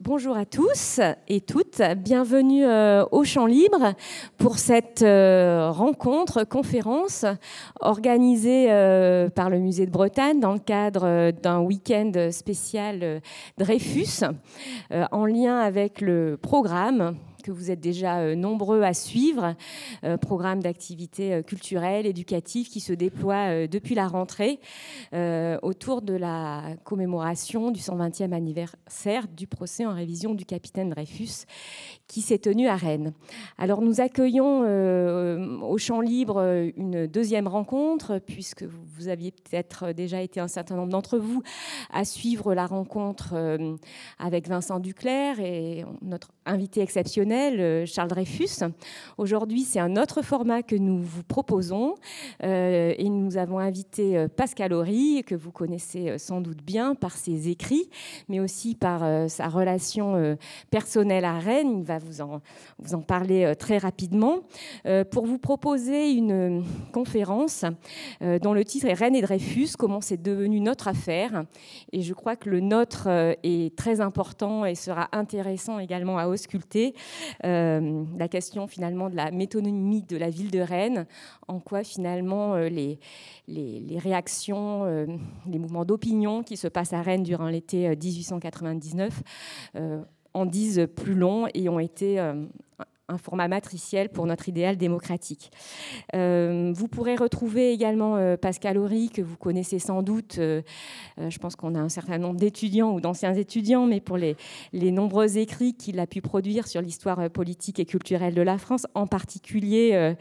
Bonjour à tous et toutes, bienvenue euh, au Champ Libre pour cette euh, rencontre, conférence organisée euh, par le Musée de Bretagne dans le cadre d'un week-end spécial Dreyfus en lien avec le programme que vous êtes déjà euh, nombreux à suivre, euh, programme d'activités euh, culturelles, éducatives qui se déploie depuis la rentrée autour de la commémoration du 120e anniversaire du procès en révision du capitaine Dreyfus qui s'est tenu à Rennes. Alors nous accueillons au Champ Libre une deuxième rencontre, puisque vous aviez peut-être déjà été un certain nombre d'entre vous à suivre la rencontre avec Vincent Duclerc et notre invité exceptionnel euh, Charles Dreyfus. Aujourd'hui, c'est un autre format que nous vous proposons euh, et nous avons invité euh, Pascal Horry, que vous connaissez sans doute bien par ses écrits, mais aussi par sa relation personnelle à Rennes. Il va vous en, vous en parler très rapidement pour vous proposer une conférence dont le titre est Rennes et Dreyfus, comment c'est devenu notre affaire. Et je crois que le nôtre est très important et sera intéressant également à ausculter euh, la question finalement de la métonymie de la ville de Rennes, en quoi finalement euh, les, les, réactions, euh, les mouvements d'opinion qui se passent à Rennes durant l'été 1899 en disent plus long et ont été un format matriciel pour notre idéal démocratique. Euh, vous pourrez retrouver également euh, Pascal Horry, que vous connaissez sans doute. Euh, je pense qu'on a un certain nombre d'étudiants ou d'anciens étudiants, mais pour les, les nombreux écrits qu'il a pu produire sur l'histoire politique et culturelle de la France, en particulier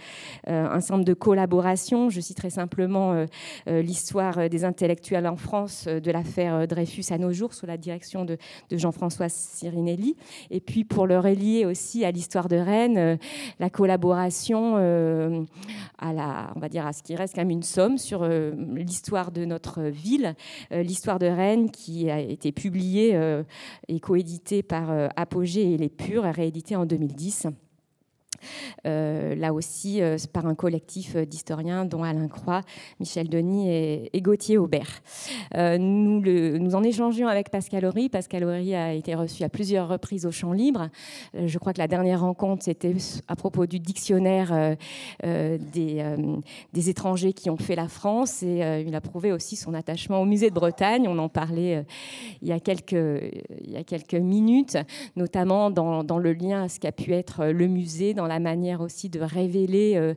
un nombre de collaborations. Je citerai simplement l'histoire des intellectuels en France de l'affaire Dreyfus à nos jours, sous la direction de, de Jean-François Sirinelli. Et puis pour le relier aussi à l'histoire de Rennes, euh, la collaboration euh, à, la, on va dire à ce qui reste quand même une somme sur euh, l'histoire de notre ville, l'histoire de Rennes qui a été publiée et coéditée par Apogée et Les Purs, rééditée en 2010. Euh, là aussi euh, par un collectif euh, d'historiens dont Alain Croix, Michel Denis et, Gauthier Aubert. nous, nous en échangions avec Pascal Horry. Pascal Horry a été reçu à plusieurs reprises au Champ Libre. je crois que la dernière rencontre, c'était à propos du dictionnaire des, étrangers qui ont fait la France et il a prouvé aussi son attachement au musée de Bretagne. On en parlait il, y a quelques, il y a quelques minutes, notamment dans, dans le lien à ce qu'a pu être le musée dans la manière aussi de révéler euh,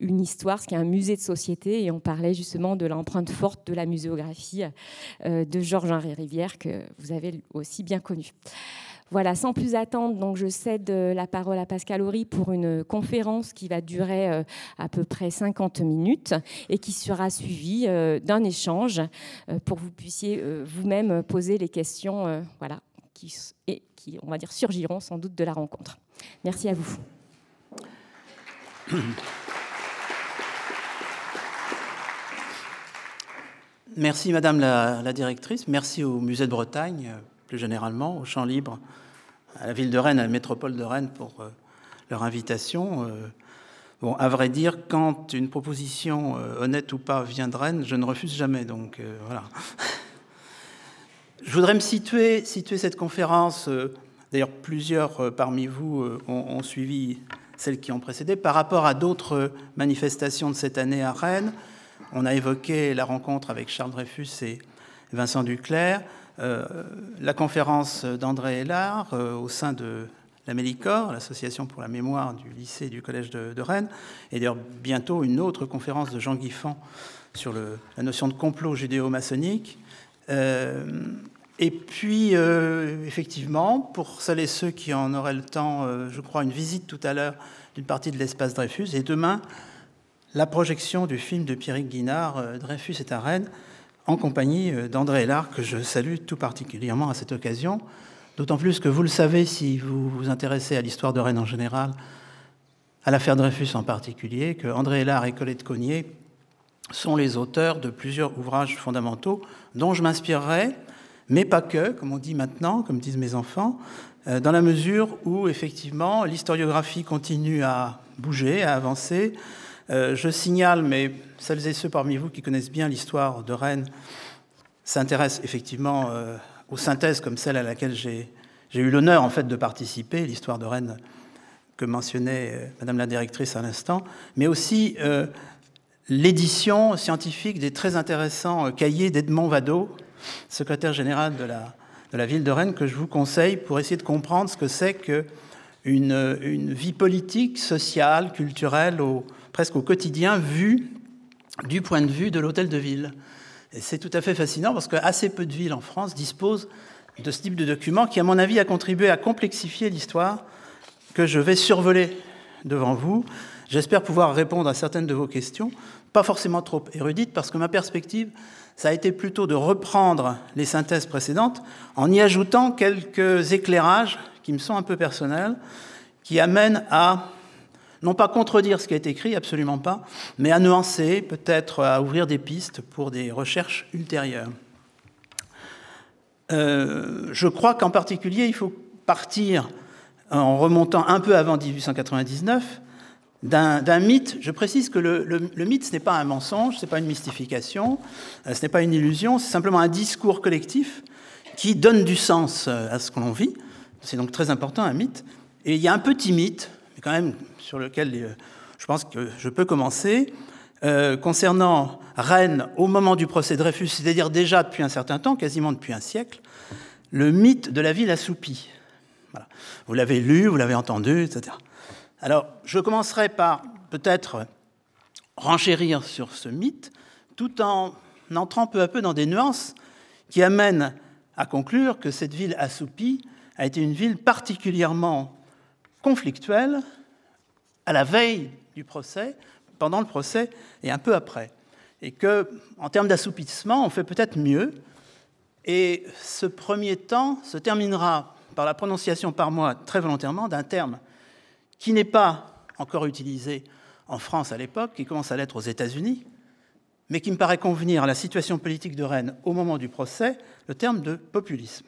une histoire, ce qui est un musée de société. Et on parlait justement de l'empreinte forte de la muséographie euh, de Georges-Henri Rivière, que vous avez aussi bien connu. Voilà, sans plus attendre, donc je cède euh, la parole à Pascal Horry pour une conférence qui va durer à peu près 50 minutes et qui sera suivie d'un échange pour que vous puissiez vous-même poser les questions voilà, qui, et qui, on va dire, surgiront sans doute de la rencontre. Merci à vous. Merci Madame la, directrice, merci au Musée de Bretagne, plus généralement, au Champ Libre, à la ville de Rennes, à la métropole de Rennes pour euh, leur invitation. Euh, bon, à vrai dire, quand une proposition, euh, honnête ou pas, vient de Rennes, je ne refuse jamais, donc voilà. Je voudrais me situer, situer cette conférence, d'ailleurs plusieurs parmi vous ont suivi celles qui ont précédé. Par rapport à d'autres manifestations de cette année à Rennes, on a évoqué la rencontre avec Charles Dreyfus et Vincent Duclerc, euh, la conférence d'André Hélard euh, au sein de la Mélicor, l'association pour la mémoire du lycée et du collège de, Rennes, et d'ailleurs bientôt une autre conférence de Jean Guiffan sur la notion de complot judéo-maçonnique. Euh, et puis, euh, effectivement, pour celles et ceux qui en auraient le temps, euh, je crois, une visite tout à l'heure d'une partie de l'espace Dreyfus. Et demain, la projection du film de Pierrick Guinard, euh, Dreyfus est à Rennes, en compagnie d'André Hélard, que je salue tout particulièrement à cette occasion. D'autant plus que vous le savez, si vous vous intéressez à l'histoire de Rennes en général, à l'affaire Dreyfus en particulier, que André Hélard et Colette Cognier sont les auteurs de plusieurs ouvrages fondamentaux dont je m'inspirerai mais pas que, comme on dit maintenant, comme disent mes enfants, euh, dans la mesure où effectivement l'historiographie continue à bouger, à avancer. Euh, je signale, mais celles et ceux parmi vous qui connaissent bien l'histoire de Rennes s'intéressent effectivement euh, aux synthèses comme celle à laquelle j'ai eu l'honneur en fait de participer, l'histoire de Rennes que mentionnait Madame la directrice à l'instant, mais aussi l'édition scientifique des très intéressants cahiers d'Edmond Vado, secrétaire général de la, ville de Rennes, que je vous conseille pour essayer de comprendre ce que c'est qu'une une vie politique, sociale, culturelle, presque au quotidien, vue du point de vue de l'hôtel de ville. Et c'est tout à fait fascinant parce que assez peu de villes en France disposent de ce type de document qui, à mon avis, a contribué à complexifier l'histoire que je vais survoler devant vous. J'espère pouvoir répondre à certaines de vos questions, pas forcément trop érudites, parce que ma perspective, ça a été plutôt de reprendre les synthèses précédentes en y ajoutant quelques éclairages qui me sont un peu personnels, qui amènent à non pas contredire ce qui a été écrit, absolument pas, mais à nuancer, peut-être à ouvrir des pistes pour des recherches ultérieures. Euh, je crois qu'en particulier, il faut partir en remontant un peu avant 1899 d'un mythe. Je précise que le, mythe, ce n'est pas un mensonge, ce n'est pas une mystification, euh, ce n'est pas une illusion, c'est simplement un discours collectif qui donne du sens euh, à ce que l'on vit. C'est donc très important, un mythe. Et il y a un petit mythe, quand même sur lequel je pense que je peux commencer, concernant Rennes au moment du procès Dreyfus, c'est-à-dire déjà depuis un certain temps, quasiment depuis un siècle, le mythe de la ville assoupie. Vous l'avez lu, vous l'avez entendu, etc. Alors, je commencerai par peut-être renchérir sur ce mythe, tout en entrant peu à peu dans des nuances qui amènent à conclure que cette ville assoupie a été une ville particulièrement conflictuelle à la veille du procès, pendant le procès et un peu après et que, en termes d'assoupissement, on fait peut-être mieux. Et ce premier temps se terminera par la prononciation par moi, très volontairement, d'un terme qui n'est pas encore utilisé en France à l'époque, qui commence à l'être aux États-Unis, mais qui me paraît convenir à la situation politique de Rennes au moment du procès, le terme de populisme.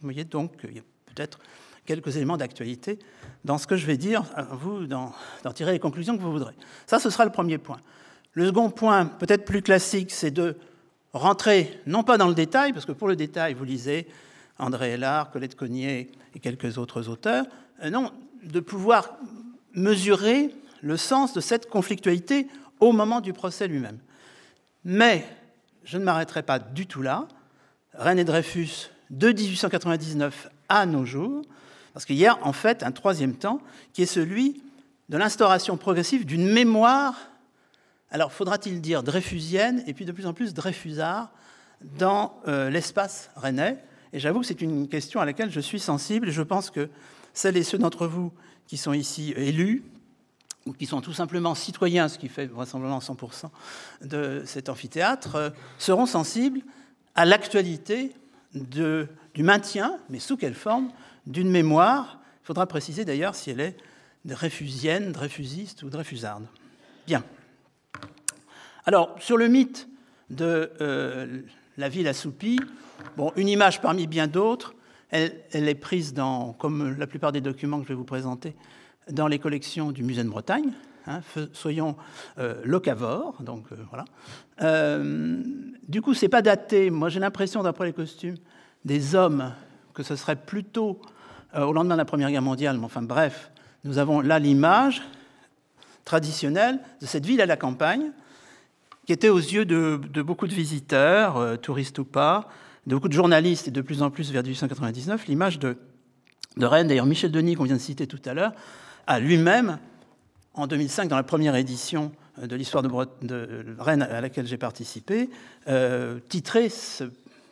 Vous voyez donc qu'il y a peut-être quelques éléments d'actualité dans ce que je vais dire, vous d'en tirer les conclusions que vous voudrez. Ça, ce sera le premier point. Le second point, peut-être plus classique, c'est de rentrer, non pas dans le détail, parce que pour le détail, vous lisez André Hélard, Colette Cognier et quelques autres auteurs, euh, non, de pouvoir mesurer le sens de cette conflictualité au moment du procès lui-même. Mais je ne m'arrêterai pas du tout là. René Dreyfus, de 1899 à nos jours, parce qu'il y a en fait un troisième temps qui est celui de l'instauration progressive d'une mémoire alors, faudra-t-il dire dreyfusienne et puis de plus en plus dreyfusard dans euh, l'espace rennais Et j'avoue que c'est une question à laquelle je suis sensible et je pense que celles et ceux d'entre vous qui sont ici élus ou qui sont tout simplement citoyens, ce qui fait vraisemblablement 100% de cet amphithéâtre, euh, seront sensibles à l'actualité du maintien, mais sous quelle forme, d'une mémoire. Il faudra préciser d'ailleurs si elle est dreyfusienne, dreyfusiste ou dreyfusarde. Bien. Alors, sur le mythe de euh, la ville assoupie, bon, une image parmi bien d'autres, elle, est prise dans, comme la plupart des documents que je vais vous présenter, dans les collections du Musée de Bretagne. Hein, soyons euh, locavores, donc euh, voilà. du coup, c'est pas daté. Moi, j'ai l'impression, d'après les costumes des hommes, que ce serait plutôt au lendemain de la Première Guerre mondiale. Mais enfin, bref, nous avons là l'image traditionnelle de cette ville à la campagne, qui était aux yeux de, beaucoup de visiteurs, euh, touristes ou pas, de beaucoup de journalistes et de plus en plus vers 1899, l'image de, Rennes. D'ailleurs, Michel Denis, qu'on vient de citer tout à l'heure, a lui-même, en 2005, dans la première édition de l'histoire de, de, Rennes à laquelle j'ai participé, euh, titré ce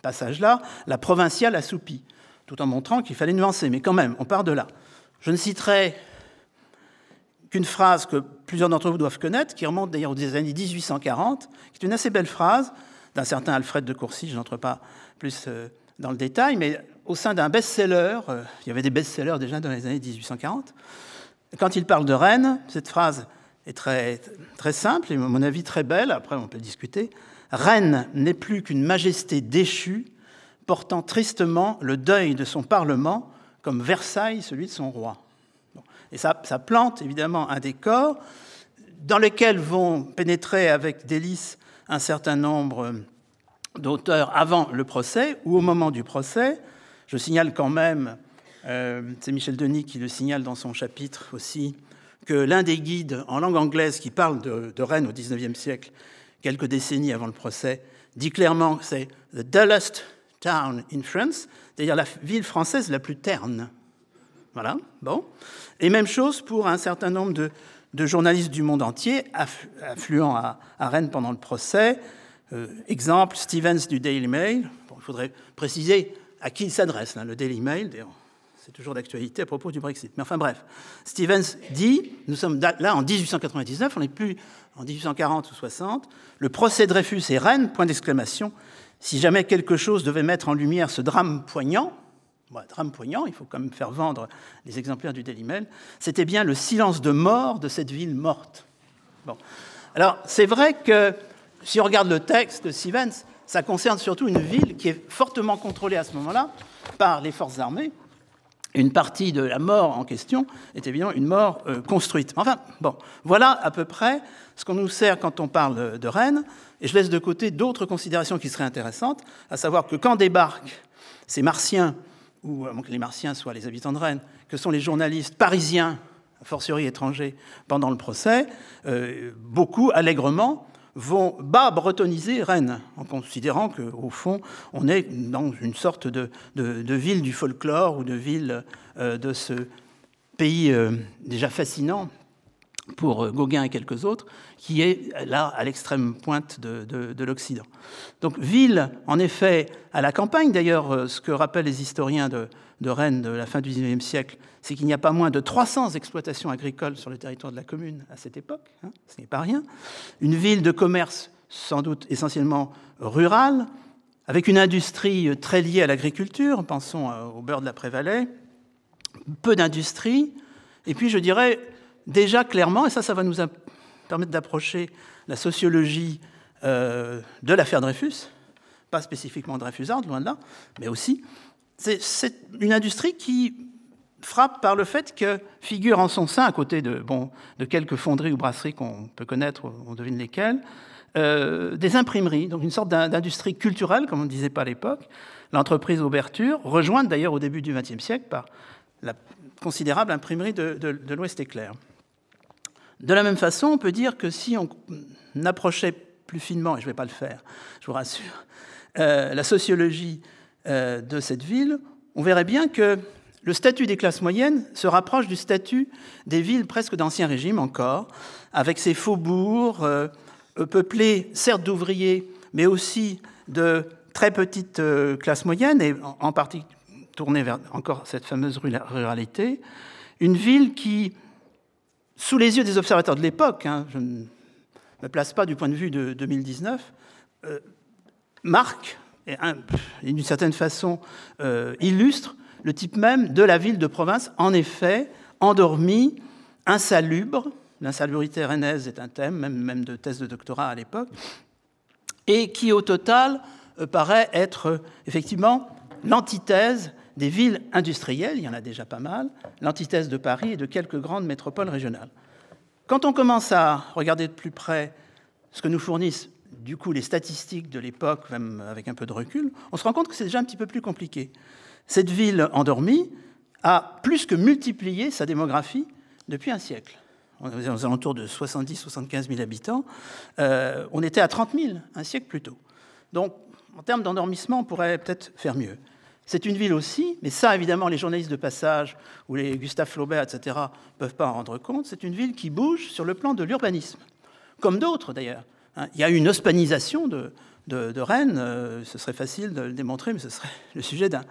passage-là La provinciale assoupie, tout en montrant qu'il fallait nuancer. Mais quand même, on part de là. Je ne citerai qu'une phrase que plusieurs d'entre vous doivent connaître, qui remonte d'ailleurs aux années 1840, qui est une assez belle phrase d'un certain Alfred de Courcy, je n'entre pas plus euh, dans le détail, mais au sein d'un best-seller, euh, il y avait des best-sellers déjà dans les années 1840, quand il parle de Rennes, cette phrase est très, très simple et à mon avis très belle, après on peut discuter. Rennes n'est plus qu'une majesté déchue, portant tristement le deuil de son Parlement, comme Versailles celui de son roi. Et ça, plante évidemment un décor dans lequel vont pénétrer avec délice un certain nombre d'auteurs avant le procès ou au moment du procès. Je signale quand même Euh, c'est Michel Denis qui le signale dans son chapitre aussi, que l'un des guides en langue anglaise qui parle de, Rennes au XIXe siècle, quelques décennies avant le procès, dit clairement que c'est the dullest town in France, c'est-à-dire la ville française la plus terne. Voilà, bon. Et même chose pour un certain nombre de, journalistes du monde entier affluents à, Rennes pendant le procès. Euh, exemple, Stevens du Daily Mail. il faudrait préciser à qui il s'adresse, le Daily Mail. C'est toujours d'actualité à propos du Brexit. Mais enfin bref, Stevens dit, nous sommes là en 1899, on n'est plus en 1840 ou 60, le procès de Dreyfus et Rennes, point d'exclamation, si jamais quelque chose devait mettre en lumière ce drame poignant, drame poignant, il faut quand même faire vendre les exemplaires du Daily Mail, c'était bien le silence de mort de cette ville morte. Bon. Alors, c'est vrai que si on regarde le texte de Stevens, ça concerne surtout une ville qui est fortement contrôlée à ce moment-là par les forces armées, une partie de la mort en question est évidemment une mort euh, construite. Enfin, bon, voilà à peu près ce qu'on nous sert quand on parle de Rennes, et je laisse de côté d'autres considérations qui seraient intéressantes, à savoir que quand débarquent ces martiens, ou avant que les martiens soient les habitants de Rennes, que sont les journalistes parisiens, fortiori étrangers, pendant le procès, euh, beaucoup allègrement vont bas bretoniser Rennes, en considérant qu'au fond, on est dans une sorte de, ville du folklore ou de ville euh, de ce pays euh, déjà fascinant pour euh, Gauguin et quelques autres, qui est là à l'extrême pointe de, l'Occident. Donc ville, en effet, à la campagne, d'ailleurs, ce que rappellent les historiens de, Rennes de la fin du XIXe siècle, c'est qu'il n'y a pas moins de 300 exploitations agricoles sur le territoire de la commune à cette époque, hein, ce n'est pas rien. Une ville de commerce sans doute essentiellement rurale, avec une industrie très liée à l'agriculture, pensons au beurre de la Prévalais, peu d'industrie, et puis je dirais déjà clairement, et ça, ça va nous permettre d'approcher la sociologie euh, de l'affaire Dreyfus, pas spécifiquement Dreyfusard, loin de là, mais aussi, c'est une industrie qui frappe par le fait que figure en son sein, à côté de, bon, de quelques fonderies ou brasseries qu'on peut connaître, on devine lesquelles, euh, des imprimeries, donc une sorte d'industrie culturelle, comme on ne disait pas à l'époque. L'entreprise Auberture, rejointe d'ailleurs au début du XXe siècle par la considérable imprimerie de, l'Ouest éclair. De la même façon, on peut dire que si on approchait plus finement, et je ne vais pas le faire, je vous rassure, euh, la sociologie euh, de cette ville, on verrait bien que le statut des classes moyennes se rapproche du statut des villes presque d'Ancien Régime encore, avec ses faubourgs euh, peuplés certes d'ouvriers, mais aussi de très petites classes moyennes, et en partie tournée vers encore cette fameuse ruralité. Une ville qui, sous les yeux des observateurs de l'époque, hein, je ne me place pas du point de vue de 2019, euh, marque et, d'une certaine façon illustre le type même de la ville de province, en effet, endormie, insalubre, l'insalubrité rennaise est un thème, même, même de thèse de doctorat à l'époque, et qui au total euh, paraît être euh, effectivement l'antithèse des villes industrielles, il y en a déjà pas mal, l'antithèse de Paris et de quelques grandes métropoles régionales. Quand on commence à regarder de plus près ce que nous fournissent du coup les statistiques de l'époque, même avec un peu de recul, on se rend compte que c'est déjà un petit peu plus compliqué. Cette ville endormie a plus que multiplié sa démographie depuis un siècle. On est aux alentours de 70-75 000 habitants. Euh, on était à 30 000 un siècle plus tôt. Donc, en termes d'endormissement, on pourrait peut-être faire mieux. C'est une ville aussi, mais ça, évidemment, les journalistes de passage ou les Gustave Flaubert, etc., ne peuvent pas en rendre compte. C'est une ville qui bouge sur le plan de l'urbanisme, comme d'autres d'ailleurs. Hein. Il y a une ospanisation de, Rennes, euh, ce serait facile de le démontrer, mais ce serait le sujet d'un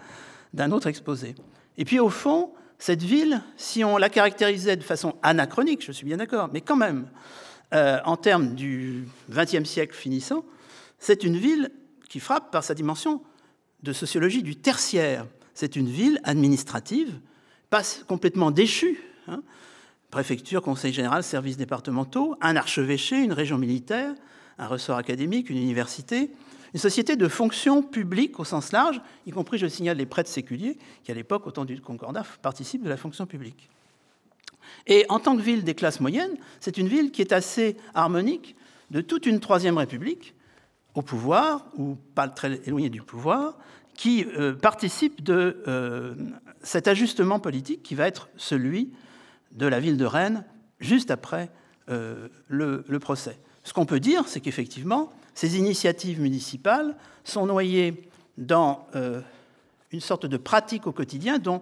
d'un autre exposé. Et puis au fond, cette ville, si on la caractérisait de façon anachronique, je suis bien d'accord, mais quand même, euh, en termes du XXe siècle finissant, c'est une ville qui frappe par sa dimension de sociologie du tertiaire. C'est une ville administrative, pas complètement déchue. Hein. Préfecture, conseil général, services départementaux, un archevêché, une région militaire, un ressort académique, une université, une société de fonction publique au sens large, y compris, je signale, les prêtres séculiers, qui à l'époque, au temps du Concordat, participent de la fonction publique. Et en tant que ville des classes moyennes, c'est une ville qui est assez harmonique de toute une Troisième République au pouvoir, ou pas très éloignée du pouvoir, qui euh, participe de euh, cet ajustement politique qui va être celui de la ville de Rennes juste après euh, le, procès. Ce qu'on peut dire, c'est qu'effectivement, ces initiatives municipales sont noyées dans euh, une sorte de pratique au quotidien dont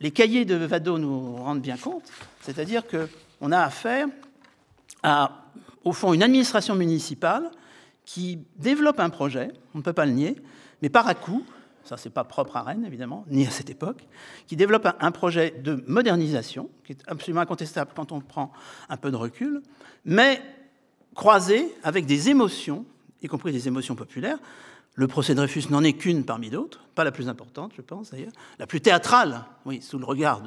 les cahiers de Vado nous rendent bien compte, c'est-à-dire qu'on a affaire à, au fond, une administration municipale qui développe un projet, on ne peut pas le nier, mais par à coup, ça c'est pas propre à Rennes évidemment, ni à cette époque, qui développe un, projet de modernisation, qui est absolument incontestable quand on prend un peu de recul, mais croisé avec des émotions, y compris des émotions populaires. Le procès Dreyfus n'en est qu'une parmi d'autres, pas la plus importante, je pense d'ailleurs, la plus théâtrale, oui, sous le regard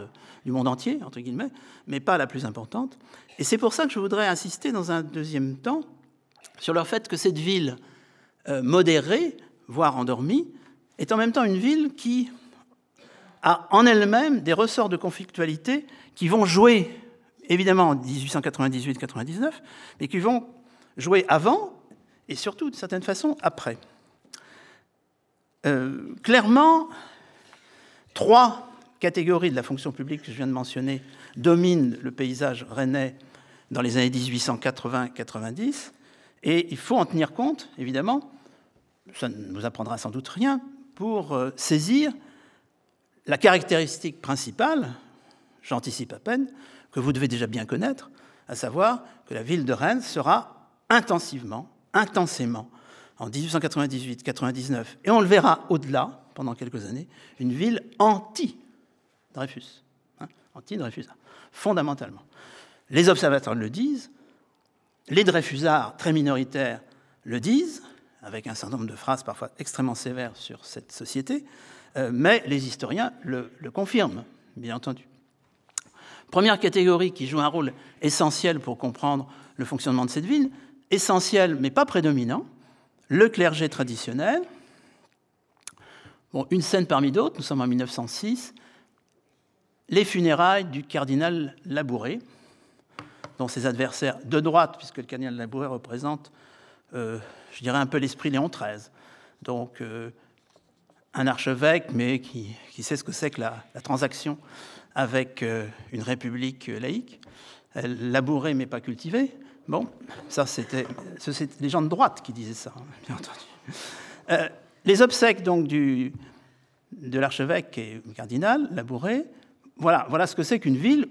du monde entier, entre guillemets, mais pas la plus importante. Et c'est pour ça que je voudrais insister dans un deuxième temps sur le fait que cette ville euh, modérée, voire endormie, est en même temps une ville qui a en elle-même des ressorts de conflictualité qui vont jouer, évidemment, en 1898-99, mais qui vont jouer avant et surtout, de certaine façon, après. Euh, clairement, trois catégories de la fonction publique que je viens de mentionner dominent le paysage rennais dans les années 1880-90, et il faut en tenir compte, évidemment. Ça ne nous apprendra sans doute rien, pour euh, saisir la caractéristique principale, j'anticipe à peine, que vous devez déjà bien connaître, à savoir que la ville de Rennes sera intensivement, intensément, en 1898-99, et on le verra au-delà, pendant quelques années, une ville anti-Dreyfus. Hein, anti-Dreyfus, fondamentalement. Les observateurs le disent, les Dreyfusards, très minoritaires, le disent, avec un certain nombre de phrases parfois extrêmement sévères sur cette société, euh, mais les historiens le, confirment, bien entendu. Première catégorie qui joue un rôle essentiel pour comprendre le fonctionnement de cette ville, essentiel mais pas prédominant, le clergé traditionnel. Une scène parmi d'autres, nous sommes en 1906, les funérailles du cardinal Labouré, dont ses adversaires de droite, puisque le cardinal Labouré représente euh, je dirais, un peu l'esprit Léon XIII. Donc, euh, un archevêque, mais qui, sait ce que c'est que la, transaction avec euh, une république laïque, labourée mais pas cultivée. Bon, ça c'était les gens de droite qui disaient ça, hein, bien entendu. les obsèques donc du, de l'archevêque et cardinal, labouré, voilà, voilà ce que c'est qu'une ville,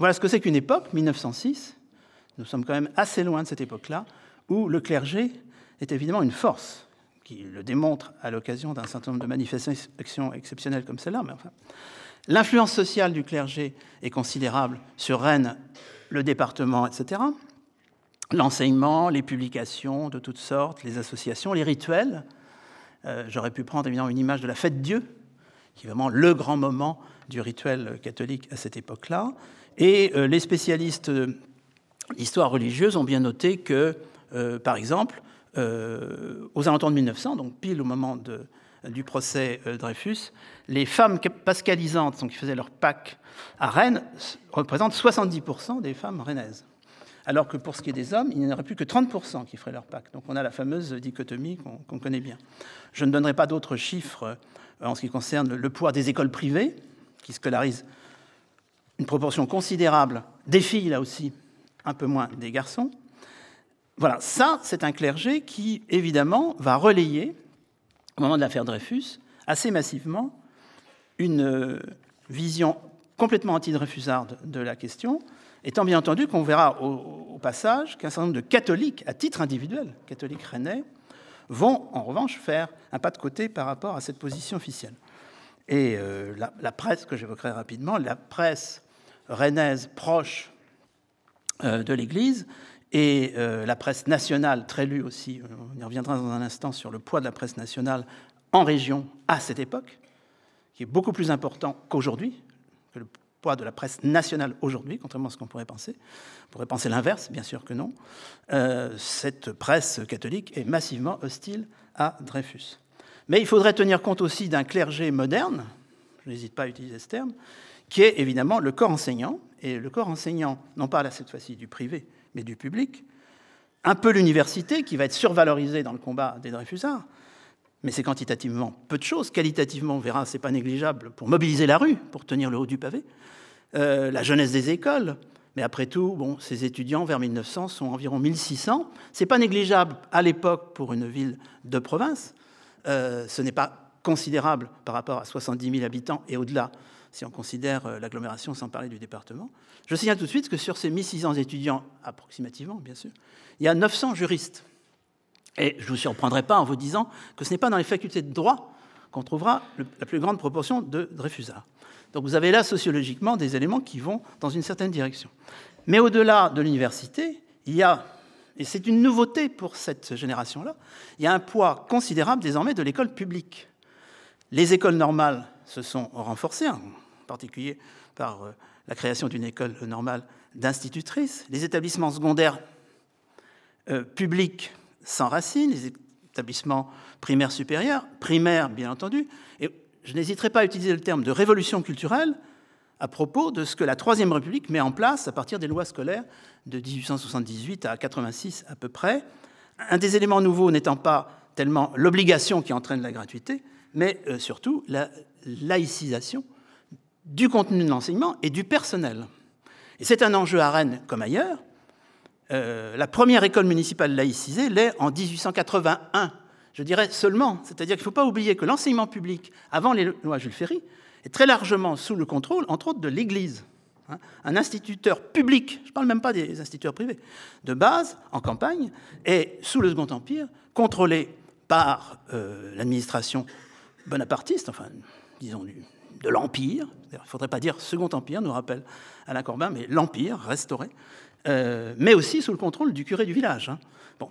voilà ce que c'est qu'une époque, 1906. Nous sommes quand même assez loin de cette époque-là, où le clergé est évidemment une force, qui le démontre à l'occasion d'un certain nombre de manifestations exceptionnelles comme celle-là. Mais enfin, l'influence sociale du clergé est considérable sur Rennes, le département, etc. L'enseignement, les publications de toutes sortes, les associations, les rituels. Euh, j'aurais pu prendre évidemment une image de la fête Dieu, qui est vraiment le grand moment du rituel catholique à cette époque-là. Et euh, les spécialistes d'histoire religieuse ont bien noté que euh, par exemple, euh, aux alentours de 1900, donc pile au moment du procès euh, Dreyfus, les femmes pascalisantes, donc qui faisaient leur Pâques à Rennes, représentent 70% des femmes rennaises. Alors que pour ce qui est des hommes, il n'y en aurait plus que 30% qui feraient leur Pâques. Donc on a la fameuse dichotomie qu'on connaît bien. Je ne donnerai pas d'autres chiffres en ce qui concerne le poids des écoles privées, qui scolarisent une proportion considérable des filles, là aussi, un peu moins des garçons. Voilà, ça, c'est un clergé qui, évidemment, va relayer, au moment de l'affaire Dreyfus, assez massivement, une euh, vision complètement anti-dreyfusarde de la question, étant bien entendu qu'on verra au, passage qu'un certain nombre de catholiques, à titre individuel, catholiques rennais, vont en revanche faire un pas de côté par rapport à cette position officielle. Et euh, la, la, presse, que j'évoquerai rapidement, la presse rennaise proche euh, de l'Église, et euh, la presse nationale, très lue aussi, on y reviendra dans un instant sur le poids de la presse nationale en région à cette époque, qui est beaucoup plus important qu'aujourd'hui, que le poids de la presse nationale aujourd'hui, contrairement à ce qu'on pourrait penser. On pourrait penser l'inverse, bien sûr que non. Euh, cette presse catholique est massivement hostile à Dreyfus. Mais il faudrait tenir compte aussi d'un clergé moderne, je n'hésite pas à utiliser ce terme, qui est évidemment le corps enseignant, et le corps enseignant, non pas là cette fois-ci du privé, mais du public, un peu l'université qui va être survalorisée dans le combat des Dreyfusards, mais c'est quantitativement peu de choses. Qualitativement, on verra, c'est pas négligeable pour mobiliser la rue, pour tenir le haut du pavé. Euh, la jeunesse des écoles, mais après tout, bon, ces étudiants vers 1900 sont environ 1600. C'est pas négligeable à l'époque pour une ville de province. Euh, ce n'est pas considérable par rapport à 70 000 habitants et au-delà, si on considère euh, l'agglomération sans parler du département. Je signale tout de suite que sur ces 1600 étudiants, approximativement bien sûr, il y a 900 juristes. Et je ne vous surprendrai pas en vous disant que ce n'est pas dans les facultés de droit qu'on trouvera la plus grande proportion de Dreyfusards. Donc vous avez là sociologiquement des éléments qui vont dans une certaine direction. Mais au-delà de l'université, il y a, et c'est une nouveauté pour cette génération-là, il y a un poids considérable désormais de l'école publique. Les écoles normales se sont renforcées, en particulier par euh, la création d'une école normale d'institutrices. Les établissements secondaires euh, publics s'enracinent, les établissements primaires supérieurs, primaires bien entendu. Et je n'hésiterai pas à utiliser le terme de révolution culturelle à propos de ce que la Troisième République met en place à partir des lois scolaires de 1878 à 86 à peu près. Un des éléments nouveaux n'étant pas tellement l'obligation qui entraîne la gratuité, mais euh, surtout la laïcisation du contenu de l'enseignement et du personnel. Et c'est un enjeu à Rennes comme ailleurs. Euh, la première école municipale laïcisée l'est en 1881, je dirais seulement. C'est-à-dire qu'il ne faut pas oublier que l'enseignement public, avant les lois Jules Ferry, est très largement sous le contrôle, entre autres, de l'Église. Hein. Un instituteur public, je ne parle même pas des instituteurs privés, de base, en campagne, est, sous le Second Empire, contrôlé par euh, l'administration bonapartiste, enfin, disons, de l'Empire. Il ne faudrait pas dire Second Empire, nous rappelle Alain Corbin, mais l'Empire restauré, euh, mais aussi sous le contrôle du curé du village. Hein. Bon,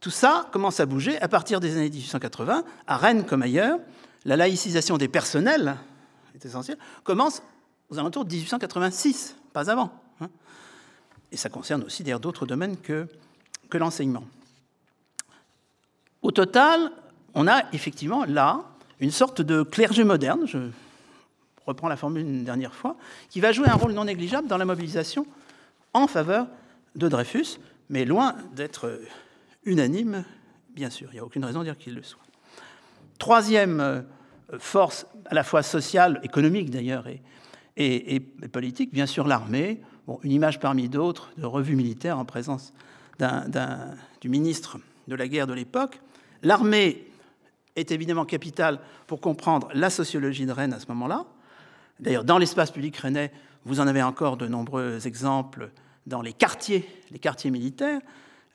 tout ça commence à bouger à partir des années 1880, à Rennes comme ailleurs. La laïcisation des personnels est essentielle, commence aux alentours de 1886, pas avant. Hein. Et ça concerne aussi d'ailleurs d'autres domaines que, que l'enseignement. Au total, on a effectivement là une sorte de clergé moderne, reprends la formule une dernière fois, qui va jouer un rôle non négligeable dans la mobilisation en faveur de Dreyfus, mais loin d'être unanime, bien sûr. Il n'y a aucune raison de dire qu'il le soit. Troisième euh, force, à la fois sociale, économique d'ailleurs, et, politique, bien sûr l'armée. Bon, une image parmi d'autres de revue militaire en présence du ministre de la guerre de l'époque. L'armée est évidemment capitale pour comprendre la sociologie de Rennes à ce moment-là. D'ailleurs, dans l'espace public rennais, vous en avez encore de nombreux exemples dans les quartiers, les quartiers militaires.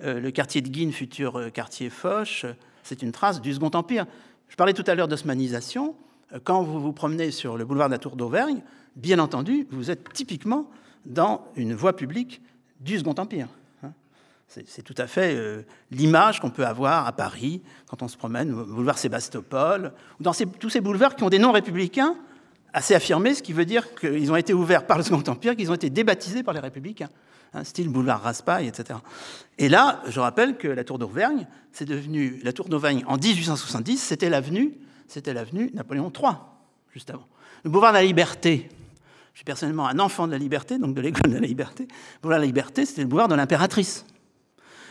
Euh, le quartier de Guine, futur euh, quartier Foch, c'est une trace du Second Empire. Je parlais tout à l'heure d'osmanisation. Euh, quand vous vous promenez sur le boulevard de la Tour d'Auvergne, bien entendu, vous êtes typiquement dans une voie publique du Second Empire. Hein. C'est tout à fait l'image qu'on peut avoir à Paris quand on se promène au boulevard Sébastopol, ou dans tous ces boulevards qui ont des noms républicains assez affirmés, ce qui veut dire qu'ils ont été ouverts par le Second Empire, qu'ils ont été débaptisés par les républicains. Hein, style boulevard Raspail, etc. Et là, je rappelle que la tour d'Auvergne, c'est devenu la tour d'Auvergne en 1870, c'était l'avenue, c'était l'avenue Napoléon III, juste avant. Le boulevard de la Liberté, je suis personnellement un enfant de la liberté, donc de l'école de la liberté. Le boulevard de la Liberté, c'était le boulevard de l'impératrice.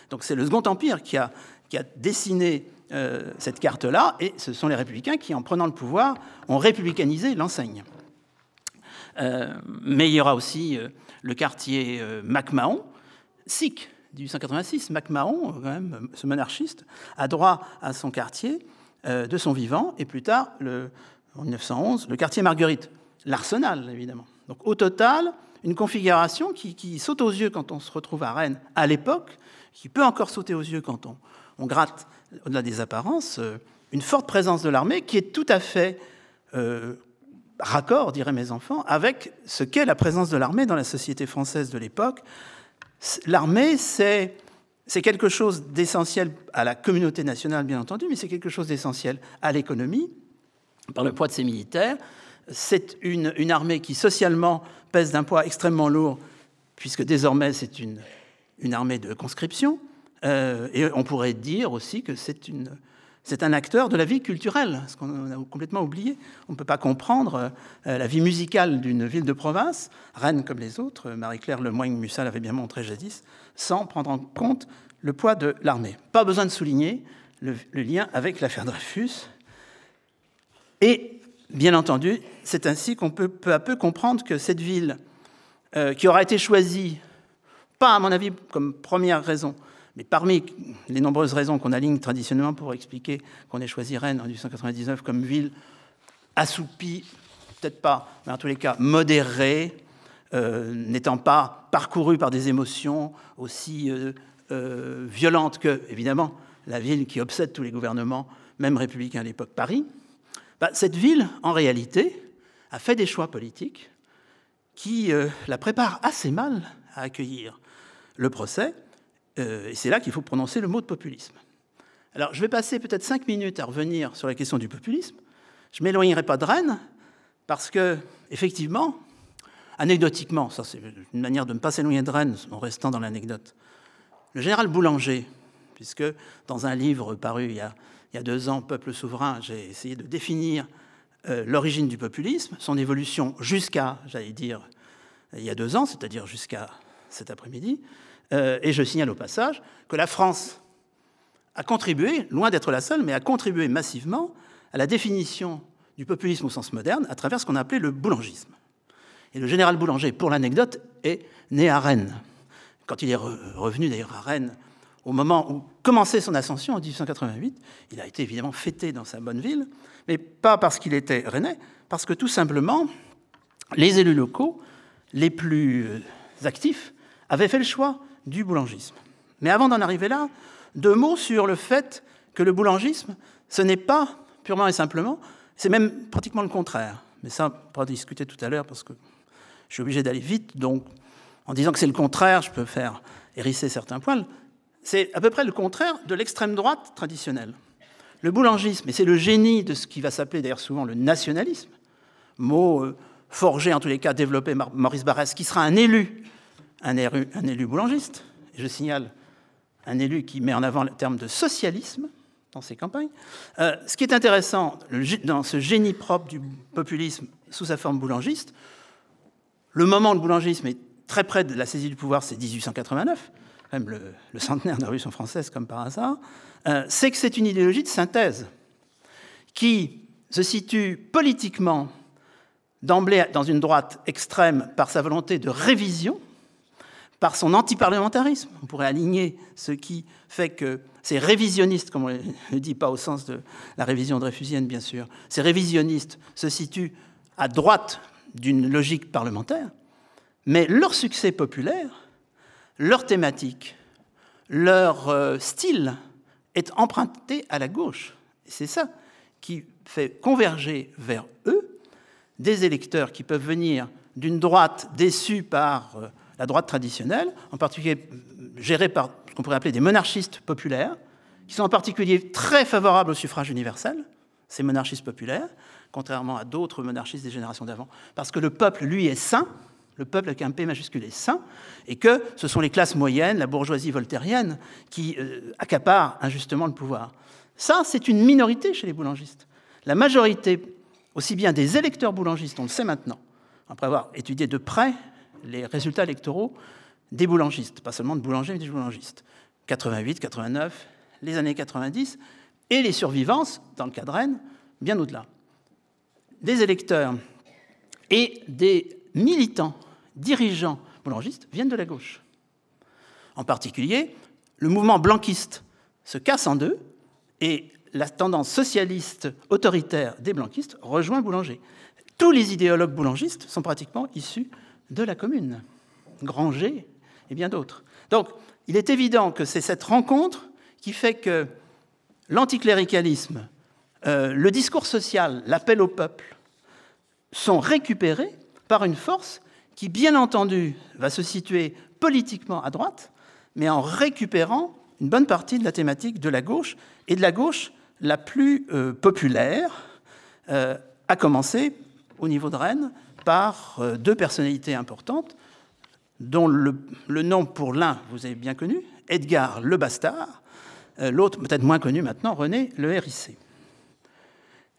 Donc c'est le Second Empire qui a, qui a dessiné euh, cette carte-là, et ce sont les républicains qui, en prenant le pouvoir, ont républicanisé l'enseigne. Euh, mais il y aura aussi euh, le quartier MacMahon, sikh, 1886. MacMahon, quand même, ce monarchiste, a droit à son quartier de son vivant, et plus tard, le, en 1911, le quartier Marguerite, l'arsenal, évidemment. Donc au total, une configuration qui, saute aux yeux quand on se retrouve à Rennes à l'époque, qui peut encore sauter aux yeux quand on gratte au-delà des apparences, une forte présence de l'armée qui est tout à fait raccord, diraient mes enfants, avec ce qu'est la présence de l'armée dans la société française de l'époque. L'armée, c'est quelque chose d'essentiel à la communauté nationale, bien entendu, mais c'est quelque chose d'essentiel à l'économie, par le poids de ses militaires. C'est une, armée qui, socialement, pèse d'un poids extrêmement lourd, puisque désormais, c'est une, armée de conscription. Euh, et on pourrait dire aussi que c'est un acteur de la vie culturelle, ce qu'on a complètement oublié. On ne peut pas comprendre euh, la vie musicale d'une ville de province, Rennes comme les autres, Marie-Claire Lemoyne-Mussat l'avait bien montré jadis, sans prendre en compte le poids de l'armée. Pas besoin de souligner le, lien avec l'affaire Dreyfus, Et bien entendu, c'est ainsi qu'on peut peu à peu comprendre que cette ville, euh, qui aura été choisie, pas à mon avis comme première raison, mais parmi les nombreuses raisons qu'on aligne traditionnellement pour expliquer qu'on ait choisi Rennes en 1899 comme ville assoupie, peut-être pas, mais en tous les cas modérée, euh, n'étant pas parcourue par des émotions aussi euh, euh, violentes que, évidemment, la ville qui obsède tous les gouvernements, même républicains à l'époque, Paris, bah, cette ville, en réalité, a fait des choix politiques qui la préparent assez mal à accueillir le procès, euh, et c'est là qu'il faut prononcer le mot de populisme. Alors, je vais passer peut-être cinq minutes à revenir sur la question du populisme. Je ne m'éloignerai pas de Rennes, parce que, effectivement, anecdotiquement, ça c'est une manière de ne pas s'éloigner de Rennes en restant dans l'anecdote, le général Boulanger, puisque dans un livre paru il y a, deux ans, Peuple souverain, j'ai essayé de définir euh, l'origine du populisme, son évolution jusqu'à, j'allais dire, il y a deux ans, c'est-à-dire jusqu'à cet après-midi, euh, et je signale au passage que la France a contribué, loin d'être la seule, mais a contribué massivement à la définition du populisme au sens moderne à travers ce qu'on a appelé le boulangisme. Et le général Boulanger, pour l'anecdote, est né à Rennes. Quand il est revenu d'ailleurs à Rennes, au moment où commençait son ascension en 1888, il a été évidemment fêté dans sa bonne ville, mais pas parce qu'il était rennais, parce que tout simplement, les élus locaux les plus actifs avaient fait le choix du boulangisme. Mais avant d'en arriver là, deux mots sur le fait que le boulangisme, ce n'est pas purement et simplement, c'est même pratiquement le contraire. Mais ça, on pourra discuter tout à l'heure parce que je suis obligé d'aller vite. Donc, en disant que c'est le contraire, je peux faire hérisser certains poils. C'est à peu près le contraire de l'extrême droite traditionnelle. Le boulangisme, et c'est le génie de ce qui va s'appeler d'ailleurs souvent le nationalisme, mot euh, forgé en tous les cas, développé par Maurice Barrès, qui sera un élu un élu, boulangiste, je signale un élu qui met en avant le terme de socialisme dans ses campagnes. Euh, ce qui est intéressant dans ce génie propre du populisme sous sa forme boulangiste, le moment le boulangisme est très près de la saisie du pouvoir, c'est 1889, même le, centenaire de la Révolution française comme par hasard, euh, c'est que c'est une idéologie de synthèse qui se situe politiquement d'emblée dans une droite extrême par sa volonté de révision par son antiparlementarisme. On pourrait aligner ce qui fait que ces révisionnistes, comme on le dit pas au sens de la révision dreyfusienne bien sûr, ces révisionnistes se situent à droite d'une logique parlementaire, mais leur succès populaire, leur thématique, leur euh, style est emprunté à la gauche. C'est ça qui fait converger vers eux des électeurs qui peuvent venir d'une droite déçue par euh, la droite traditionnelle, en particulier gérée par ce qu'on pourrait appeler des monarchistes populaires, qui sont en particulier très favorables au suffrage universel, ces monarchistes populaires, contrairement à d'autres monarchistes des générations d'avant, parce que le peuple, lui, est saint, le peuple avec un P majuscule est saint, et que ce sont les classes moyennes, la bourgeoisie voltairienne, qui euh, accaparent injustement le pouvoir. Ça, c'est une minorité chez les boulangistes. La majorité, aussi bien des électeurs boulangistes, on le sait maintenant, après avoir étudié de près les résultats électoraux des boulangistes, pas seulement de boulangers, mais des boulangistes. 88, 89, les années 90, et les survivances, dans le cas de Rennes, bien au-delà. Des électeurs et des militants, dirigeants boulangistes viennent de la gauche. En particulier, le mouvement blanquiste se casse en deux et la tendance socialiste autoritaire des blanquistes rejoint Boulanger. Tous les idéologues boulangistes sont pratiquement issus de la commune, Granger et bien d'autres. Donc, il est évident que c'est cette rencontre qui fait que l'anticléricalisme, euh, le discours social, l'appel au peuple, sont récupérés par une force qui, bien entendu, va se situer politiquement à droite, mais en récupérant une bonne partie de la thématique de la gauche, et de la gauche la plus euh, populaire, euh, à commencer au niveau de Rennes par euh, deux personnalités importantes, dont le, nom pour l'un, vous avez bien connu, Edgar Le Bastard, euh, l'autre peut-être moins connu maintenant, René Le Hérissé.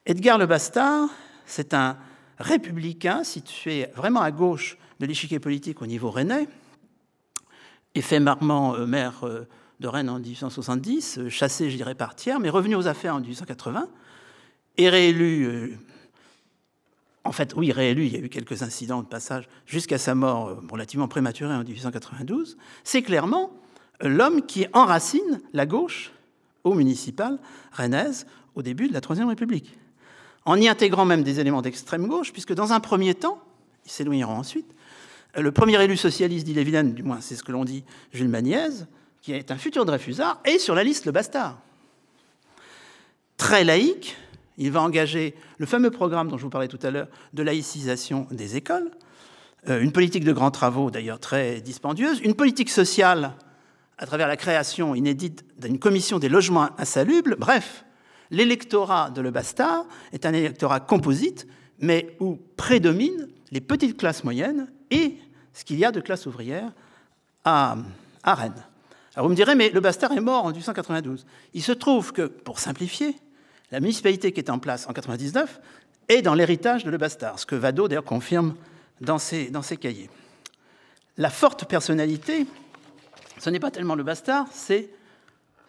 Edgar Le Bastard, c'est un républicain situé vraiment à gauche de l'échiquier politique au niveau rennais, éphémèrement euh, maire de Rennes en 1870, chassé, je dirais, par tiers, mais revenu aux affaires en 1880, et réélu en fait, oui, réélu, il y a eu quelques incidents de passage jusqu'à sa mort euh, relativement prématurée en 1892, c'est clairement l'homme qui enracine la gauche au municipal rennaise au début de la Troisième République, en y intégrant même des éléments d'extrême gauche, puisque dans un premier temps, ils s'éloigneront ensuite, le premier élu socialiste d'Ille-et-Vilaine, du moins c'est ce que l'on dit, Jules Magniez, qui est un futur Dreyfusard, est sur la liste le bastard. Très laïque, il va engager le fameux programme dont je vous parlais tout à l'heure de laïcisation des écoles, euh, une politique de grands travaux d'ailleurs très dispendieuse, une politique sociale à travers la création inédite d'une commission des logements insalubres. Bref, l'électorat de Le Bastard est un électorat composite, mais où prédominent les petites classes moyennes et ce qu'il y a de classe ouvrière à, Rennes. Alors vous me direz, mais le Bastard est mort en 1892. Il se trouve que, pour simplifier, la municipalité qui est en place en 1999 est dans l'héritage de Le Bastard, ce que Vado d'ailleurs confirme dans ses, cahiers. La forte personnalité, ce n'est pas tellement Le Bastard, c'est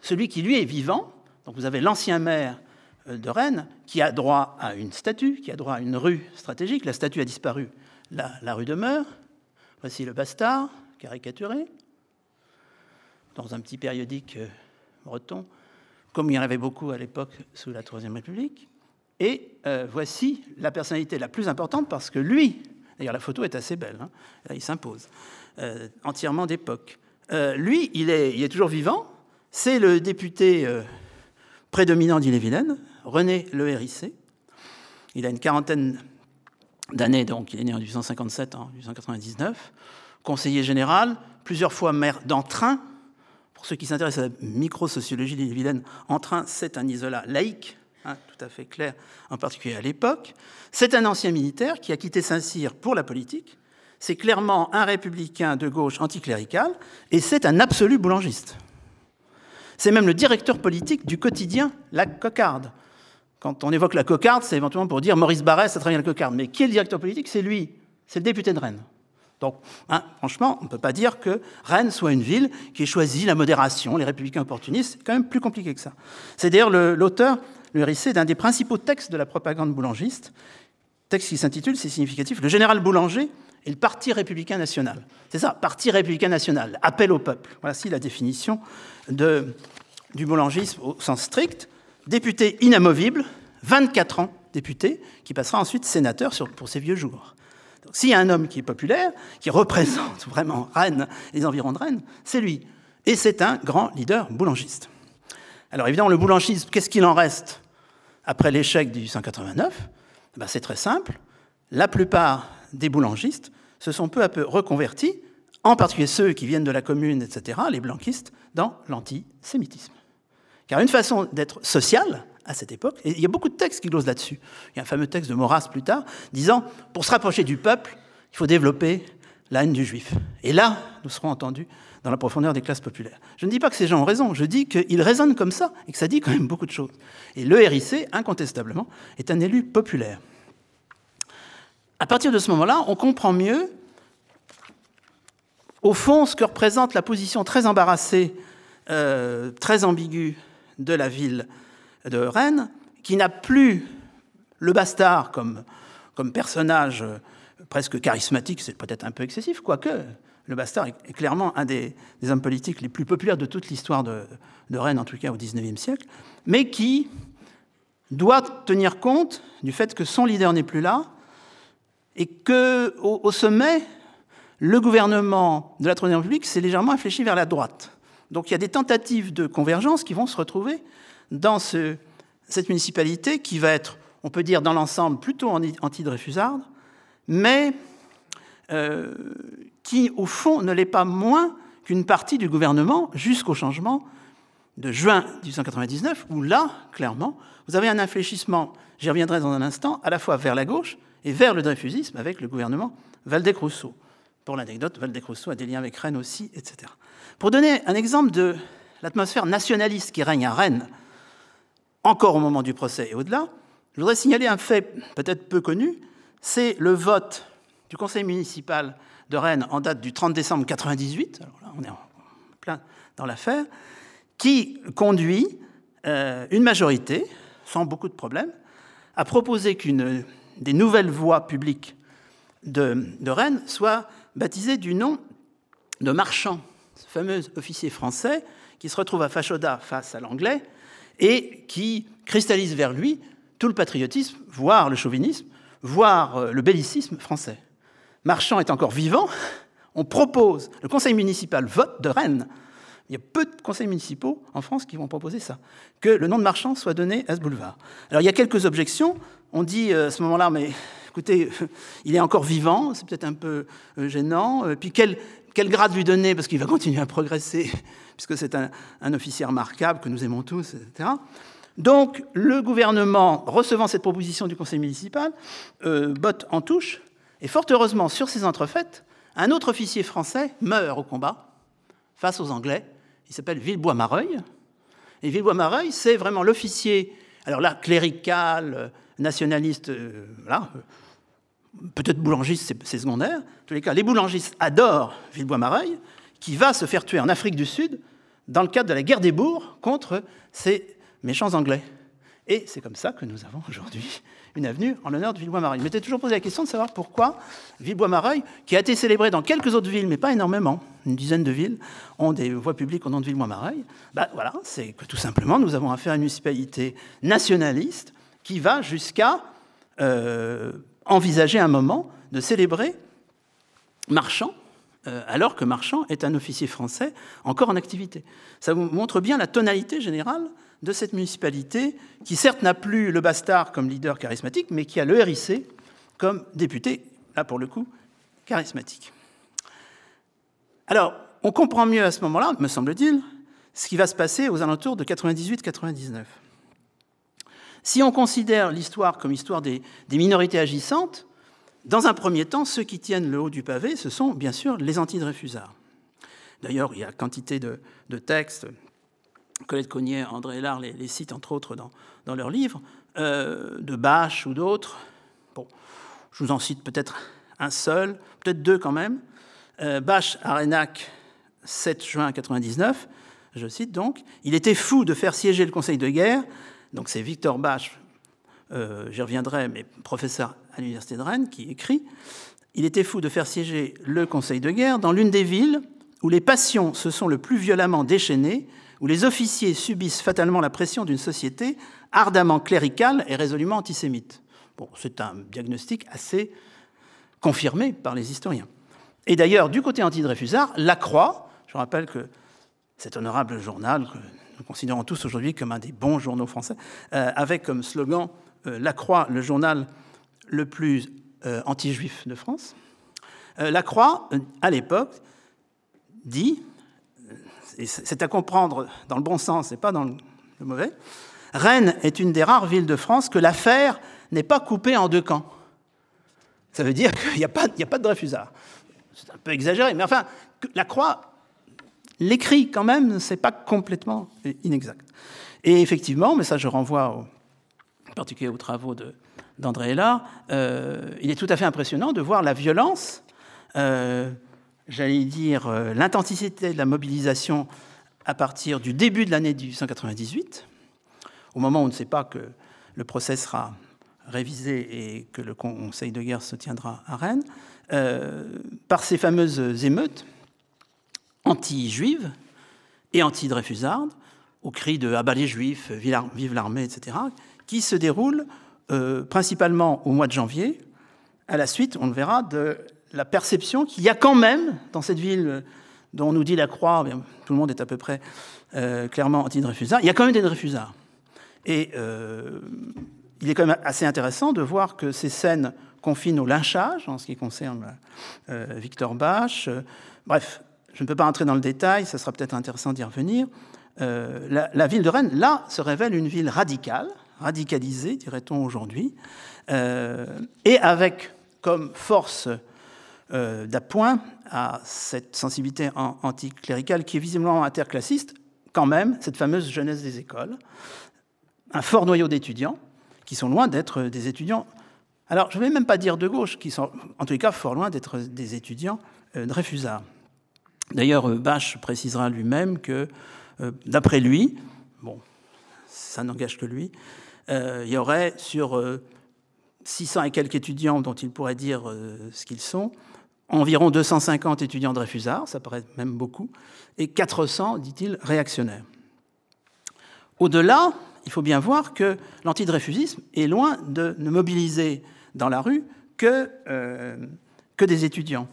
celui qui lui est vivant. Donc vous avez l'ancien maire euh, de Rennes qui a droit à une statue, qui a droit à une rue stratégique. La statue a disparu, la, la rue demeure. Voici le Bastard, caricaturé, dans un petit périodique euh, breton comme il y en avait beaucoup à l'époque sous la Troisième République. Et euh, voici la personnalité la plus importante parce que lui, d'ailleurs la photo est assez belle, hein, il s'impose, euh, entièrement d'époque. Euh, lui, il est, il est, toujours vivant, c'est le député prédominant d'Ille-et-Vilaine, René Le Hérissé. Il a une quarantaine d'années, donc il est né en 1857, en 1899, conseiller général, plusieurs fois maire d'Entrain, pour ceux qui s'intéressent à la microsociologie de Vilaine, Entrain, c'est un isolat laïque, hein, tout à fait clair, en particulier à l'époque. C'est un ancien militaire qui a quitté Saint-Cyr pour la politique. C'est clairement un républicain de gauche anticlérical, et c'est un absolu boulangiste. C'est même le directeur politique du quotidien La Cocarde. Quand on évoque la cocarde, c'est éventuellement pour dire Maurice Barrès a travaillé à la cocarde. Mais qui est le directeur politique? C'est lui, c'est le député de Rennes. Donc, hein, franchement, on ne peut pas dire que Rennes soit une ville qui ait choisi la modération, les républicains opportunistes. C'est quand même plus compliqué que ça. C'est d'ailleurs l'auteur, le RIC, d'un des principaux textes de la propagande boulangiste, texte qui s'intitule, c'est significatif, Le général Boulanger et le Parti républicain national. C'est ça, Parti républicain national, appel au peuple. Voici la définition de, du boulangisme au sens strict. Député inamovible, 24 ans député, qui passera ensuite sénateur pour ses vieux jours. S'il y a un homme qui est populaire, qui représente vraiment Rennes, les environs de Rennes, c'est lui. Et c'est un grand leader boulangiste. Alors évidemment, le boulangisme, qu'est-ce qu'il en reste après l'échec de 1889 eh ben, C'est très simple. La plupart des boulangistes se sont peu à peu reconvertis, en particulier ceux qui viennent de la commune, etc., les blanquistes, dans l'antisémitisme. Car une façon d'être sociale, à cette époque. Et il y a beaucoup de textes qui glosent là-dessus. Il y a un fameux texte de Maurras plus tard, disant Pour se rapprocher du peuple, il faut développer la haine du juif. Et là, nous serons entendus dans la profondeur des classes populaires. Je ne dis pas que ces gens ont raison, je dis qu'ils raisonnent comme ça et que ça dit quand même beaucoup de choses. Et le RIC, incontestablement, est un élu populaire. À partir de ce moment-là, on comprend mieux, au fond, ce que représente la position très embarrassée, euh, très ambiguë de la ville de Rennes, qui n'a plus le bastard comme, comme personnage presque charismatique, c'est peut-être un peu excessif, quoique le bastard est clairement un des, hommes politiques les plus populaires de toute l'histoire de, Rennes, en tout cas au XIXe siècle, mais qui doit tenir compte du fait que son leader n'est plus là et que au, sommet, le gouvernement de la Troisième République s'est légèrement infléchi vers la droite. Donc il y a des tentatives de convergence qui vont se retrouver dans cette municipalité qui va être, on peut dire dans l'ensemble, plutôt anti-Dreyfusarde, mais euh, qui, au fond, ne l'est pas moins qu'une partie du gouvernement jusqu'au changement de juin 1899, où là, clairement, vous avez un infléchissement, j'y reviendrai dans un instant, à la fois vers la gauche et vers le dreyfusisme avec le gouvernement Valdec-Rousseau. Pour l'anecdote, Valdec-Rousseau a des liens avec Rennes aussi, etc. Pour donner un exemple de l'atmosphère nationaliste qui règne à Rennes encore au moment du procès. Et au-delà, je voudrais signaler un fait peut-être peu connu, c'est le vote du conseil municipal de Rennes en date du 30 décembre 1998, alors là on est en plein dans l'affaire, qui conduit euh, une majorité, sans beaucoup de problèmes, à proposer qu'une des nouvelles voies publiques de, Rennes soit baptisé du nom de Marchand, ce fameux officier français qui se retrouve à Fachoda face à l'anglais et qui cristallise vers lui tout le patriotisme, voire le chauvinisme, voire euh, le bellicisme français. Marchand est encore vivant, on propose, le conseil municipal vote de Rennes, il y a peu de conseils municipaux en France qui vont proposer ça, que le nom de Marchand soit donné à ce boulevard. Alors il y a quelques objections, on dit euh, à ce moment-là, mais écoutez, il est encore vivant, c'est peut-être un peu euh, gênant, puis quel, quel grade lui donner, parce qu'il va continuer à progresser, puisque c'est un, officier remarquable que nous aimons tous, etc. Donc le gouvernement, recevant cette proposition du conseil municipal, euh, botte en touche, et fort heureusement, sur ces entrefaites, un autre officier français meurt au combat face aux Anglais. Il s'appelle Villebois-Mareuil. Et Villebois-Mareuil, c'est vraiment l'officier, alors là, clérical, euh, nationaliste, euh, voilà, peut-être boulangiste, c'est secondaire. En tous les cas, les boulangistes adorent Villebois-Mareuil, qui va se faire tuer en Afrique du Sud dans le cadre de la guerre des bourgs contre ces méchants Anglais. Et c'est comme ça que nous avons aujourd'hui une avenue en l'honneur de Villebois-Mareuil. Je m'étais toujours posé la question de savoir pourquoi Villebois-Mareuil, qui a été célébré dans quelques autres villes, mais pas énormément, une dizaine de villes, ont des voies publiques au nom de Villebois-Mareuil. Ben voilà, c'est que tout simplement, nous avons affaire à une municipalité nationaliste qui va jusqu'à euh, envisager un moment de célébrer Marchand, euh, alors que Marchand est un officier français encore en activité. Ça vous montre bien la tonalité générale de cette municipalité, qui certes n'a plus le bastard comme leader charismatique, mais qui a le RIC comme député, là pour le coup, charismatique. Alors, on comprend mieux à ce moment-là, me semble-t-il, ce qui va se passer aux alentours de 98-99. Si on considère l'histoire comme histoire des, minorités agissantes, dans un premier temps, ceux qui tiennent le haut du pavé, ce sont bien sûr les anti-Dreyfusards. D'ailleurs, il y a quantité de, textes, Colette Cognier, André Hélard les, citent entre autres dans, leurs livres, euh, de Bach ou d'autres. Je vous en cite peut-être un seul, peut-être deux quand même. Euh, Bach, Arenac, 7 juin 1999, je cite donc, Il était fou de faire siéger le Conseil de guerre donc c'est Victor Bach, euh, j'y reviendrai, mais professeur à l'Université de Rennes, qui écrit Il était fou de faire siéger le Conseil de guerre dans l'une des villes où les passions se sont le plus violemment déchaînées, où les officiers subissent fatalement la pression d'une société ardemment cléricale et résolument antisémite. Bon, c'est un diagnostic assez confirmé par les historiens. Et d'ailleurs, du côté anti-Dreyfusard, La Croix, je rappelle que cet honorable journal nous considérons tous aujourd'hui comme un des bons journaux français, euh, avec comme slogan euh, La Croix, le journal le plus euh, anti-juif de France. La Croix, à l'époque, dit, et c'est à comprendre dans le bon sens et pas dans le mauvais, Rennes est une des rares villes de France que l'affaire n'est pas coupée en deux camps. Ça veut dire qu'il n'y a, a, pas de Dreyfusard. C'est un peu exagéré, mais enfin, la Croix L'écrit, quand même, c'est pas complètement inexact. Et effectivement, mais ça je renvoie en particulier aux travaux d'André Hélard, euh, il est tout à fait impressionnant de voir la violence, euh, j'allais dire euh, l'intensité de la mobilisation à partir du début de l'année 1898, au moment où on ne sait pas que le procès sera révisé et que le conseil de guerre se tiendra à Rennes, par ces fameuses émeutes anti-juive et anti-dreyfusarde, au cri de Abat les juifs, vive l'armée, etc., qui se déroule euh, principalement au mois de janvier, à la suite, on le verra, de la perception qu'il y a quand même dans cette ville dont on nous dit la croix, tout le monde est à peu près euh, clairement anti-dreyfusard, il y a quand même des dreyfusards. Et euh, il est quand même assez intéressant de voir que ces scènes confinent au lynchage, en ce qui concerne Victor Bach. bref, je ne peux pas entrer dans le détail, ça sera peut-être intéressant d'y revenir. Euh, la, ville de Rennes, là, se révèle une ville radicale, radicalisée, dirait-on aujourd'hui, euh, et avec comme force euh, d'appoint à cette sensibilité anticléricale qui est visiblement interclassiste, quand même, cette fameuse jeunesse des écoles, un fort noyau d'étudiants qui sont loin d'être des étudiants. Alors, je ne vais même pas dire de gauche, qui sont en tous les cas fort loin d'être des étudiants de Réfusard. D'ailleurs, euh, Bach précisera lui-même que, euh, d'après lui, bon, ça n'engage que lui, euh, il y aurait sur 600 et quelques étudiants dont il pourrait dire ce qu'ils sont, environ 250 étudiants Dreyfusards, ça paraît même beaucoup, et 400, dit-il, réactionnaires. Au-delà, il faut bien voir que l'antidreyfusisme est loin de ne mobiliser dans la rue que, des étudiants.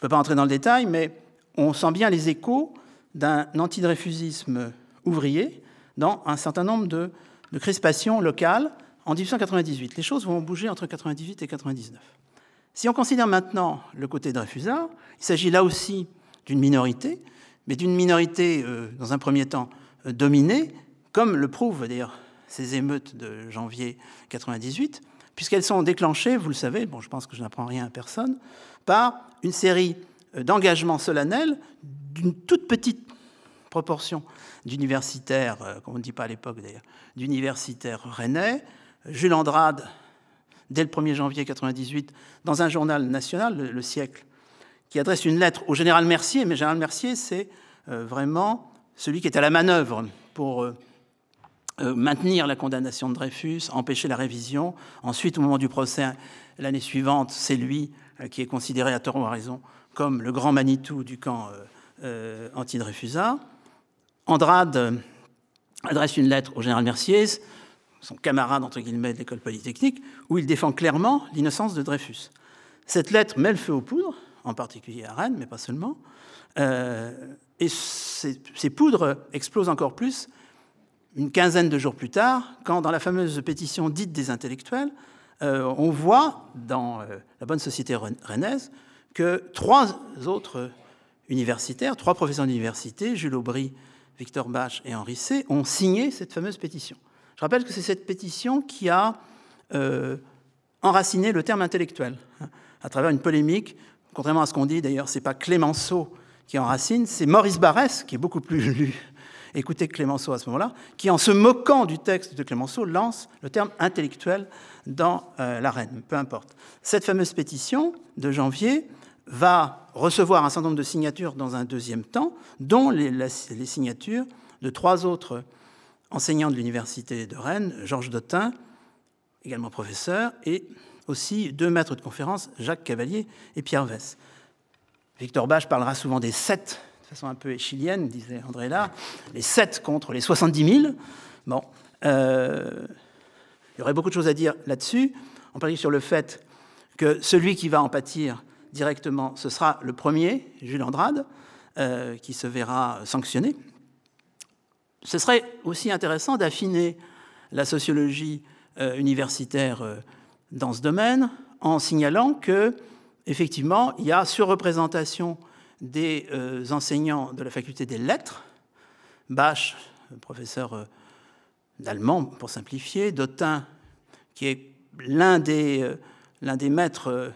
Ne peux pas entrer dans le détail, mais on sent bien les échos d'un antidreyfusisme ouvrier dans un certain nombre de, de crispations locales en 1898. Les choses vont bouger entre 98 et 99. Si on considère maintenant le côté Dreyfusard, il s'agit là aussi d'une minorité, mais d'une minorité, euh, dans un premier temps, euh, dominée, comme le prouvent d'ailleurs ces émeutes de janvier 98, puisqu'elles sont déclenchées, vous le savez, bon, je pense que je n'apprends rien à personne, une série euh, d'engagements solennels d'une toute petite proportion d'universitaires, comme on ne dit pas à l'époque d'ailleurs, d'universitaires rennais. Jules Andrade, dès le 1er janvier 98, dans un journal national, Le, Siècle, qui adresse une lettre au général Mercier, mais général Mercier, c'est euh, vraiment celui qui est à la manœuvre pour euh, euh, maintenir la condamnation de Dreyfus, empêcher la révision. Ensuite, au moment du procès, l'année suivante, c'est lui qui est considéré à tort ou à raison comme le grand Manitou du camp anti-Dreyfusard. Andrade adresse une lettre au général Mercier son camarade entre guillemets de l'école polytechnique, où il défend clairement l'innocence de Dreyfus. Cette lettre met le feu aux poudres, en particulier à Rennes, mais pas seulement, euh, et ces, poudres explosent encore plus une quinzaine de jours plus tard, quand dans la fameuse pétition dite des intellectuels, euh, on voit dans euh, la bonne société rennaise que trois autres universitaires, trois professeurs d'université, Jules Aubry, Victor Bach et Henri C., ont signé cette fameuse pétition. Je rappelle que c'est cette pétition qui a euh, enraciné le terme intellectuel hein, à travers une polémique. Contrairement à ce qu'on dit, d'ailleurs, c'est pas Clémenceau qui enracine, c'est Maurice Barrès, qui est beaucoup plus lu. Écoutez Clémenceau à ce moment-là, qui, en se moquant du texte de Clémenceau, lance le terme intellectuel dans euh, l'arène, peu importe. Cette fameuse pétition de janvier va recevoir un certain nombre de signatures dans un deuxième temps, dont les, signatures de trois autres enseignant de l'université de Rennes, Georges Dotin, également professeur, et aussi deux maîtres de conférence, Jacques Cavalier et Pierre Vess. Victor Bach parlera souvent des sept, façon un peu échilienne, disait André Là, les sept contre les 70 000. Bon, euh, il y aurait beaucoup de choses à dire là-dessus, en particulier sur le fait que celui qui va en pâtir directement, ce sera le premier, Jules Andrade, euh, qui se verra sanctionné ce serait aussi intéressant d'affiner la sociologie euh, universitaire dans ce domaine en signalant que, effectivement, il y a surreprésentation des euh, enseignants de la faculté des lettres, Bach, professeur d'allemand pour simplifier, Dotin, qui est l'un des, des maîtres,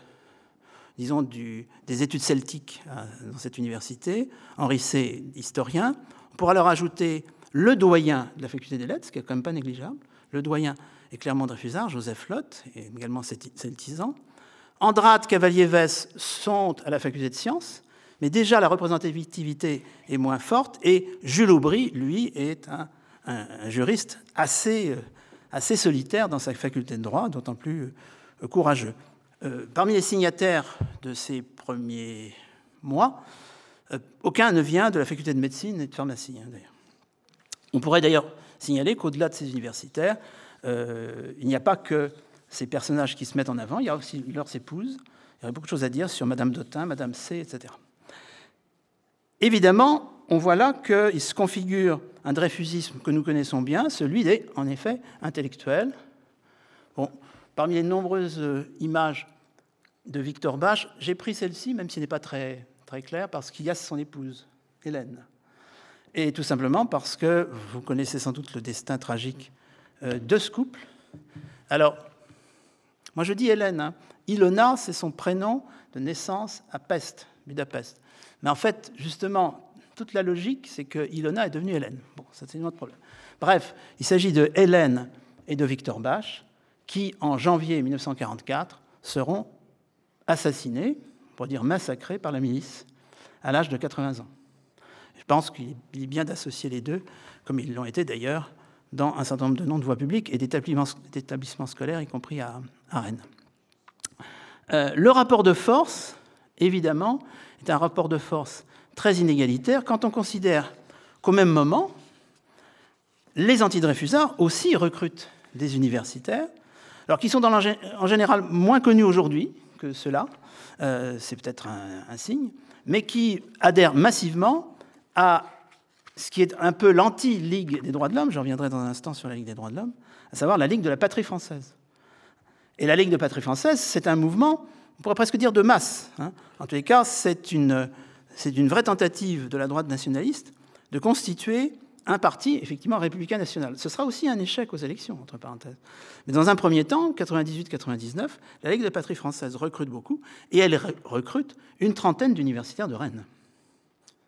disons, des études celtiques dans cette université, Henri C., historien. On pourra leur ajouter le doyen de la faculté des lettres, ce qui est quand même pas négligeable, le doyen est clairement Dreyfusard, Joseph Lotte, et également celtisant. Andrade, Cavalier-Vess sont à la faculté de sciences, mais déjà la représentativité est moins forte, et Jules Aubry, lui, est un, juriste assez, euh, assez solitaire dans sa faculté de droit, d'autant plus euh, courageux. Euh, parmi les signataires de ces premiers mois, aucun ne vient de la faculté de médecine et de pharmacie, hein. On pourrait d'ailleurs signaler qu'au-delà de ces universitaires, il n'y a pas que ces personnages qui se mettent en avant, il y a aussi leurs épouses. Il y aurait beaucoup de choses à dire sur Madame Dotin, Madame C, etc. Évidemment, on voit là qu'il se configure un dreyfusisme que nous connaissons bien, celui des, en effet, intellectuels. Bon, parmi les nombreuses euh, images de Victor Bach, j'ai pris celle-ci, même si elle n'est pas très, très claire, parce qu'il y a son épouse, Hélène et tout simplement parce que vous connaissez sans doute le destin tragique euh, de ce couple. Alors, moi je dis Hélène, hein. Ilona, c'est son prénom de naissance à Pest, Budapest. Mais en fait, justement, toute la logique, c'est que Ilona est devenue Hélène. Bon, ça c'est un autre problème. Bref, il s'agit de Hélène et de Victor Bach, qui, en janvier 1944, seront assassinés, pour dire massacrés par la milice, à l'âge de 80 ans. Je pense qu'il est bien d'associer les deux, comme ils l'ont été d'ailleurs dans un certain nombre de noms de voies publiques et d'établissements scolaires, y compris à, Rennes. Euh, le rapport de force, évidemment, est un rapport de force très inégalitaire quand on considère qu'au même moment, les antidreyfusards aussi recrutent des universitaires, alors qui sont en général moins connus aujourd'hui que ceux-là, euh, c'est peut-être un, signe, mais qui adhèrent massivement à ce qui est un peu l'anti-Ligue des droits de l'homme, je reviendrai dans un instant sur la Ligue des droits de l'homme, à savoir la Ligue de la patrie française. Et la Ligue de patrie française, c'est un mouvement, on pourrait presque dire de masse. Hein. En tous les cas, c'est une, vraie tentative de la droite nationaliste de constituer un parti, effectivement, républicain national. Ce sera aussi un échec aux élections, entre parenthèses. Mais dans un premier temps, 98-99, la Ligue de patrie française recrute beaucoup, et elle recrute une trentaine d'universitaires de Rennes.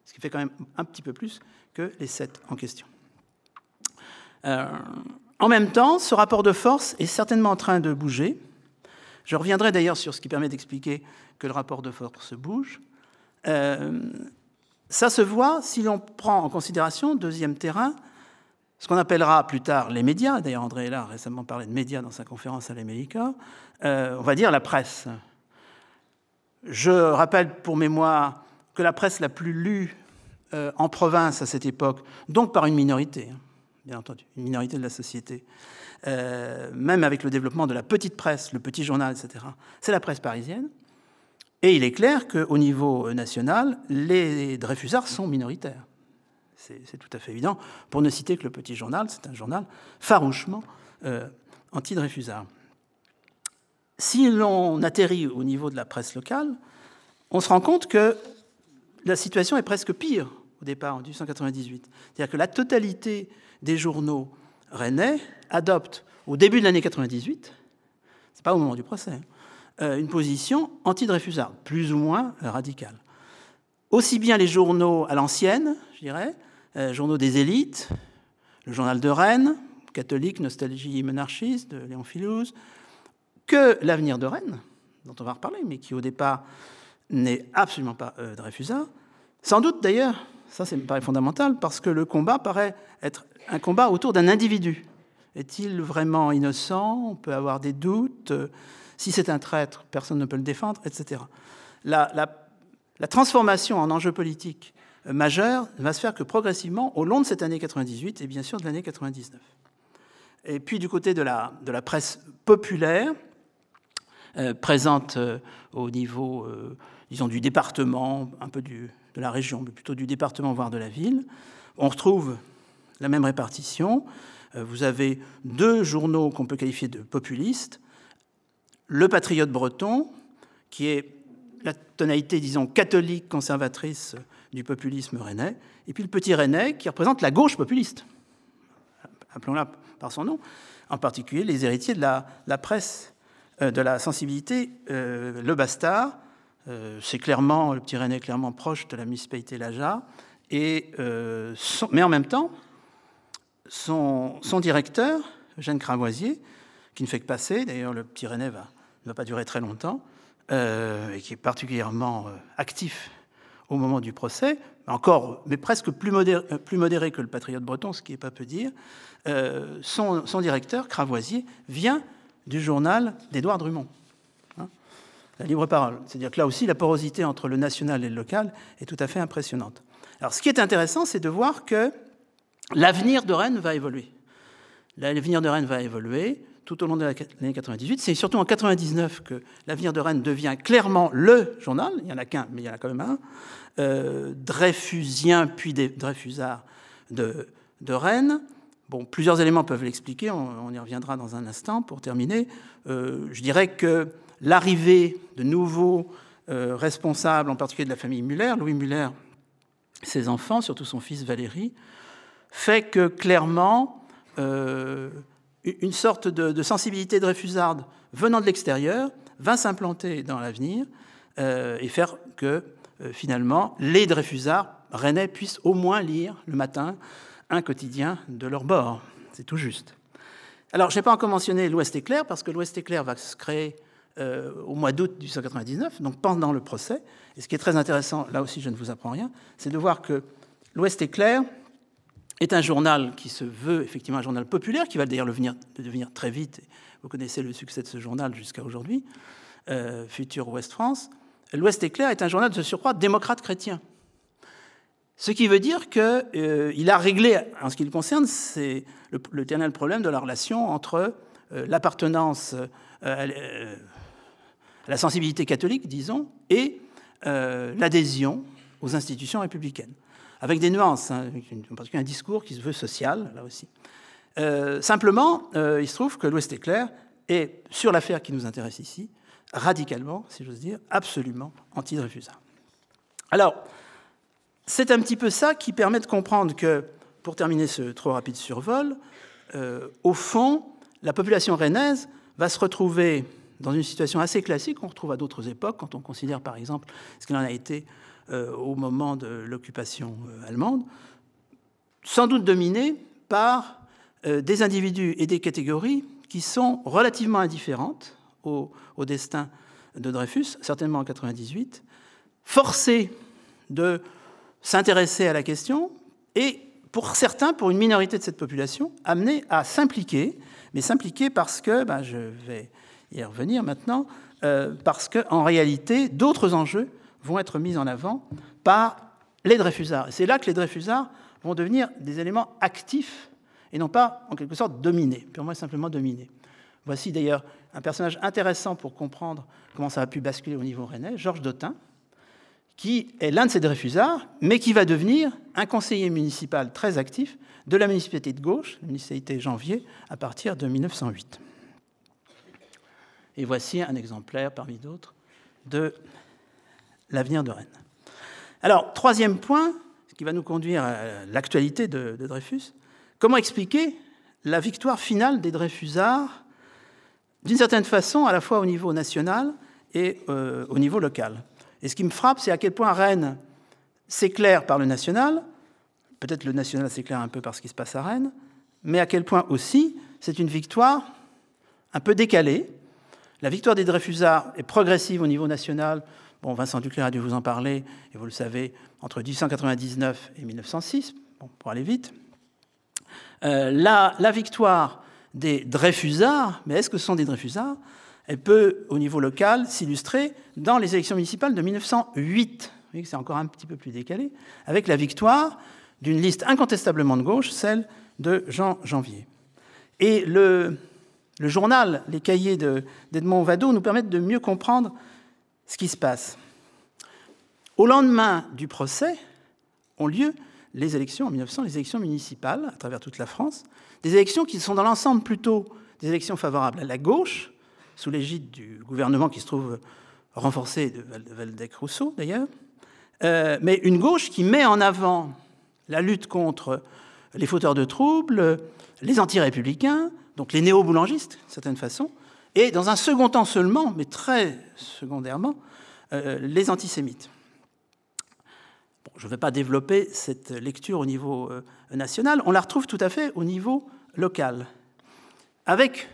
Ce qui fait quand même un petit peu plus que les sept en question. Euh, en même temps, ce rapport de force est certainement en train de bouger. Je reviendrai d'ailleurs sur ce qui permet d'expliquer que le rapport de force bouge. Euh, ça se voit si l'on prend en considération, deuxième terrain, ce qu'on appellera plus tard les médias. D'ailleurs, André a récemment parlé de médias dans sa conférence à l'América. Euh, on va dire la presse. Je rappelle pour mémoire que la presse la plus lue euh, en province à cette époque, donc par une minorité, hein, bien entendu, une minorité de la société, euh, même avec le développement de la petite presse, le petit journal, etc., c'est la presse parisienne. Et il est clair qu'au niveau national, les Dreyfusards sont minoritaires. C'est tout à fait évident, pour ne citer que le Petit Journal, c'est un journal farouchement euh, anti-Dreyfusard. Si l'on atterrit au niveau de la presse locale, on se rend compte que la situation est presque pire au départ, en 1898. C'est-à-dire que la totalité des journaux rennais adoptent, au début de l'année 98, c'est pas au moment du procès, hein, euh, une position anti-Dreyfusard, plus ou moins euh, radicale. Aussi bien les journaux à l'ancienne, je dirais, euh, journaux des élites, le journal de Rennes, catholique, nostalgie monarchiste, de Léon Filouz, que l'avenir de Rennes, dont on va reparler, mais qui au départ n'est absolument pas Dreyfusard. Sans doute d'ailleurs, ça c'est paraît fondamental, parce que le combat paraît être un combat autour d'un individu. Est-il vraiment innocent? On peut avoir des doutes. Si c'est un traître, personne ne peut le défendre, etc. La, transformation en enjeu politique euh, majeur va se faire que progressivement au long de cette année 98 et bien sûr de l'année 99. Et puis du côté de la, de la presse populaire, euh, présente euh, au niveau, disons, du département, un peu de la région, mais plutôt du département, voire de la ville, on retrouve la même répartition. Vous avez deux journaux qu'on peut qualifier de populistes, le patriote breton, qui est la tonalité, disons, catholique conservatrice du populisme rennais, et puis le petit rennais, qui représente la gauche populiste, appelons-la par son nom, en particulier les héritiers de la, presse, euh, de la sensibilité, euh, le bastard, euh, c'est clairement, le petit rennais est clairement proche de la municipalité Laja, et, mais en même temps, son, directeur, Eugène Cravoisier, qui ne fait que passer, d'ailleurs le petit va ne va pas durer très longtemps, euh, et qui est particulièrement euh, actif au moment du procès, encore, mais presque plus modéré, euh, plus modéré que le patriote breton, ce qui n'est pas peu dire, son, directeur, Cravoisier, vient du journal d'Édouard Drummond, hein, la libre parole. C'est-à-dire que là aussi, la porosité entre le national et le local est tout à fait impressionnante. Alors, ce qui est intéressant, c'est de voir que l'avenir de Rennes va évoluer. L'avenir de Rennes va évoluer tout au long de l'année 98. C'est surtout en 99 que l'avenir de Rennes devient clairement le journal. Il n'y en a qu'un, mais il y en a quand même un. Euh, Dreyfusien, puis des Dreyfusards de, de, Rennes. Bon, plusieurs éléments peuvent l'expliquer, on, y reviendra dans un instant. Pour terminer, euh, je dirais que l'arrivée de nouveaux euh, responsables, en particulier de la famille Muller, Louis Muller, ses enfants, surtout son fils Valérie, fait que clairement, une sorte de, sensibilité de venant de l'extérieur va s'implanter dans l'avenir euh, et faire que euh, finalement les Dreyfusards rennais puissent au moins lire le matin un quotidien de leur bord. C'est tout juste. Alors, je n'ai pas encore mentionné l'Ouest éclair, parce que l'Ouest éclair va se créer euh, au mois d'août 1899, donc pendant le procès. Et ce qui est très intéressant, là aussi je ne vous apprends rien, c'est de voir que l'Ouest éclair est un journal qui se veut effectivement un journal populaire, qui va d'ailleurs devenir, devenir très vite. Vous connaissez le succès de ce journal jusqu'à aujourd'hui, euh, Futur Ouest France. L'Ouest éclair est un journal de surcroît démocrate chrétien. Ce qui veut dire qu'il euh, a réglé, en ce qui le concerne, c'est le, le problème de la relation entre euh, l'appartenance à la sensibilité catholique, disons, et l'adhésion aux institutions républicaines avec des nuances, hein, parce un discours qui se veut social, là aussi. Euh, simplement, euh, il se trouve que l'Ouest éclair est, sur l'affaire qui nous intéresse ici, radicalement, si j'ose dire, absolument anti-Dreyfusard. Alors, c'est un petit peu ça qui permet de comprendre que, pour terminer ce trop rapide survol, euh, au fond, la population rennaise va se retrouver dans une situation assez classique qu'on retrouve à d'autres époques, quand on considère par exemple ce qu'il en a été euh, au moment de l'occupation euh, allemande, sans doute dominé par euh, des individus et des catégories qui sont relativement indifférentes au, destin de Dreyfus, certainement en 98, forcés de s'intéresser à la question et, pour certains, pour une minorité de cette population, amenés à s'impliquer, mais s'impliquer parce que, ben, je vais y revenir maintenant, parce qu'en réalité, d'autres enjeux vont être mis en avant par les Dreyfusards. C'est là que les Dreyfusards vont devenir des éléments actifs et non pas, en quelque sorte, dominés, purement et simplement dominés. Voici d'ailleurs un personnage intéressant pour comprendre comment ça a pu basculer au niveau rennais, Georges Dautin, qui est l'un de ces Dreyfusards, mais qui va devenir un conseiller municipal très actif de la municipalité de gauche, la municipalité Janvier, à partir de 1908. Et voici un exemplaire parmi d'autres de l'avenir de Rennes. Alors, troisième point, ce qui va nous conduire à l'actualité de, Dreyfus, comment expliquer la victoire finale des Dreyfusards, d'une certaine façon, à la fois au niveau national et euh, au niveau local. Et ce qui me frappe, c'est à quel point Rennes s'éclaire par le national, peut-être le national s'éclaire un peu par ce qui se passe à Rennes, mais à quel point aussi c'est une victoire un peu décalée. La victoire des Dreyfusards est progressive au niveau national, Bon, Vincent Duclerc a dû vous en parler, et vous le savez, entre 1899 et 1906, bon, pour aller vite. Euh, la, la, victoire des Dreyfusards, mais est-ce que ce sont des Dreyfusards? Elle peut, au niveau local, s'illustrer dans les élections municipales de 1908. Vous voyez que c'est encore un petit peu plus décalé, avec la victoire d'une liste incontestablement de gauche, celle de Jean Janvier. Et le, le journal, les cahiers d'Edmond Vado nous permettent de mieux comprendre ce qui se passe. Au lendemain du procès ont lieu les élections, en 1900, les élections municipales à travers toute la France, des élections qui sont dans l'ensemble plutôt des élections favorables à la gauche, sous l'égide du gouvernement qui se trouve renforcé de Valdec-Rousseau d'ailleurs, euh, mais une gauche qui met en avant la lutte contre les fauteurs de troubles, les anti-républicains, donc les néo-boulangistes, d'une certaine façon, et dans un second temps seulement, mais très secondairement, euh, les antisémites. je ne vais pas développer cette lecture au niveau euh, national, on la retrouve tout à fait au niveau local, avec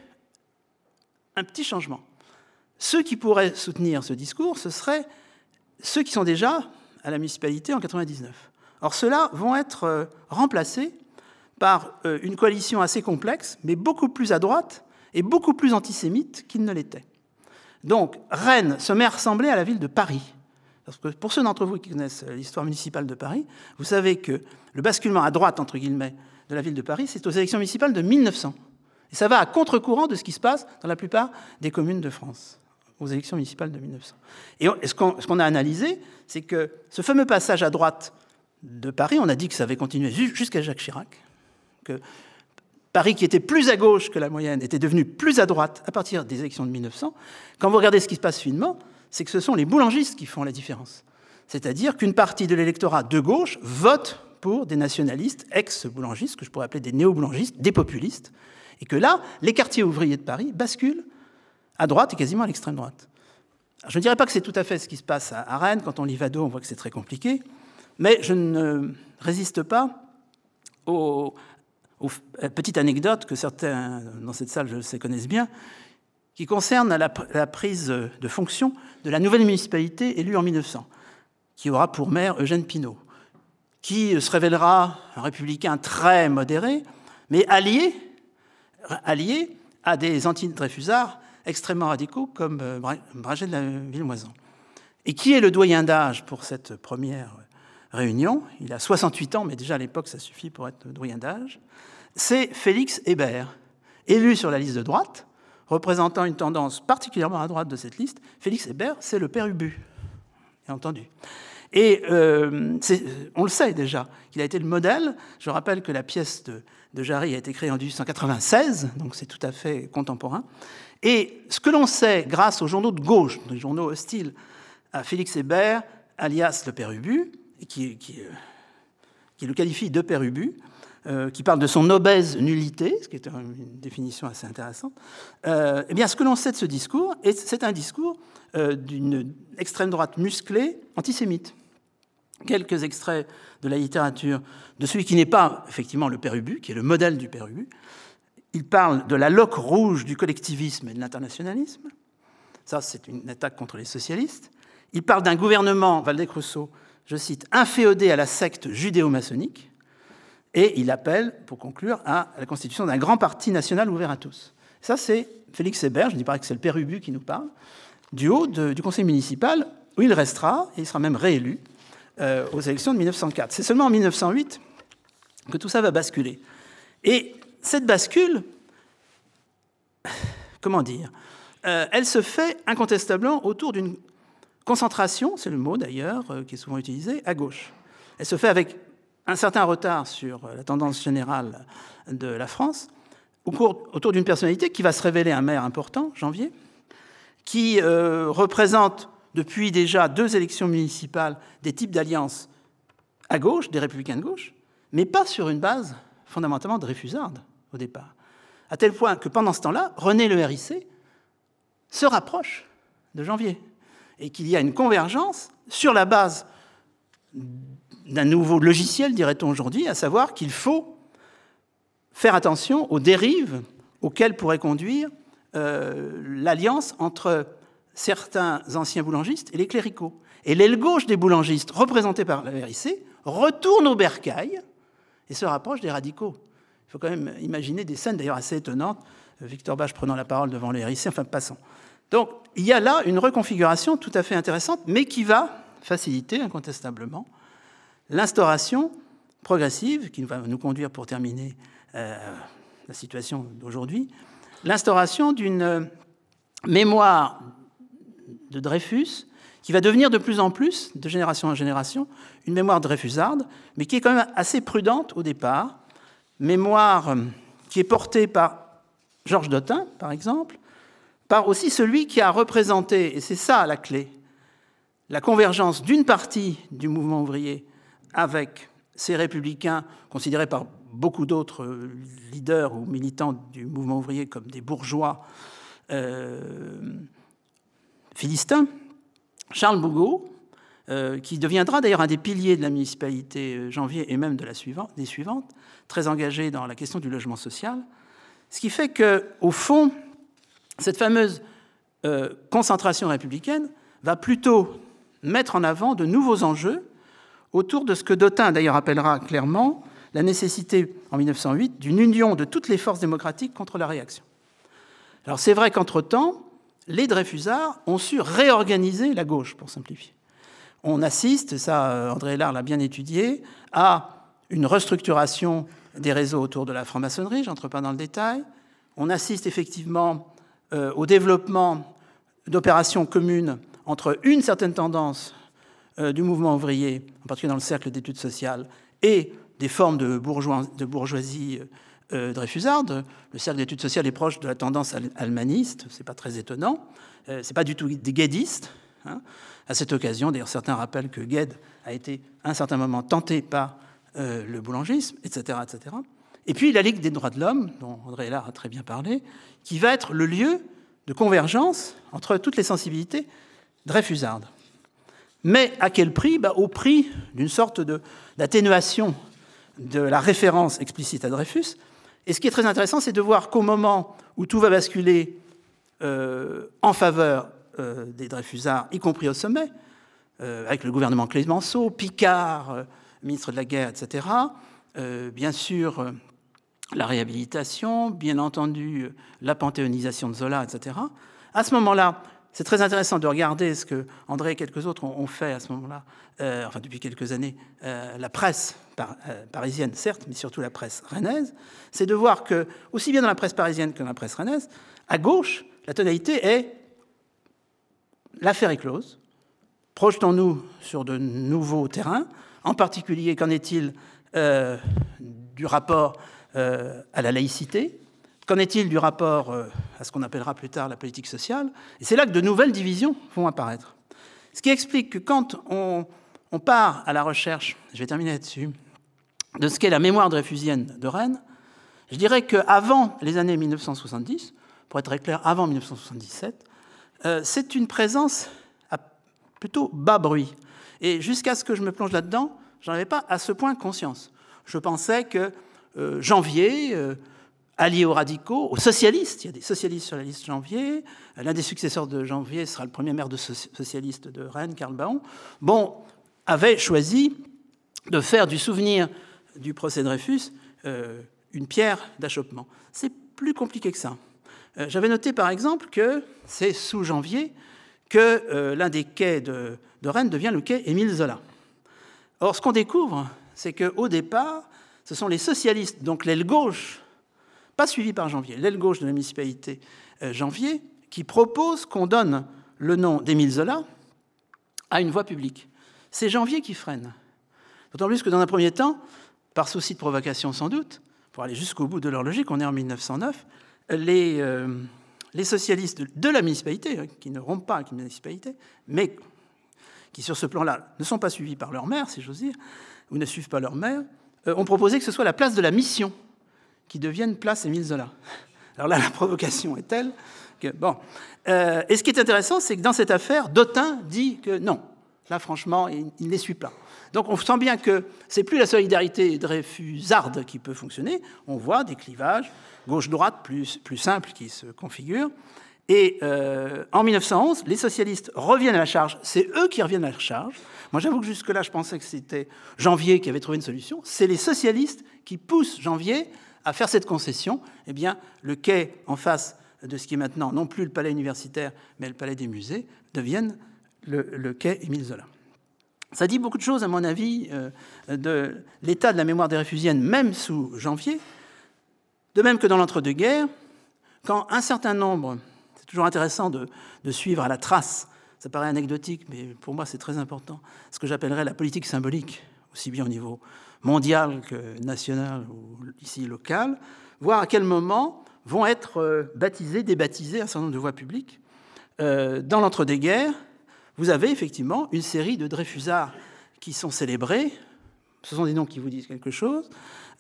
un petit changement. Ceux qui pourraient soutenir ce discours, ce seraient ceux qui sont déjà à la municipalité en 99. Or, ceux-là vont être euh, remplacés par une coalition assez complexe, mais beaucoup plus à droite, et beaucoup plus antisémite qu'il ne l'était. Donc Rennes se met à ressembler à la ville de Paris. Parce que pour ceux d'entre vous qui connaissent l'histoire municipale de Paris, vous savez que le basculement à droite, entre guillemets, de la ville de Paris, c'est aux élections municipales de 1900. Et ça va à contre-courant de ce qui se passe dans la plupart des communes de France, aux élections municipales de 1900. Et ce qu'on a analysé, c'est que ce fameux passage à droite de Paris, on a dit que ça avait continué jusqu'à Jacques Chirac, que Paris, qui était plus à gauche que la moyenne, était devenu plus à droite à partir des élections de 1900. Quand vous regardez ce qui se passe finement, c'est que ce sont les boulangistes qui font la différence. C'est-à-dire qu'une partie de l'électorat de gauche vote pour des nationalistes ex-boulangistes, que je pourrais appeler des néo-boulangistes, des populistes, et que là, les quartiers ouvriers de Paris basculent à droite et quasiment à l'extrême droite. je ne dirais pas que c'est tout à fait ce qui se passe à Rennes. Quand on lit Vado, on voit que c'est très compliqué. Mais je ne résiste pas au, petite anecdote que certains dans cette salle, je sais, connaissent bien, qui concerne la, prise de fonction de la nouvelle municipalité élue en 1900, qui aura pour maire Eugène Pinault. qui se révélera un républicain très modéré, mais allié, allié à des anti-Dreyfusards extrêmement radicaux comme euh, Bragé de la Villemoisan. Et qui est le doyen d'âge pour cette première réunion? Il a 68 ans, mais déjà à l'époque ça suffit pour être le doyen d'âge. C'est Félix Hébert, élu sur la liste de droite, représentant une tendance particulièrement à droite de cette liste. Félix Hébert, c'est le père Ubu, entendu. Et euh, on le sait déjà, qu'il a été le modèle. Je rappelle que la pièce de, Jarry a été créée en 1896, donc c'est tout à fait contemporain. Et ce que l'on sait grâce aux journaux de gauche, les journaux hostiles à Félix Hébert, alias le père Ubu, qui, qui, euh, qui le qualifie de père Ubu, euh, qui parle de son obèse nullité, ce qui est une définition assez intéressante, euh, eh bien, ce que l'on sait de ce discours, c'est un discours d'une extrême droite musclée, antisémite. Quelques extraits de la littérature de celui qui n'est pas effectivement le père Ubu, qui est le modèle du père Ubu, il parle de la loque rouge du collectivisme et de l'internationalisme. Ça, c'est une attaque contre les socialistes. Il parle d'un gouvernement, Valdec-Rousseau, je cite, inféodé à la secte judéo-maçonnique. Et il appelle, pour conclure, à la constitution d'un grand parti national ouvert à tous. Ça, c'est Félix Hébert, je ne dis pas que c'est le père Ubu qui nous parle, du haut du conseil municipal, où il restera, et il sera même réélu euh, aux élections de 1904. C'est seulement en 1908 que tout ça va basculer. Et cette bascule, comment dire, euh, elle se fait incontestablement autour d'une concentration, c'est le mot d'ailleurs euh, qui est souvent utilisé, à gauche. Elle se fait avec un certain retard sur euh, la tendance générale de la France, autour d'une personnalité qui va se révéler un maire important, Janvier, qui représente depuis déjà deux élections municipales des types d'alliances à gauche, des républicains de gauche, mais pas sur une base fondamentalement de réfusarde au départ. À tel point que pendant ce temps-là, René Le RIC se rapproche de Janvier et qu'il y a une convergence sur la base d'un nouveau logiciel, dirait-on aujourd'hui, à savoir qu'il faut faire attention aux dérives auxquelles pourrait conduire euh, l'alliance entre certains anciens boulangistes et les cléricaux. Et l'aile gauche des boulangistes, représentée par la RIC, retourne au bercail et se rapproche des radicaux. Il faut quand même imaginer des scènes d'ailleurs assez étonnantes. Victor Bach prenant la parole devant les RIC, enfin passons. Donc il y a là une reconfiguration tout à fait intéressante, mais qui va faciliter incontestablement l'instauration progressive, qui va nous conduire pour terminer euh, la situation d'aujourd'hui, l'instauration d'une mémoire de Dreyfus qui va devenir de plus en plus, de génération en génération, une mémoire dreyfusarde, mais qui est quand même assez prudente au départ, mémoire euh, qui est portée par Georges Dotin, par exemple, par aussi celui qui a représenté, et c'est ça la clé, la convergence d'une partie du mouvement ouvrier avec ces républicains considérés par beaucoup d'autres euh, leaders ou militants du mouvement ouvrier comme des bourgeois euh, philistins, Charles Bougot, euh, qui deviendra d'ailleurs un des piliers de la municipalité janvier et même de la suivante, des suivantes, très engagé dans la question du logement social. Ce qui fait que, au fond, cette fameuse concentration républicaine va plutôt mettre en avant de nouveaux enjeux autour de ce que Dotin d'ailleurs appellera clairement la nécessité en 1908 d'une union de toutes les forces démocratiques contre la réaction. Alors c'est vrai qu'entre-temps, les Dreyfusards ont su réorganiser la gauche, pour simplifier on assiste, ça euh, André Lard l'a bien étudié, à une restructuration des réseaux autour de la franc-maçonnerie, j'entre pas dans le détail. On assiste effectivement euh, au développement d'opérations communes entre une certaine tendance du mouvement ouvrier, en particulier dans le cercle d'études sociales, et des formes de, bourgeoisie dreyfusarde. Le cercle d'études sociales est proche de la tendance almaniste, c'est pas très étonnant. c'est pas du tout des guédistes. Hein. À cette occasion, d'ailleurs, certains rappellent que Gued a été à un certain moment tenté par euh, le boulangisme, etc., etc. Et puis la Ligue des droits de l'homme, dont André Hélard a très bien parlé, qui va être le lieu de convergence entre toutes les sensibilités dreyfusardes. Mais à quel prix bah, Au prix d'une sorte d'atténuation de, la référence explicite à Dreyfus. Et ce qui est très intéressant, c'est de voir qu'au moment où tout va basculer euh, en faveur euh, des Dreyfusards, y compris au sommet, euh, avec le gouvernement Clémenceau, Picard, ministre de la Guerre, etc. bien sûr, la réhabilitation, bien entendu, la panthéonisation de Zola, etc. À ce moment-là, c'est très intéressant de regarder ce que André et quelques autres ont, fait à ce moment-là, euh, enfin depuis quelques années, euh, la presse euh, parisienne, certes, mais surtout la presse rennaise, c'est de voir que, aussi bien dans la presse parisienne que dans la presse rennaise, à gauche, la tonalité est l'affaire est close, projetons-nous sur de nouveaux terrains, en particulier, qu'en est-il du rapport à la laïcité? Qu'en est-il du rapport à ce qu'on appellera plus tard la politique sociale Et c'est là que de nouvelles divisions vont apparaître. Ce qui explique que quand on, part à la recherche, je vais terminer là-dessus, de ce qu'est la mémoire dreyfusienne de Rennes, je dirais qu'avant les années 1970, pour être très clair, avant 1977, euh, c'est une présence à plutôt bas bruit. Et jusqu'à ce que je me plonge là-dedans, je n'en avais pas à ce point conscience. Je pensais que euh, janvier, allié aux radicaux, aux socialistes. Il y a des socialistes sur la liste Janvier. L'un des successeurs de Janvier sera le premier maire de socialiste de Rennes, Karl Baon. Bon, avait choisi de faire du souvenir du procès Dreyfus euh, une pierre d'achoppement. C'est plus compliqué que ça. Euh, j'avais noté par exemple que c'est sous Janvier que euh, l'un des quais de, de, Rennes devient le quai Émile Zola. Or, ce qu'on découvre, c'est qu'au départ, ce sont les socialistes, donc l'aile gauche suivi par Janvier, l'aile gauche de la municipalité euh, Janvier, qui propose qu'on donne le nom d'Émile Zola à une voie publique. C'est Janvier qui freine. D'autant plus que dans un premier temps, par souci de provocation sans doute, pour aller jusqu'au bout de leur logique, on est en 1909, les, euh, les socialistes de la municipalité, hein, qui ne rompent pas avec la municipalité, mais qui sur ce plan-là ne sont pas suivis par leur maire, si j'ose dire, ou ne suivent pas leur maire, euh, ont proposé que ce soit la place de la mission qui deviennent place Émile Zola. Alors là, la provocation est telle que... Bon. Euh, et ce qui est intéressant, c'est que dans cette affaire, Dotin dit que non, là, franchement, il ne les suit pas. Donc on sent bien que c'est plus la solidarité dreyfusarde qui peut fonctionner. On voit des clivages gauche-droite plus, plus simples qui se configurent. Et euh, en 1911, les socialistes reviennent à la charge. C'est eux qui reviennent à la charge. Moi, j'avoue que jusque-là, je pensais que c'était Janvier qui avait trouvé une solution. C'est les socialistes qui poussent Janvier à faire cette concession, eh bien, le quai en face de ce qui est maintenant non plus le palais universitaire, mais le palais des musées, devienne le, quai Émile Zola. Ça dit beaucoup de choses, à mon avis, euh, de l'état de la mémoire des réfugiennes, même sous janvier, de même que dans l'entre-deux-guerres, quand un certain nombre, c'est toujours intéressant de, de, suivre à la trace, ça paraît anecdotique, mais pour moi c'est très important, ce que j'appellerais la politique symbolique, aussi bien au niveau mondiale que nationale ou ici locale, voir à quel moment vont être euh, baptisées, débaptisées un certain nombre de voies publiques. Euh, dans l'entre-deux-guerres, vous avez effectivement une série de Dreyfusards qui sont célébrés. Ce sont des noms qui vous disent quelque chose.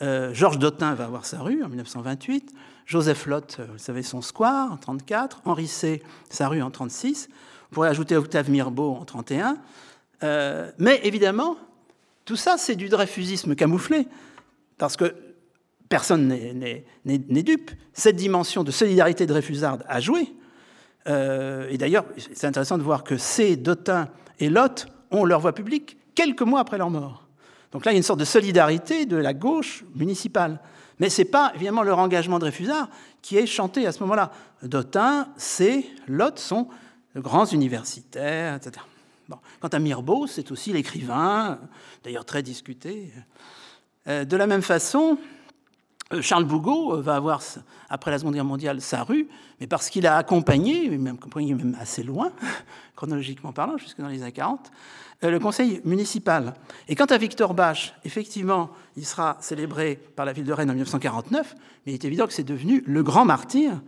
Euh, Georges Dotin va avoir sa rue en 1928. Joseph Lotte, vous savez, son square en 1934. Henri C., sa rue en 1936. Vous pourrez ajouter Octave Mirbeau en 1931. mais évidemment, tout ça, c'est du dreyfusisme camouflé, parce que personne n'est dupe. Cette dimension de solidarité dreyfusarde a joué. Euh, et d'ailleurs, c'est intéressant de voir que C, Dotin et Lot ont leur voix publique quelques mois après leur mort. Donc là, il y a une sorte de solidarité de la gauche municipale. Mais ce n'est pas évidemment leur engagement dreyfusard qui est chanté à ce moment-là. Dotin, C, Lot sont de grands universitaires, etc. Quant à Mirbeau, c'est aussi l'écrivain, d'ailleurs très discuté. Euh, de la même façon, euh, Charles Bougot va avoir, après la Seconde Guerre mondiale, sa rue, mais parce qu'il a accompagné, même, même assez loin, chronologiquement parlant, jusque dans les années 40, euh, le conseil municipal. Et quant à Victor Bach, effectivement, il sera célébré par la ville de Rennes en 1949, mais il est évident que c'est devenu le grand martyr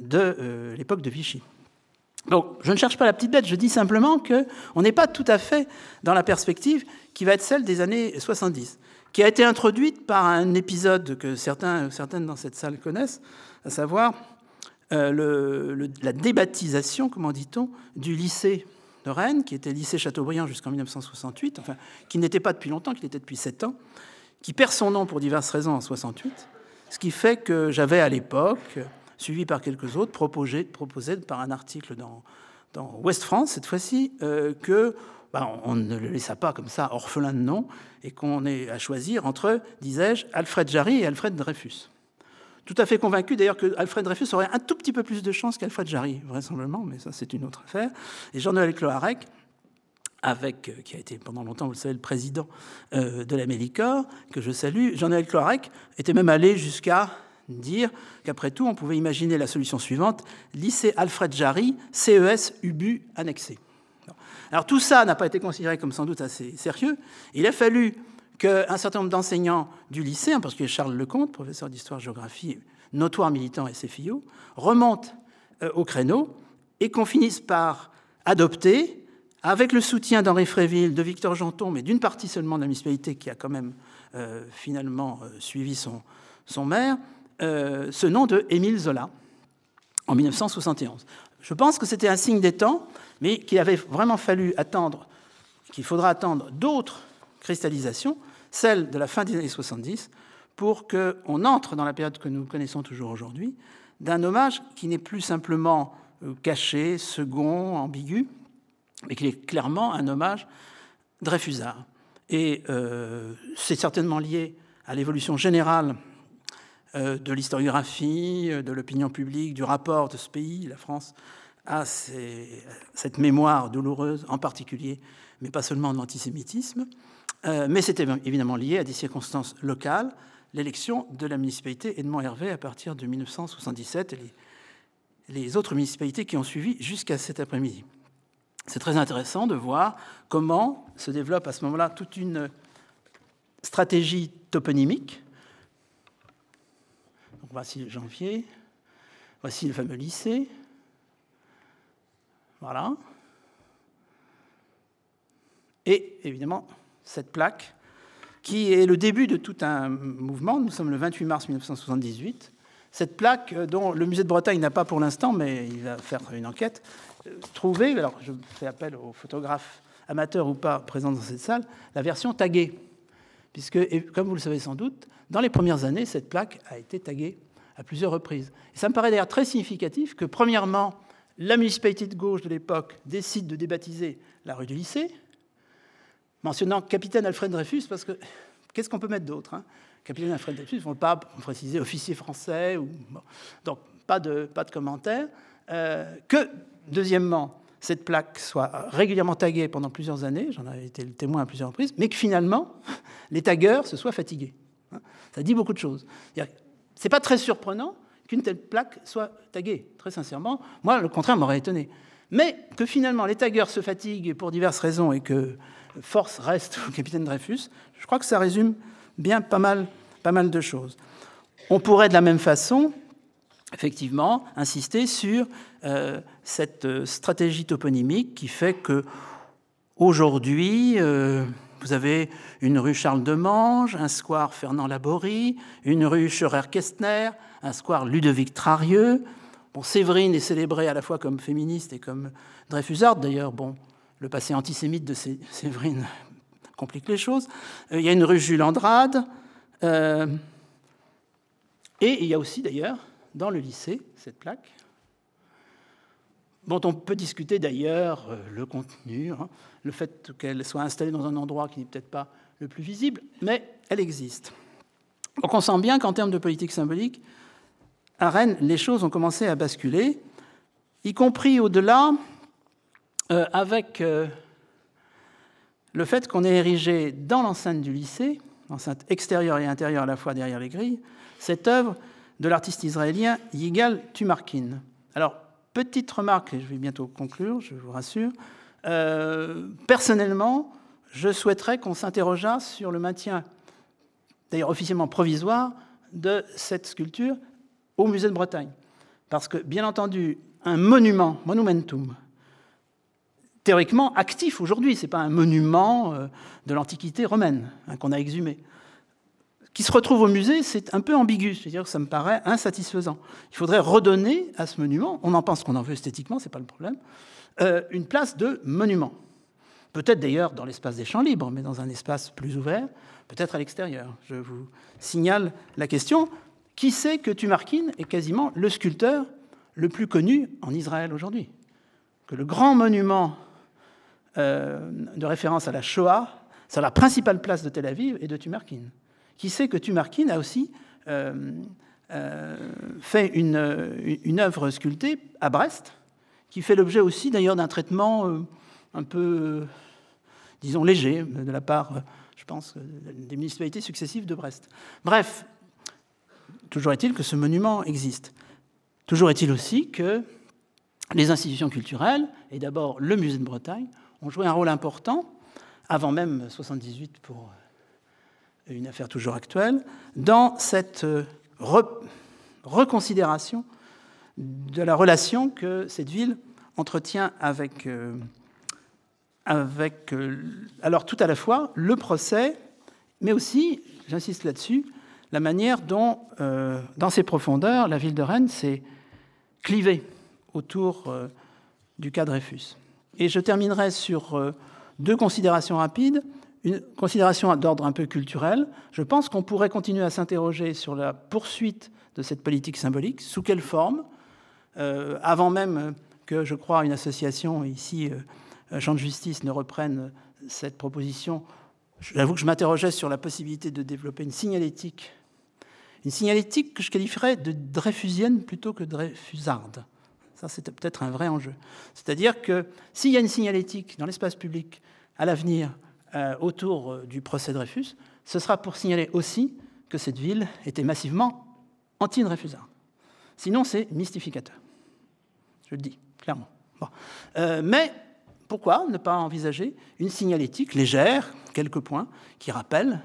de l'époque de Vichy. Donc, je ne cherche pas la petite bête, je dis simplement qu'on n'est pas tout à fait dans la perspective qui va être celle des années 70, qui a été introduite par un épisode que certains, certaines dans cette salle connaissent, à savoir euh, la débaptisation, comment dit-on, du lycée de Rennes, qui était lycée Chateaubriand jusqu'en 1968, enfin, qui n'était pas depuis longtemps, qui était depuis 7 ans, qui perd son nom pour diverses raisons en 68, ce qui fait que j'avais à l'époque suivi par quelques autres, proposé, par un article dans, dans Ouest France, cette fois-ci, euh, que ben, on ne le laissa pas comme ça, orphelin de nom, et qu'on ait à choisir entre, disais-je, Alfred Jarry et Alfred Dreyfus. Tout à fait convaincu d'ailleurs que Alfred Dreyfus aurait un tout petit peu plus de chance qu'Alfred Jarry, vraisemblablement, mais ça c'est une autre affaire. Et Jean-Noël Cloarec, avec, euh, qui a été pendant longtemps, vous le savez, le président euh, de la Mélicor, que je salue, Jean-Noël Cloarec était même allé jusqu'à dire qu'après tout, on pouvait imaginer la solution suivante, lycée Alfred Jarry, CES UBU annexé. Alors tout ça n'a pas été considéré comme sans doute assez sérieux. Il a fallu qu'un certain nombre d'enseignants du lycée, en particulier Charles Lecomte, professeur d'histoire-géographie, notoire militant SFIO, remontent euh, au créneau et qu'on finisse par adopter, avec le soutien d'Henri Fréville, de Victor Janton, mais d'une partie seulement de la municipalité qui a quand même euh, finalement euh, suivi son, son maire, ce nom de Émile Zola en 1971. Je pense que c'était un signe des temps, mais qu'il avait vraiment fallu attendre, qu'il faudra attendre d'autres cristallisations, celle de la fin des années 70, pour qu'on entre dans la période que nous connaissons toujours aujourd'hui, d'un hommage qui n'est plus simplement euh, caché, second, ambigu, mais qui est clairement un hommage Dreyfusard. Et euh, c'est certainement lié à l'évolution générale euh, de l'historiographie, de l'opinion publique, du rapport de ce pays, la France, à cette mémoire douloureuse, en particulier, mais pas seulement de l'antisémitisme. Euh, mais c'était évidemment lié à des circonstances locales, l'élection de la municipalité Edmond Hervé à partir de 1977 et les autres municipalités qui ont suivi jusqu'à cet après-midi. C'est très intéressant de voir comment se développe à ce moment-là toute une stratégie toponymique. Donc voici janvier, voici le fameux lycée, voilà. Et évidemment, cette plaque, qui est le début de tout un mouvement. Nous sommes le 28 mars 1978. Cette plaque, euh, dont le musée de Bretagne n'a pas pour l'instant, mais il va faire une enquête, euh, trouvée, alors je fais appel aux photographes amateurs ou pas présents dans cette salle, la version taguée. Puisque, comme vous le savez sans doute, dans les premières années, cette plaque a été taguée à plusieurs reprises. Et ça me paraît d'ailleurs très significatif que, premièrement, la municipalité de gauche de l'époque décide de débaptiser la rue du lycée, mentionnant capitaine Alfred Dreyfus, parce que qu'est-ce qu'on peut mettre d'autre hein? Capitaine Alfred Dreyfus, ils ne pas préciser officier français, ou, donc pas de, pas. Euh, que, deuxièmement, cette plaque soit régulièrement taguée pendant plusieurs années, j'en avais été le témoin à plusieurs reprises, mais que finalement, les taggeurs se soient fatigués. Hein. Ça dit beaucoup de choses. C'est pas très surprenant qu'une telle plaque soit taguée, très sincèrement. Moi, le contraire m'aurait étonné. Mais que finalement les taggeurs se fatiguent pour diverses raisons et que force reste au capitaine Dreyfus, je crois que ça résume bien pas mal, pas mal de choses. On pourrait de la même façon, effectivement, insister sur euh, cette stratégie toponymique qui fait que aujourd'hui, euh, vous avez une rue Charles de Mange, un square Fernand Laborie, une rue Scherer-Kestner, un square Ludovic Trarieux. Bon, Séverine est célébrée à la fois comme féministe et comme Dreyfusard. D'ailleurs, bon, le passé antisémite de Séverine complique les choses. Euh, il y a une rue Jules Andrade. Euh, et il y a aussi, d'ailleurs, dans le lycée, cette plaque, dont on peut discuter d'ailleurs euh, le contenu, hein, le fait qu'elle soit installée dans un endroit qui n'est peut-être pas le plus visible, mais elle existe. Donc on sent bien qu'en termes de politique symbolique, à Rennes, les choses ont commencé à basculer, y compris au-delà, euh, avec euh, le fait qu'on ait érigé dans l'enceinte du lycée, l'enceinte extérieure et intérieure à la fois derrière les grilles, cette œuvre de l'artiste israélien Yigal Tumarkin. Alors, petite remarque, et je vais bientôt conclure, je vous rassure. Euh, personnellement, je souhaiterais qu'on s'interrogeât sur le maintien, d'ailleurs officiellement provisoire, de cette sculpture au musée de Bretagne. Parce que, bien entendu, un monument, monumentum, théoriquement actif aujourd'hui, ce n'est pas un monument euh, de l'Antiquité romaine hein, qu'on a exhumé, qui se retrouve au musée, c'est un peu ambigu, c'est-à-dire que ça me paraît insatisfaisant. Il faudrait redonner à ce monument, on en pense qu'on en veut esthétiquement, ce n'est pas le problème, euh, une place de monument. Peut-être d'ailleurs dans l'espace des champs libres, mais dans un espace plus ouvert, peut-être à l'extérieur. Je vous signale la question. Qui sait que Tumarkin est quasiment le sculpteur le plus connu en Israël aujourd'hui? Que le grand monument de référence à la Shoah sur la principale place de Tel Aviv et de Tumarkin. Qui sait que Tumarkin a aussi fait une, une œuvre sculptée à Brest, qui fait l'objet aussi d'ailleurs d'un traitement un peu, disons, léger de la part, je pense, des municipalités successives de Brest. Bref, toujours est-il que ce monument existe. Toujours est-il aussi que les institutions culturelles, et d'abord le musée de Bretagne, ont joué un rôle important, avant même 78 pour une affaire toujours actuelle, dans cette reconsidération de la relation que cette ville entretient avec, euh, avec euh, alors tout à la fois le procès, mais aussi, j'insiste là-dessus, la manière dont, euh, dans ses profondeurs, la ville de Rennes s'est clivée autour du cas Dreyfus. Et je terminerai sur deux considérations rapides. Une considération d'ordre un peu culturel. Je pense qu'on pourrait continuer à s'interroger sur la poursuite de cette politique symbolique, sous quelle forme, avant même que, je crois, une association ici, Champ de Justice, ne reprenne cette proposition. J'avoue que je m'interrogeais sur la possibilité de développer une signalétique une signalétique que je qualifierais de dreyfusienne plutôt que dreyfusarde. Ça, c'est peut-être un vrai enjeu. C'est-à-dire que s'il y a une signalétique dans l'espace public à l'avenir euh, autour euh, du procès Dreyfus, ce sera pour signaler aussi que cette ville était massivement anti-dreyfusarde. Sinon, c'est mystificateur. Je le dis clairement. Euh, mais pourquoi ne pas envisager une signalétique légère, quelques points, qui rappellent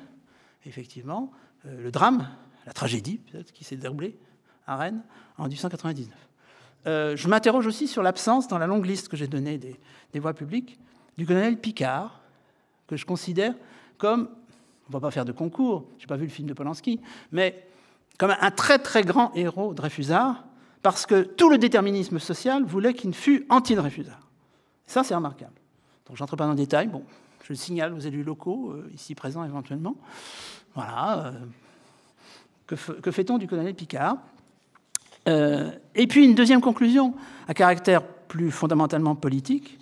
effectivement le drame la tragédie peut-être qui s'est déroulée à Rennes en 1899. Euh, je m'interroge aussi sur l'absence, dans la longue liste que j'ai donnée des, des, voies publiques, du colonel Picard, que je considère comme, on ne va pas faire de concours, je n'ai pas vu le film de Polanski, mais comme un très très grand héros Dreyfusard, parce que tout le déterminisme social voulait qu'il ne fût anti-Dreyfusard. Ça, c'est remarquable. Donc, j'entre pas dans le détail. Bon, je le signale aux élus locaux, euh, ici présents éventuellement. Voilà. Euh, que, fait-on du colonel Picard? Euh, Et puis une deuxième conclusion à caractère plus fondamentalement politique.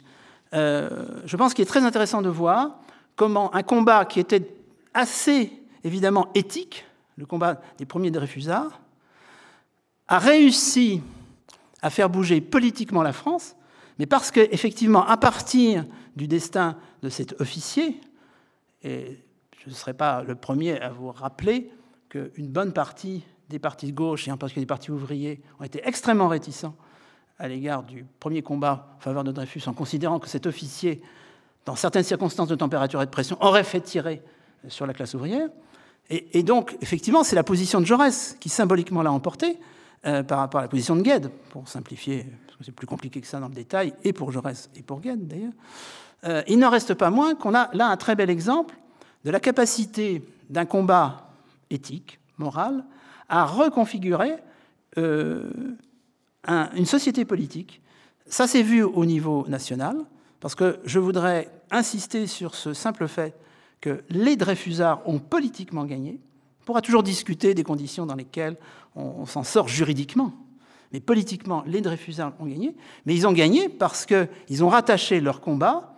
Je pense qu'il est très intéressant de voir comment un combat qui était assez évidemment éthique, le combat des premiers Dreyfusards, a réussi à faire bouger politiquement la France, mais parce qu'effectivement, à partir du destin de cet officier, et je ne serai pas le premier à vous rappeler qu'une bonne partie des partis de gauche, et en particulier des partis ouvriers, ont été extrêmement réticents à l'égard du premier combat en faveur de Dreyfus, en considérant que cet officier, dans certaines circonstances de température et de pression, aurait fait tirer sur la classe ouvrière. Et, donc, effectivement, c'est la position de Jaurès qui symboliquement l'a emporté euh, par rapport à la position de Gued, pour simplifier, parce que c'est plus compliqué que ça dans le détail, et pour Jaurès et pour Gued d'ailleurs. Euh, il n'en reste pas moins qu'on a là un très bel exemple de la capacité d'un combat éthique, morale, à reconfigurer euh, une société politique. Ça s'est vu au niveau national, parce que je voudrais insister sur ce simple fait que les Dreyfusards ont politiquement gagné. On pourra toujours discuter des conditions dans lesquelles on, s'en sort juridiquement, mais politiquement, les Dreyfusards ont gagné. Mais ils ont gagné parce qu'ils ont rattaché leur combat,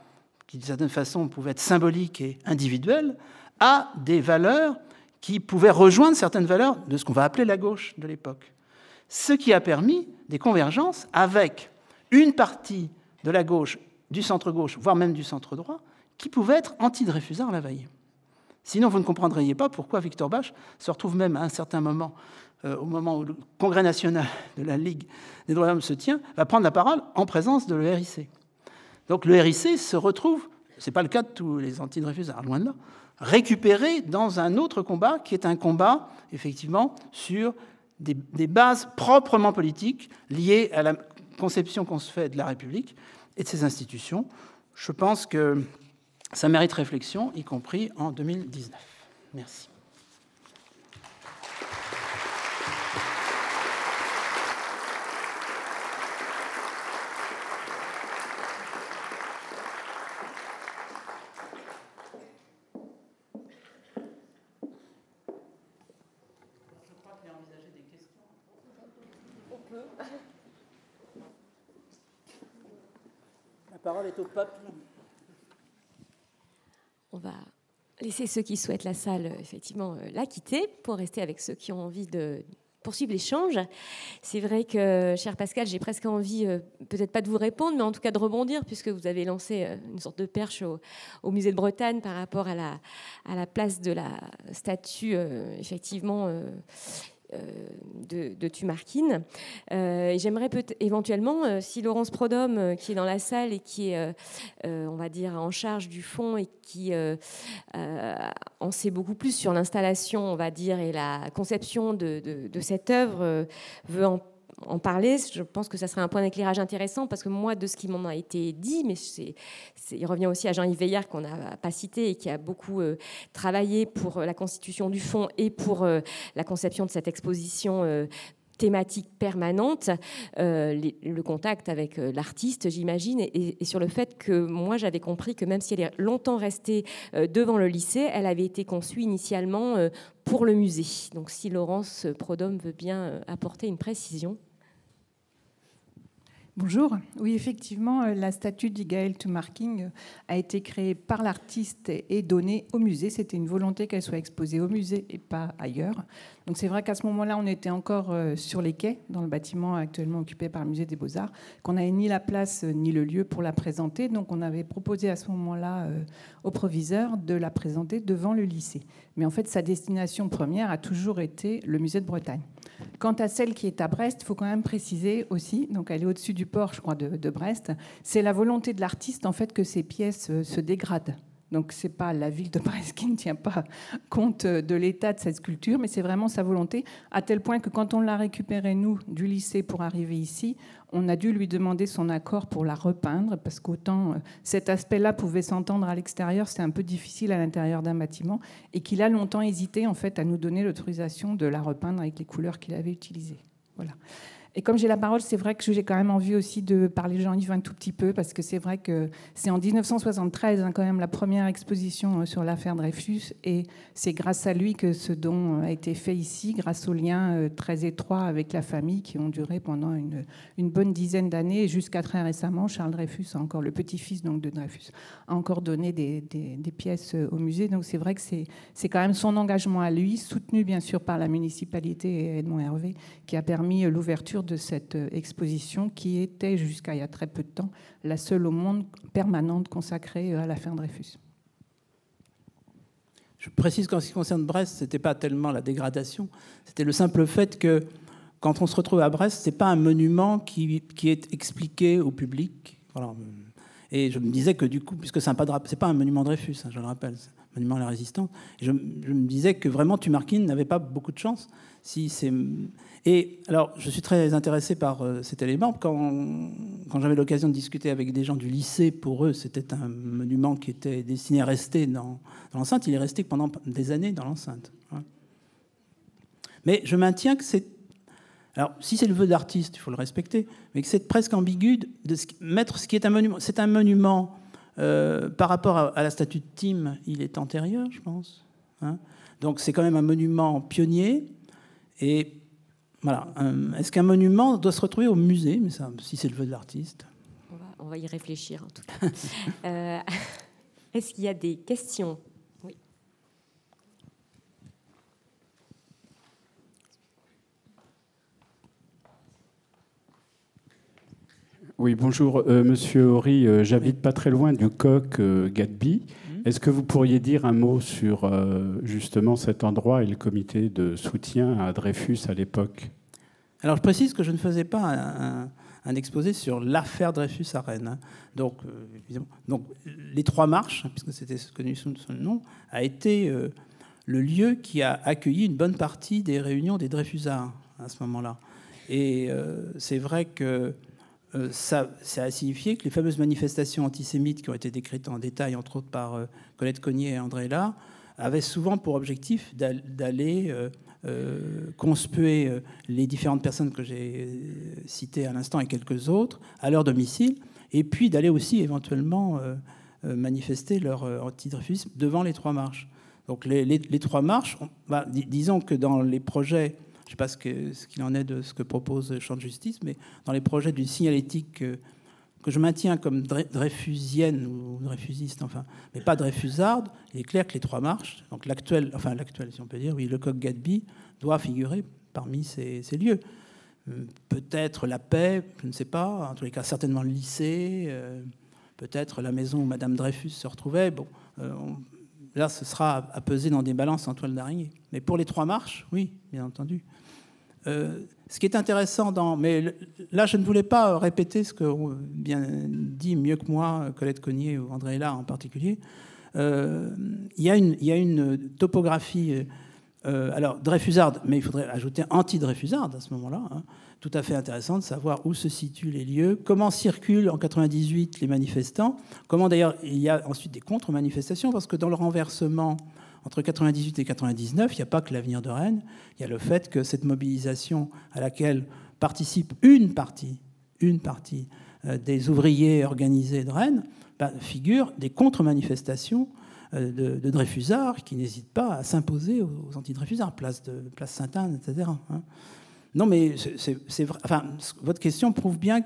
qui d'une certaine façon pouvait être symbolique et individuel, à des valeurs qui pouvaient rejoindre certaines valeurs de ce qu'on va appeler la gauche de l'époque. Ce qui a permis des convergences avec une partie de la gauche, du centre-gauche, voire même du centre-droit, qui pouvait être anti-Dreyfusard la veille. Sinon, vous ne comprendriez pas pourquoi Victor Bach se retrouve même à un certain moment, euh, au moment où le Congrès national de la Ligue des droits de l'homme se tient, va prendre la parole en présence de l'ERIC. Donc le RIC se retrouve, ce n'est pas le cas de tous les anti-Dreyfusards, loin de là, récupéré dans un autre combat qui est un combat, effectivement, sur des, bases proprement politiques liées à la conception qu'on se fait de la République et de ses institutions. Je pense que ça mérite réflexion, y compris en 2019. Merci. parole est au peuple. On va laisser ceux qui souhaitent la salle effectivement la quitter pour rester avec ceux qui ont envie de poursuivre l'échange. C'est vrai que, cher Pascal, j'ai presque envie, euh, peut-être pas de vous répondre, mais en tout cas de rebondir, puisque vous avez lancé euh, une sorte de perche au, musée de Bretagne par rapport à la, à la place de la statue, euh, effectivement euh, de, de Tumarkin. Euh, j'aimerais éventuellement, euh, si Laurence Prodhomme, qui est dans la salle et qui est, on va dire, en charge du fond et qui en sait beaucoup plus sur l'installation, on va dire, et la conception de cette œuvre, veut en en parler. Je pense que ça serait un point d'éclairage intéressant parce que moi, de ce qui m'en a été dit, mais il revient aussi à Jean-Yves Veillard qu'on n'a pas cité et qui a beaucoup euh, travaillé pour la constitution du fonds et pour euh, la conception de cette exposition euh, thématique permanente, le contact avec l'artiste, j'imagine, et, et, sur le fait que moi j'avais compris que même si elle est longtemps restée devant le lycée, elle avait été conçue initialement pour le musée. Donc si Laurence Prodhomme veut bien apporter une précision. Bonjour. Oui, effectivement, euh, la statue d'Igaël Tumarking euh, a été créée par l'artiste et donnée au musée. C'était une volonté qu'elle soit exposée au musée et pas ailleurs. Donc c'est vrai qu'à ce moment-là, on était encore euh, sur les quais, dans le bâtiment actuellement occupé par le musée des Beaux-Arts, qu'on n'avait ni la place ni le lieu pour la présenter. Donc on avait proposé à ce moment-là au proviseur de la présenter devant le lycée. Mais en fait, sa destination première a toujours été le musée de Bretagne. Quant à celle qui est à Brest, il faut quand même préciser aussi, donc elle est au-dessus du port, je crois, de, Brest, c'est la volonté de l'artiste en fait que ces pièces euh, se dégradent. Donc c'est pas la ville de Brest qui ne tient pas compte de l'état de cette sculpture, mais c'est vraiment sa volonté, à tel point que quand on l'a récupérée, nous, du lycée pour arriver ici, on a dû lui demander son accord pour la repeindre, parce qu'autant euh, cet aspect-là pouvait s'entendre à l'extérieur, c'est un peu difficile à l'intérieur d'un bâtiment, et qu'il a longtemps hésité en fait à nous donner l'autorisation de la repeindre avec les couleurs qu'il avait utilisées. Voilà. Et comme j'ai la parole, c'est vrai que j'ai quand même envie aussi de parler Jean-Yves un tout petit peu, parce que c'est vrai que c'est en 1973 hein, quand même la première exposition euh, sur l'affaire Dreyfus, et c'est grâce à lui que ce don a été fait ici, grâce aux liens euh, très étroits avec la famille qui ont duré pendant une, bonne dizaine d'années, jusqu'à très récemment, Charles Dreyfus, encore le petit-fils de Dreyfus, a encore donné des, pièces euh, au musée. Donc c'est vrai que c'est quand même son engagement à lui, soutenu bien sûr par la municipalité Edmond Hervé, qui a permis l'ouverture de cette euh, exposition qui était jusqu'à il y a très peu de temps la seule au monde permanente consacrée euh, à l'affaire Dreyfus. Je précise qu'en ce qui concerne Brest, ce n'était pas tellement la dégradation, c'était le simple fait que quand on se retrouve à Brest, ce n'est pas un monument qui, qui, est expliqué au public. Et je me disais que du coup, puisque ce n'est pas, pas, un monument Dreyfus, hein, je le rappelle, monument à la résistance, je, me disais que vraiment Tumarkin n'avait pas beaucoup de chance. Si c'est et alors, je suis très intéressé par euh, cet élément. Quand, quand j'avais l'occasion de discuter avec des gens du lycée, pour eux, c'était un monument qui était destiné à rester dans, l'enceinte. Il est resté pendant des années dans l'enceinte. Mais je maintiens que c'est. Alors, si c'est le vœu d'artiste, il faut le respecter, mais que c'est presque ambigu de mettre ce qui est un monument. C'est un monument euh, par rapport à, la statue de Tim, il est antérieur, je pense. Hein. Donc, c'est quand même un monument pionnier. Et voilà. Est-ce qu'un monument doit se retrouver au musée Mais si c'est le vœu de l'artiste? On va, y réfléchir en tout cas. Euh, est-ce qu'il y a des questions? Oui. Bonjour, euh, monsieur Horry. J'habite pas très loin du coq Gadby. Mhm. Est-ce que vous pourriez dire un mot sur justement cet endroit et le comité de soutien à Dreyfus à l'époque? Alors je précise que je ne faisais pas un, exposé sur l'affaire Dreyfus à Rennes. Hein. Donc, euh, donc les trois marches, puisque c'était connu sous ce nom, a été euh, le lieu qui a accueilli une bonne partie des réunions des Dreyfusards à ce moment-là. Et euh, c'est vrai que ça, ça, a signifié que les fameuses manifestations antisémites qui ont été décrites en détail, entre autres par Colette Cognier et André Là, avaient souvent pour objectif d'aller euh, conspuer euh, les différentes personnes que j'ai euh, citées à l'instant et quelques autres à leur domicile, et puis d'aller aussi éventuellement manifester leur antidreyfusisme devant les trois marches. Donc les, trois marches, bah, disons que dans les projets, je ne sais pas ce qu'il en est de ce que propose Champ de Justice, mais dans les projets d'une signalétique que je maintiens comme dreyfusienne ou dreyfusiste, enfin, mais pas dreyfusarde, il est clair que les trois marches, donc l'actuel, enfin l'actuel si on peut dire, oui, le coq Gadby, doit figurer parmi ces, lieux. Peut-être la paix, je ne sais pas, en tous les cas certainement le lycée, euh, peut-être la maison où Madame Dreyfus se retrouvait. Bon, euh, là, ce sera à peser dans des balances en toile d'araignée. Mais pour les trois marches, oui, bien entendu. Ce qui est intéressant dans. Mais là, je ne voulais pas répéter ce que bien dit mieux que moi Colette Cognier ou André Hélard en particulier. il, y a une, il y a une topographie euh, alors, Dreyfusard, mais il faudrait ajouter anti-Dreyfusard à ce moment-là. Hein. Tout à fait intéressant de savoir où se situent les lieux, comment circulent en 98 les manifestants, comment d'ailleurs il y a ensuite des contre-manifestations, parce que dans le renversement entre 98 et 99, il n'y a pas que l'avenir de Rennes, il y a le fait que cette mobilisation à laquelle participe une partie, une partie euh, des ouvriers organisés de Rennes, bah, figure des contre-manifestations euh, de, de Dreyfusard qui n'hésite pas à s'imposer aux, anti-Dreyfusards, place, de, place Sainte-Anne, etc. Hein. Non, mais votre question prouve bien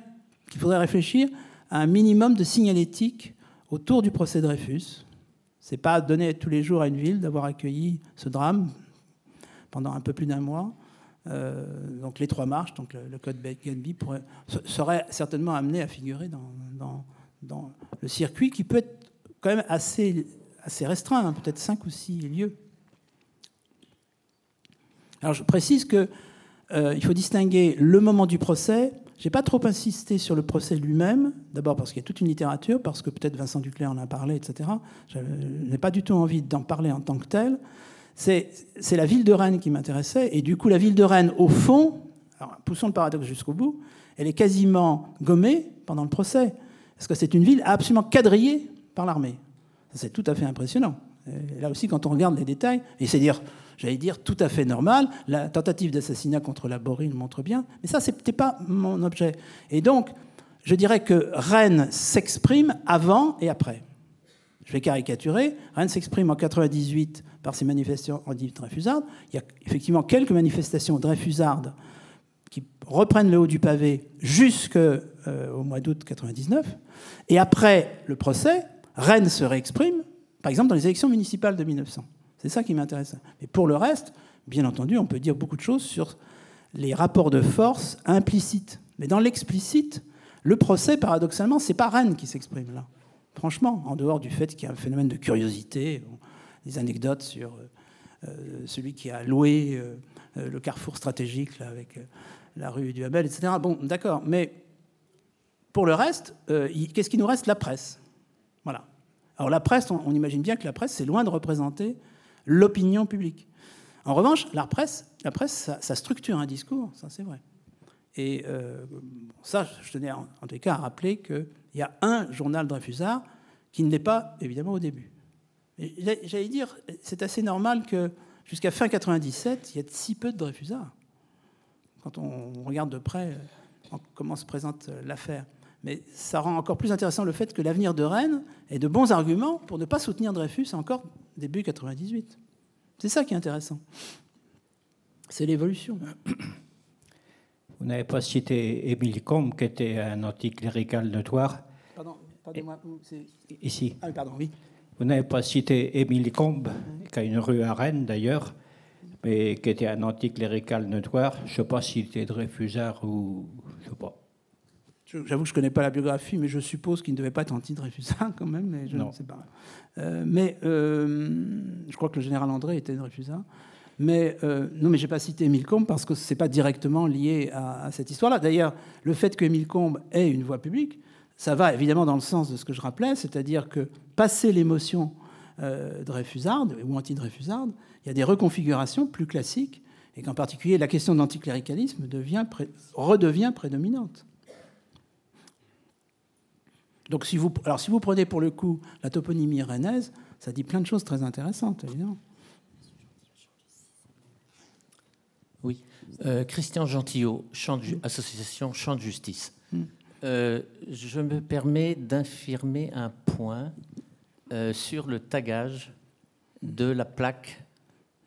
qu'il faudrait réfléchir à un minimum de signalétique autour du procès Dreyfus. C'est pas donné tous les jours à une ville d'avoir accueilli ce drame pendant un peu plus d'un mois. Euh, donc les trois marches, donc le, code Gatsby pourrait, serait certainement amené à figurer dans, le circuit qui peut être quand même assez restreint, hein, peut-être cinq ou six lieux. Alors je précise qu'il euh, faut distinguer le moment du procès. Je n'ai pas trop insisté sur le procès lui-même, d'abord parce qu'il y a toute une littérature, parce que peut-être Vincent Duclerc en a parlé, etc. Je n'ai pas du tout envie d'en parler en tant que tel. C'est la ville de Rennes qui m'intéressait, et du coup la ville de Rennes, au fond, poussons le paradoxe jusqu'au bout, elle est quasiment gommée pendant le procès, parce que c'est une ville absolument quadrillée par l'armée. C'est tout à fait impressionnant. là aussi, quand on regarde les détails, et c'est dire, j'allais dire, tout à fait normal, la tentative d'assassinat contre la Borine montre bien, mais ça, ce n'était pas mon objet. Et donc, je dirais que Rennes s'exprime avant et après. Je vais caricaturer. Rennes s'exprime en 98 par ses manifestations anti-Dreyfusardes. Il y a effectivement quelques manifestations Dreyfusardes qui reprennent le haut du pavé jusqu'au euh, mois d'août 99. Et après le procès, Rennes se réexprime, par exemple, dans les élections municipales de 1900. C'est ça qui m'intéresse. Mais pour le reste, bien entendu, on peut dire beaucoup de choses sur les rapports de force implicites. Mais dans l'explicite, le procès, paradoxalement, c'est pas Rennes qui s'exprime là. Franchement, en dehors du fait qu'il y a un phénomène de curiosité, des anecdotes sur euh, euh, celui qui a loué euh, le carrefour stratégique avec la rue du Habel, etc. Bon, d'accord. Mais pour le reste, qu'est-ce qui nous reste? La presse. Voilà. Alors la presse, on, imagine bien que la presse, c'est loin de représenter l'opinion publique. En revanche, la presse, la presse ça, structure un discours, ça c'est vrai. Et euh, ça, je tenais en, les cas à rappeler qu'il y a un journal Dreyfusard qui ne l'est pas, évidemment, au début. J'allais dire, c'est assez normal que jusqu'à fin 97, il y ait si peu de Dreyfusards. Quand on regarde de près euh, comment se présente euh, l'affaire. Mais ça rend encore plus intéressant le fait que l'avenir de Rennes ait de bons arguments pour ne pas soutenir Dreyfus encore début 98. C'est ça qui est intéressant. C'est l'évolution. Vous n'avez pas cité Émile Combe, qui était un anticlérical notoire. Pardon, pardonnez-moi. Ici. Ah, pardon, oui. Vous n'avez pas cité Émile Combe, qui a une rue à Rennes d'ailleurs, mais qui était un anticlérical notoire. Je ne sais pas s'il était Dreyfusard ou. Je ne sais pas. J'avoue que je ne connais pas la biographie, mais je suppose qu'il ne devait pas être anti-Dreyfusard quand même, mais je ne sais pas. Euh, mais euh, je crois que le général André était Dreyfusard. Mais euh, non, mais j'ai pas cité Émile Combes parce que c'est pas directement lié à, cette histoire-là. D'ailleurs, le fait que Émile Combes ait une voix publique, ça va évidemment dans le sens de ce que je rappelais, c'est-à-dire que passer l'émotion Dreyfusarde ou anti-Dreyfusarde, il y a des reconfigurations plus classiques et qu'en particulier la question de l'anticléricalisme redevient prédominante. Donc si vous, alors si vous prenez pour le coup la toponymie rennaise, ça dit plein de choses très intéressantes, évidemment. Oui. Euh, Christian Gentillot, association Champ de Justice. Hmm. Euh, je me permets d'infirmer un point euh, sur le tagage de la plaque.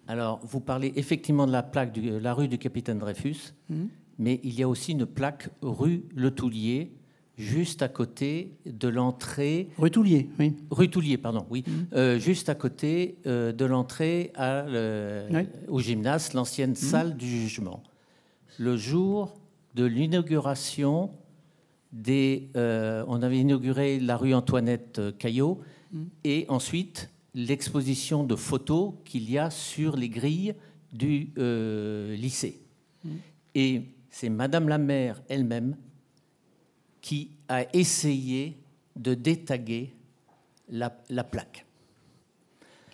Alors, vous parlez effectivement de la plaque de la rue du Capitaine Dreyfus, hmm. mais il y a aussi une plaque rue Le Toulier juste à côté de l'entrée. Rue Toulier, oui. Rue Toulier, pardon, oui. Mhm. Euh, juste à côté euh, de l'entrée à le- Oui. au gymnase, l'ancienne salle du jugement. Le jour de l'inauguration des. euh, on avait inauguré la rue Antoinette Caillot et ensuite l'exposition de photos qu'il y a sur les grilles du lycée. Et c'est Madame la maire elle-même qui a essayé de détaguer la, la plaque.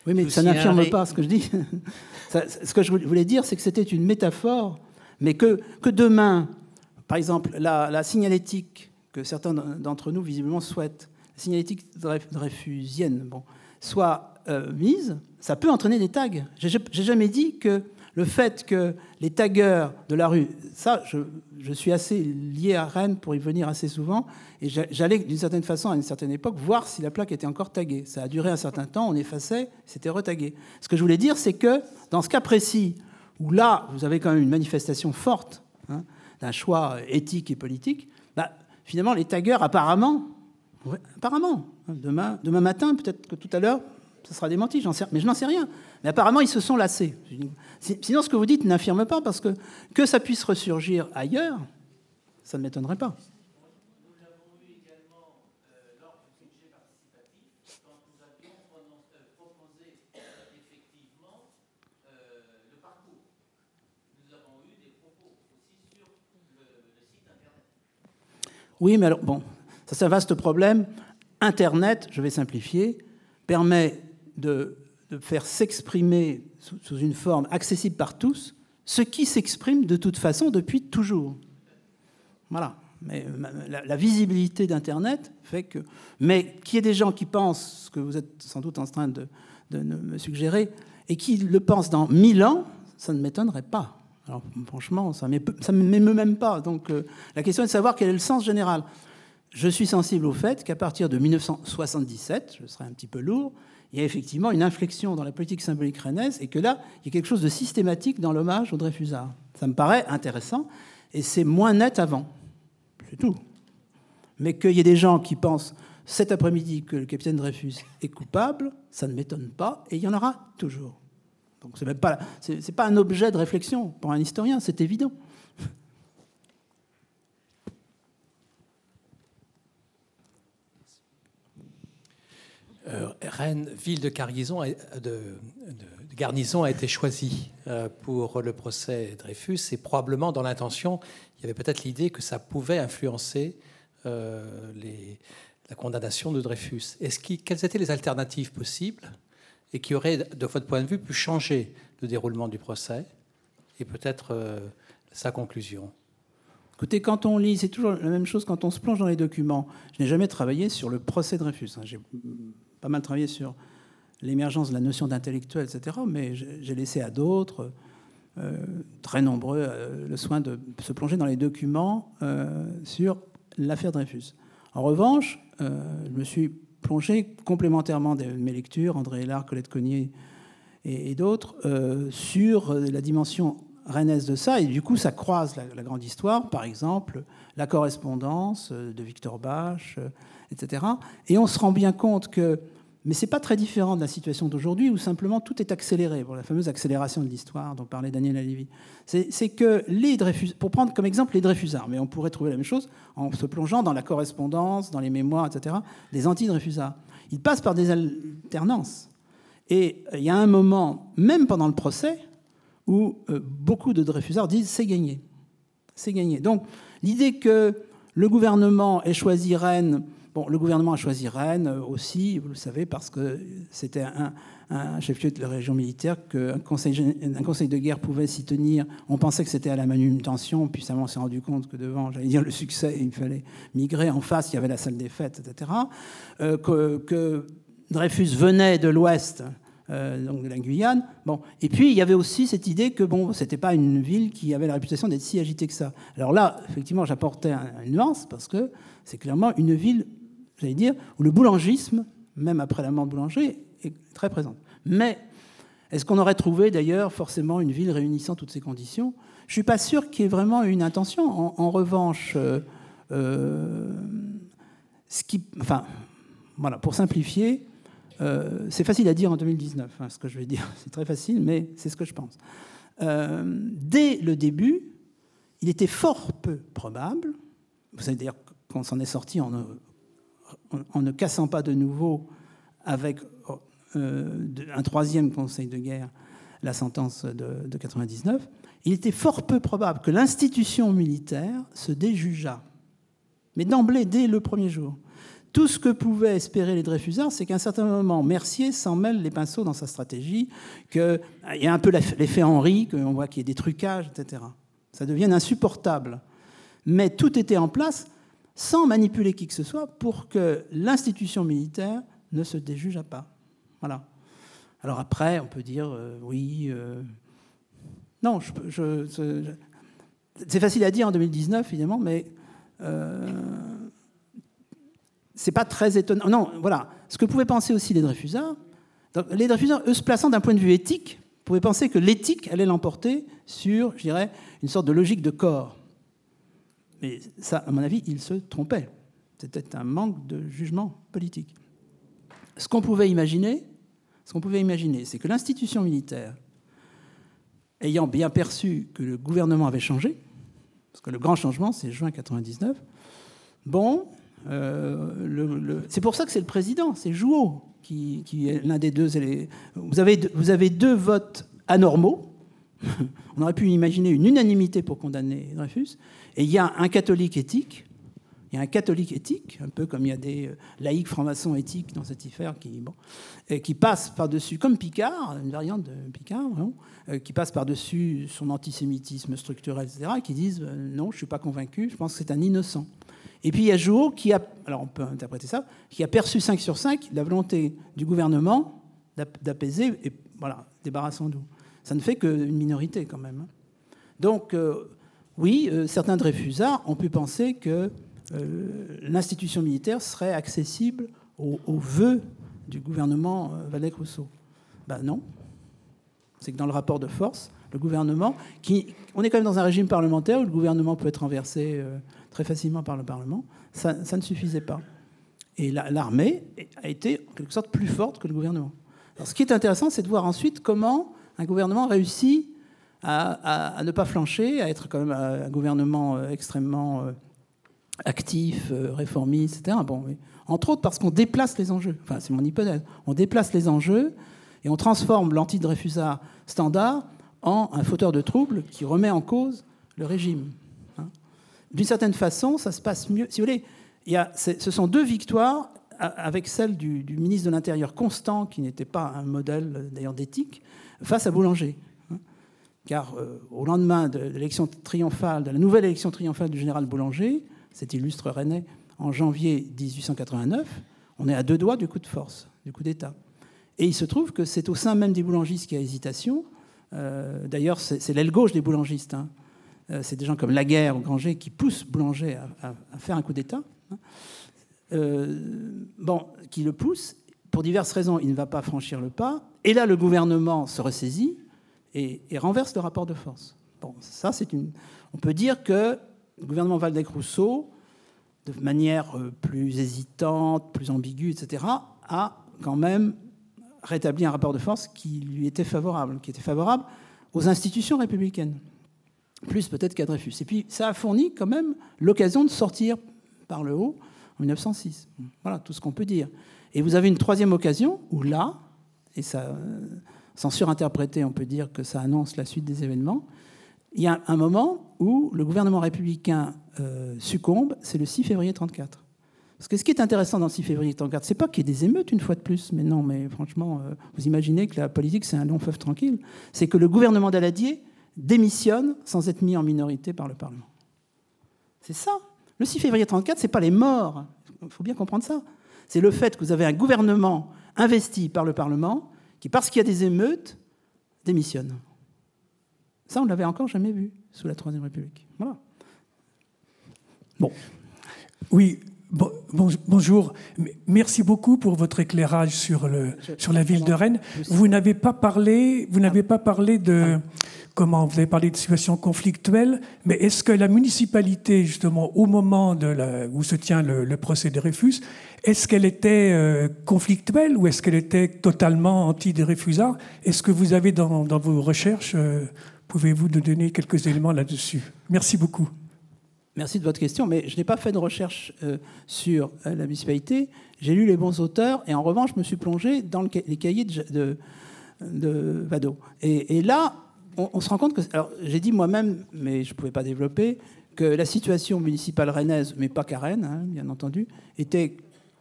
Oui, mais ça n'affirme pas ce que je dis. Ça- ce que je voulais dire, c'est que c'était une métaphore, mais que, que demain, par exemple, la, la signalétique que certains d'entre nous visiblement souhaitent, la signalétique dreyf- dreyfusienne, bon, soit euh, mise, ça peut entraîner des tags. J'ai jamais dit que le fait que les taggeurs de la rue, ça, je, suis assez lié à Rennes pour y venir assez souvent, et j'a- j'allais d'une certaine façon à une certaine époque voir si la plaque était encore taguée. Ça a duré un certain temps, on effaçait, c'était retagué. Ce que je voulais dire, c'est que dans ce cas précis, où là, vous avez quand même une manifestation forte hein, d'un choix éthique et politique, bah, finalement, les taggeurs, apparemment, apparemment, hein, demain, matin, peut-être que tout à l'heure, ça sera démenti, mais je n'en sais rien. Mais apparemment, ils se sont lassés. Si- Sinon, ce que vous dites n'affirme pas, parce que que ça puisse ressurgir ailleurs, ça ne m'étonnerait pas. Oui, mais alors, bon, ça c'est un vaste problème. Internet, je vais simplifier, permet de, de faire s'exprimer sous, une forme accessible par tous ce qui s'exprime de toute façon depuis toujours. Voilà. Mais euh, la, la visibilité d'Internet fait que. Mais qu'il y ait des gens qui pensent ce que vous êtes sans doute en train de, de me suggérer et qui le pensent dans mille ans, ça ne m'étonnerait pas. Alors franchement, ça ne m'émeut même pas. Donc euh, la question est de savoir quel est le sens général. Je suis sensible au fait qu'à partir de 1977, je serai un petit peu lourd, il y a effectivement une inflexion dans la politique symbolique rennaise et que là, il y a quelque chose de systématique dans l'hommage au Dreyfusard. Ça me paraît intéressant et c'est moins net avant. C'est tout. Mais qu'il y ait des gens qui pensent cet après-midi que le capitaine Dreyfus est coupable, ça ne m'étonne pas et il y en aura toujours. Donc c'est même pas, pas un objet de réflexion pour un historien, c'est évident. Euh, Rennes, ville de, garnison, a- été choisie euh, pour le procès Dreyfus et probablement dans l'intention, il y avait peut-être l'idée que ça pouvait influencer euh, la condamnation de Dreyfus. Quelles étaient les alternatives possibles et qui auraient, de votre point de vue, pu changer le déroulement du procès et peut-être euh, sa conclusion? Écoutez, quand on lit, c'est toujours la même chose quand on se plonge dans les documents. Je n'ai jamais travaillé sur le procès Dreyfus. hein. Pas mal travaillé sur l'émergence de la notion d'intellectuel, etc. Mais j'ai laissé à d'autres, euh, très nombreux, euh, le soin de se plonger dans les documents euh, sur l'affaire Dreyfus. En revanche, je me suis plongé complémentairement de mes lectures, André Hélard, Colette Cognier et, et d'autres, sur la dimension rennaise de ça. Et du coup, ça croise la, grande histoire, par exemple, la correspondance euh, de Victor Bach, euh, etc. Et on se rend bien compte que, mais c'est pas très différent de la situation d'aujourd'hui où simplement tout est accéléré, pour la fameuse accélération de l'histoire dont parlait Daniel Alévi. C'est que les Dreyfus, pour prendre comme exemple les Dreyfusards, mais on pourrait trouver la même chose en se plongeant dans la correspondance, dans les mémoires, etc., des anti-Dreyfusards. Ils passent par des alternances. Et il y a un moment, même pendant le procès, où euh, beaucoup de Dreyfusards disent c'est gagné. C'est gagné. Donc l'idée que le gouvernement ait choisi Rennes, bon, le gouvernement a choisi Rennes euh, aussi, vous le savez, parce que c'était un, chef-lieu de la région militaire, qu'un conseil, un conseil de guerre pouvait s'y tenir. On pensait que c'était à la manutention, puis ça, on s'est rendu compte que devant, j'allais dire, le succès, il fallait migrer. En face, il y avait la salle des fêtes, etc. Euh, que Dreyfus venait de l'Ouest, euh, donc de la Guyane. Bon. Et puis, il y avait aussi cette idée que bon, ce n'était pas une ville qui avait la réputation d'être si agitée que ça. Alors là, effectivement, j'apportais un- une nuance, parce que c'est clairement une ville, j'allais dire, où le boulangisme, même après la mort de Boulanger, est très présent. Mais est-ce qu'on aurait trouvé d'ailleurs forcément une ville réunissant toutes ces conditions? Je ne suis pas sûr qu'il y ait vraiment une intention. En, revanche, euh, ce qui, enfin, voilà, pour simplifier, c'est facile à dire en 2019, hein, ce que je vais dire. C'est très facile, mais c'est ce que je pense. dès le début, il était fort peu probable, vous savez d'ailleurs qu'on s'en est sorti en ne cassant pas de nouveau avec euh, un troisième conseil de guerre la sentence de, de 99, il était fort peu probable que l'institution militaire se déjugeât. Mais d'emblée, dès le premier jour. Tout ce que pouvaient espérer les Dreyfusards, c'est qu'à un certain moment, Mercier s'en mêle les pinceaux dans sa stratégie, qu'il y a un peu l'effet Henri, qu'on voit qu'il y a des trucages, etc. Ça devient insupportable. Mais tout était en place sans manipuler qui que ce soit pour que l'institution militaire ne se déjugeât pas. Voilà. Alors après, on peut dire euh, oui. Euh, non, je, c'est facile à dire en 2019, évidemment, mais euh, c'est pas très étonnant. Non, voilà. Ce que pouvaient penser aussi les Dreyfusards, les Dreyfusards, eux, se plaçant d'un point de vue éthique, pouvaient penser que l'éthique allait l'emporter sur, je dirais, une sorte de logique de corps. Mais ça, à mon avis, il se trompait. C'était un manque de jugement politique. Ce qu'on pouvait imaginer, ce qu'on pouvait imaginer, c'est que l'institution militaire, ayant bien perçu que le gouvernement avait changé, parce que le grand changement, c'est juin 99, bon, euh, c'est pour ça que c'est le président, c'est Jouot qui, est l'un des deux. Vous avez, vous avez deux votes anormaux. On aurait pu imaginer une unanimité pour condamner Dreyfus. Et il y a un catholique éthique, il y a un catholique éthique, un peu comme il y a des euh, laïcs francs-maçons éthiques dans cette affaire, qui, bon, qui passe par-dessus, comme Picard, une variante de Picard, euh, qui passe par-dessus son antisémitisme structurel, etc., et qui disent non, je ne suis pas convaincu, je pense que c'est un innocent. Et puis il y a Jouot qui a, alors on peut interpréter ça, qui a perçu 5 sur 5 la volonté du gouvernement d'apaiser, et voilà, débarrassons-nous. Ça ne fait qu'une minorité quand même. Hein. Donc, oui, euh, certains Dreyfusards ont pu penser que euh, l'institution militaire serait accessible aux, vœux du gouvernement euh, Valdec-Rousseau. Ben non. C'est que dans le rapport de force, le gouvernement, qui, on est quand même dans un régime parlementaire où le gouvernement peut être renversé très facilement par le Parlement, ça, ne suffisait pas. Et l'armée a été en quelque sorte plus forte que le gouvernement. Alors, ce qui est intéressant, c'est de voir ensuite comment un gouvernement réussit à, ne pas flancher, à être quand même un gouvernement euh, extrêmement euh, actif, euh, réformiste, etc. Bon, Entre autres parce qu'on déplace les enjeux. Enfin, c'est mon hypothèse. On déplace les enjeux et on transforme l'anti-Dreyfusard standard en un fauteur de troubles qui remet en cause le régime. Hein. D'une certaine façon, ça se passe mieux. Si vous voulez, il y a, ce sont deux victoires avec celle du, ministre de l'Intérieur constant, qui n'était pas un modèle d'ailleurs d'éthique, face à Boulanger car euh, au lendemain de l'élection triomphale, de la nouvelle élection triomphale du général Boulanger, cet illustre René, en janvier 1889, on est à deux doigts du coup de force, du coup d'État. Et il se trouve que c'est au sein même des boulangistes qu'il y a hésitation. Euh, d'ailleurs, c'est l'aile gauche des boulangistes. Hein. Euh, c'est des gens comme Laguerre ou Granger qui poussent Boulanger à, faire un coup d'État. Hein. bon, qui le poussent. Pour diverses raisons, il ne va pas franchir le pas. Et là, le gouvernement se ressaisit et, renverse le rapport de force. On peut dire que le gouvernement Valdec-Rousseau, de manière euh, plus hésitante, plus ambiguë, etc., a quand même rétabli un rapport de force qui lui était favorable, qui était favorable aux institutions républicaines, plus peut-être qu'à Dreyfus. Et puis, ça a fourni quand même l'occasion de sortir par le haut en 1906. Voilà tout ce qu'on peut dire. Et vous avez une troisième occasion où là, et ça, sans surinterpréter, on peut dire que ça annonce la suite des événements. Il y a un moment où le gouvernement républicain euh, succombe, c'est le 6 février 1934. Parce que ce qui est intéressant dans le 6 février 1934, c'est pas qu'il y ait des émeutes une fois de plus, mais non, mais franchement, euh, vous imaginez que la politique c'est un long fleuve tranquille. C'est que le gouvernement d'Aladier démissionne sans être mis en minorité par le Parlement. C'est ça. Le 6 février 1934, c'est pas les morts. Il faut bien comprendre ça. C'est le fait que vous avez un gouvernement investi par le Parlement qui, parce qu'il y a des émeutes, démissionne. Ça, on ne l'avait encore jamais vu sous la Troisième République. Voilà. Bon. Oui, bonjour. Merci beaucoup pour votre éclairage sur, le, sur la ville de Rennes. Vous n'avez pas parlé, vous n'avez pas parlé de vous avez parlé de situation conflictuelle, mais est-ce que la municipalité, justement, au moment où se tient le, procès de Dreyfus, est-ce qu'elle était euh, conflictuelle ou est-ce qu'elle était totalement anti-Dreyfusard Est-ce que vous avez dans, vos recherches, euh, pouvez-vous nous donner quelques éléments là-dessus? Merci beaucoup. Merci de votre question, mais je n'ai pas fait de recherche euh, sur la municipalité. J'ai lu les bons auteurs et en revanche, je me suis plongé dans les cahiers de, de, Vado. et là, on, se rend compte que. Alors, j'ai dit moi-même, mais je ne pouvais pas développer, que la situation municipale rennaise, mais pas qu'à Rennes, hein, bien entendu, était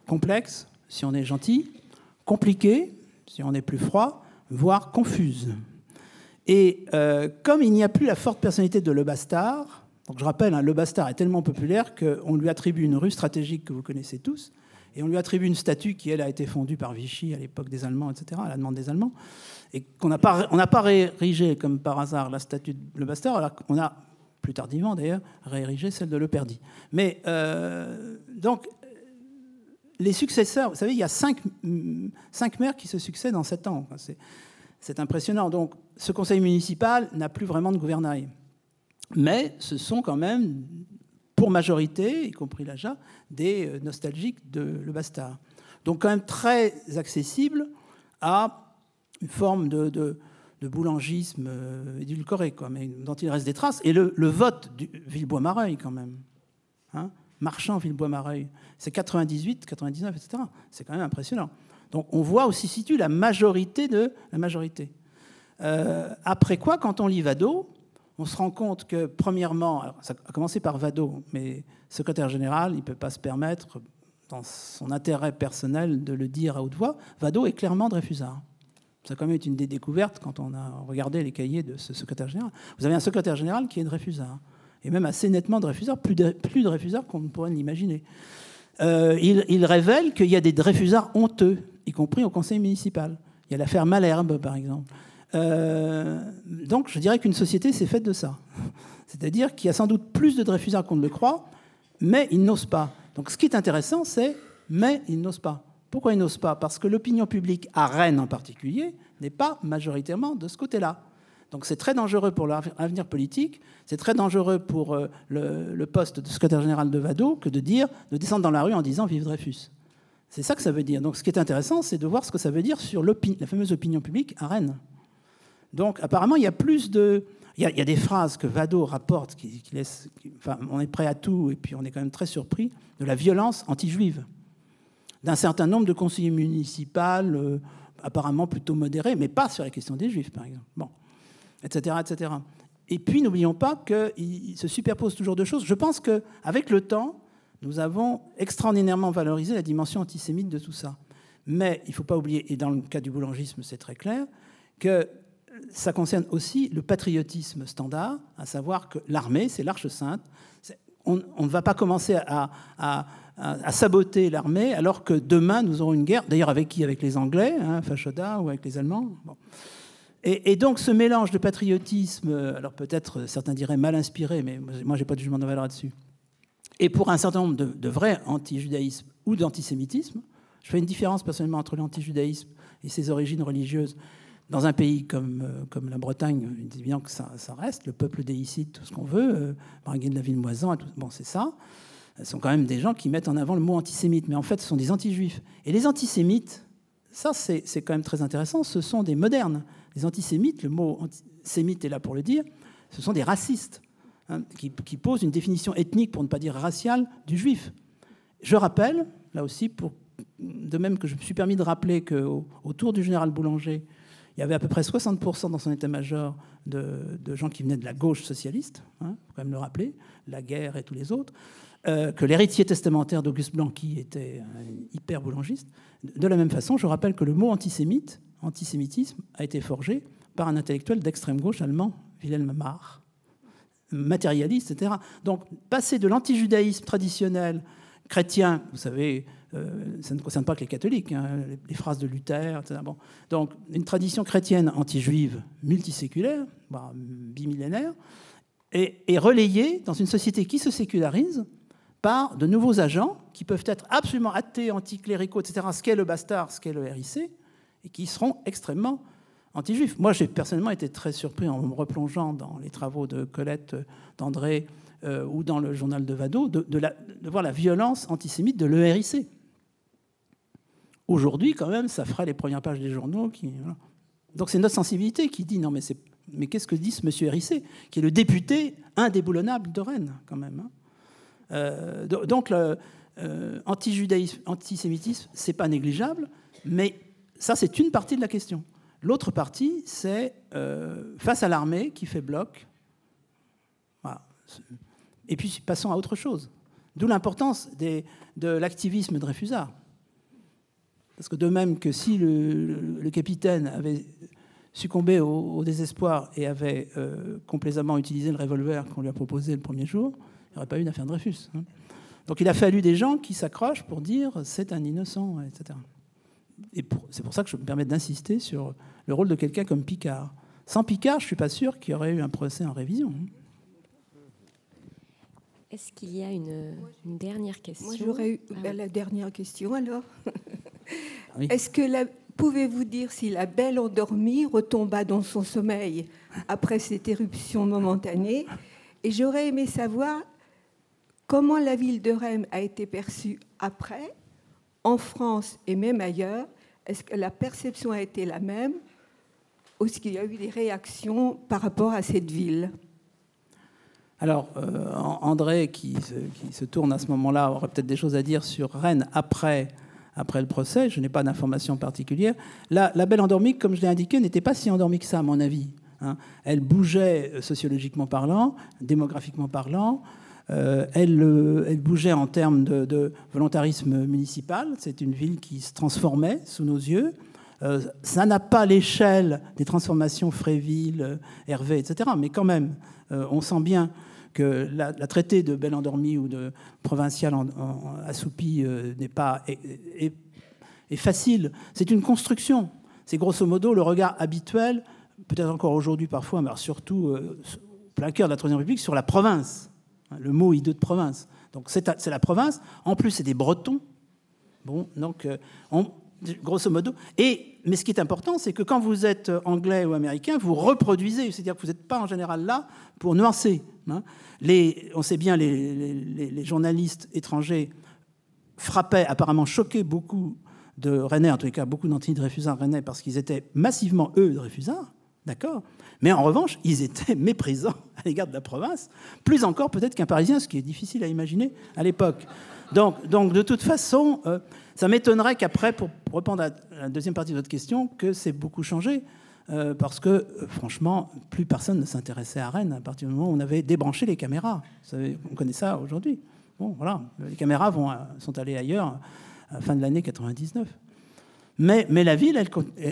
complexe, si on est gentil, compliquée, si on est plus froid, voire confuse. Et euh, comme il n'y a plus la forte personnalité de Le Bastard, donc je rappelle, hein, Le Bastard est tellement populaire qu'on lui attribue une rue stratégique que vous connaissez tous, et on lui attribue une statue qui, elle, a été fondue par Vichy à l'époque des Allemands, etc., à la demande des Allemands et qu'on n'a pas, pas réérigé comme par hasard la statue de Le Bastard, alors qu'on a, plus tardivement d'ailleurs, réérigé celle de Le Perdi. Mais euh, donc, les successeurs, vous savez, il y a cinq, cinq maires qui se succèdent en sept ans. C'est impressionnant. Donc, ce conseil municipal n'a plus vraiment de gouvernail. Mais ce sont quand même, pour majorité, y compris l'AJA, des euh, nostalgiques de Le Bastard. Donc, quand même très accessible à une forme de, de, boulangisme euh, édulcoré, quoi, mais dont il reste des traces. Et le, vote du Villebois-Mareuil, quand même. Hein Marchand, Villebois-Mareuil. C'est 98, 99, etc. C'est quand même impressionnant. Donc on voit aussi situe la majorité de la majorité. Euh, après quoi, quand on lit Vado, on se rend compte que, premièrement, ça a commencé par Vado, mais secrétaire général, il ne peut pas se permettre, dans son intérêt personnel, de le dire à haute voix. Vado est clairement Dreyfusard. Ça a quand même été une des découvertes quand on a regardé les cahiers de ce secrétaire général. Vous avez un secrétaire général qui est Dreyfusard, et même assez nettement Dreyfusard, plus de, plus qu'on ne pourrait l'imaginer. Euh, il, révèle qu'il y a des Dreyfusards honteux, y compris au conseil municipal. Il y a l'affaire Malherbe, par exemple. Euh, donc je dirais qu'une société s'est faite de ça. C'est-à-dire qu'il y a sans doute plus de Dreyfusards qu'on ne le croit, mais ils n'osent pas. Donc ce qui est intéressant, c'est mais ils n'osent pas. Pourquoi ils n'osent pas? Parce que l'opinion publique, à Rennes en particulier, n'est pas majoritairement de ce côté-là. Donc c'est très dangereux pour l'avenir politique, c'est très dangereux pour euh, le, poste de secrétaire général de Vado que de dire, de descendre dans la rue en disant Vive Dreyfus. C'est ça que ça veut dire. Donc ce qui est intéressant, c'est de voir ce que ça veut dire sur la fameuse opinion publique à Rennes. Donc apparemment, il y a plus de... Il y a, des phrases que Vado rapporte qui, laissent... Enfin, on est prêt à tout, et puis on est quand même très surpris de la violence anti-juive d'un certain nombre de conseillers municipaux, euh, apparemment plutôt modérés, mais pas sur la question des juifs, par exemple. Bon, etc., etc. Et puis, n'oublions pas qu'il se superpose toujours deux choses. Je pense qu'avec le temps, nous avons extraordinairement valorisé la dimension antisémite de tout ça. Mais il ne faut pas oublier, et dans le cas du boulangisme, c'est très clair, que ça concerne aussi le patriotisme standard, à savoir que l'armée, c'est l'arche sainte. On, ne va pas commencer à, à, saboter l'armée, alors que demain, nous aurons une guerre, d'ailleurs avec qui? Avec les Anglais, hein, Fachoda, ou avec les Allemands. Et, donc ce mélange de patriotisme, alors peut-être certains diraient mal inspiré, mais moi j'ai pas de jugement de valeur là-dessus, et pour un certain nombre de, vrais anti-judaïsmes ou d'antisémitisme, je fais une différence personnellement entre l'anti-judaïsme et ses origines religieuses. Dans un pays comme, euh, comme la Bretagne, évident que ça, reste, le peuple déicide, tout ce qu'on veut, euh, de la ville Moisan, bon c'est ça ce sont quand même des gens qui mettent en avant le mot antisémite, mais en fait, ce sont des anti-juifs. Et les antisémites, ça, c'est quand même très intéressant, ce sont des modernes. Les antisémites, le mot antisémite est là pour le dire, ce sont des racistes, hein, qui, posent une définition ethnique, pour ne pas dire raciale, du juif. Je rappelle, là aussi, de même que je me suis permis de rappeler qu'autour du général Boulanger, il y avait à peu près 60% dans son état-major de, gens qui venaient de la gauche socialiste, il hein, faut quand même le rappeler, la guerre et tous les autres. Euh, que l'héritier testamentaire d'Auguste Blanqui était un hyper boulangiste. De la même façon, je rappelle que le mot antisémite, antisémitisme, a été forgé par un intellectuel d'extrême gauche allemand, Wilhelm Marr, matérialiste, etc. Donc, passer de l'antijudaïsme traditionnel chrétien, vous savez, euh, ça ne concerne pas que les catholiques, hein, les, phrases de Luther, etc. Donc, une tradition chrétienne anti-juive multiséculaire, bimillénaire, est, est relayée dans une société qui se sécularise par de nouveaux agents qui peuvent être absolument athées, anticléricaux, etc., ce qu'est le bastard, ce qu'est le RIC, et qui seront extrêmement anti-juifs. Moi, j'ai personnellement été très surpris en me replongeant dans les travaux de Colette, d'André euh, ou dans le journal de Vado, de, voir la violence antisémite de l'ERIC. Aujourd'hui, quand même, ça ferait les premières pages des journaux. Donc c'est notre sensibilité qui dit non, mais, mais qu'est-ce que dit ce monsieur RIC, qui est le député indéboulonnable de Rennes, quand même. Hein. Euh, donc, le euh, antisémitisme, c'est pas négligeable, mais ça, c'est une partie de la question. L'autre partie, c'est euh, face à l'armée qui fait bloc. Et puis, passons à autre chose. D'où l'importance de l'activisme de Réfusard. Parce que de même que si le, capitaine avait succombé au, désespoir et avait complaisamment utilisé le revolver qu'on lui a proposé le premier jour, il n'y aurait pas eu une affaire Dreyfus. Hein. Donc il a fallu des gens qui s'accrochent pour dire c'est un innocent, etc. Et c'est pour ça que je me permets d'insister sur le rôle de quelqu'un comme Picard. Sans Picard, je ne suis pas sûr qu'il y aurait eu un procès en révision. Hein. Est-ce qu'il y a une, dernière question? Moi, j'aurais eu ah. la dernière question alors. Est-ce que la, pouvez-vous dire si la belle endormie retomba dans son sommeil après cette éruption momentanée? Et j'aurais aimé savoir Comment la ville de Rennes a été perçue après, en France et même ailleurs Est-ce que la perception a été la même ou est-ce qu'il y a eu des réactions par rapport à cette ville? Alors, euh, André, qui se, tourne à ce moment-là, aurait peut-être des choses à dire sur Rennes après, après le procès. Je n'ai pas d'informations particulières. La, Belle Endormie, comme je l'ai indiqué, n'était pas si endormie que ça, à mon avis. Hein. Elle bougeait euh, sociologiquement parlant, démographiquement parlant. Euh, euh, elle, bougeait en termes de, volontarisme municipal. C'est une ville qui se transformait sous nos yeux. Euh, ça n'a pas l'échelle des transformations Fréville, Hervé, etc. Mais quand même, on sent bien que la, traité de Belle Endormie ou de Provincial en, assoupi n'est pas est, facile. C'est une construction. C'est grosso modo le regard habituel, peut-être encore aujourd'hui parfois, mais surtout plein cœur de la Troisième République, sur la province. Hein, le mot hideux de province. Donc c'est la province. En plus, c'est des Bretons. Bon, donc, euh, grosso modo. Et, mais ce qui est important, c'est que quand vous êtes anglais ou américain, vous reproduisez. C'est-à-dire que vous n'êtes pas en général là pour nuancer. Hein. On sait bien, les, les, journalistes étrangers frappaient, apparemment choquaient beaucoup de Rennais, en tout cas beaucoup d'anti-Dreyfusards Rennais, parce qu'ils étaient massivement, eux, Dreyfusards. D'accord mais en revanche, ils étaient méprisants à l'égard de la province, plus encore peut-être qu'un Parisien, ce qui est difficile à imaginer à l'époque. Donc, de toute façon, euh, ça m'étonnerait qu'après, pour répondre à la deuxième partie de votre question, que c'est beaucoup changé. Euh, parce que, euh, franchement, plus personne ne s'intéressait à Rennes à partir du moment où on avait débranché les caméras. On connaît ça aujourd'hui. Bon, voilà, les caméras sont allées ailleurs à la fin de l'année 99. Mais, la ville, elle,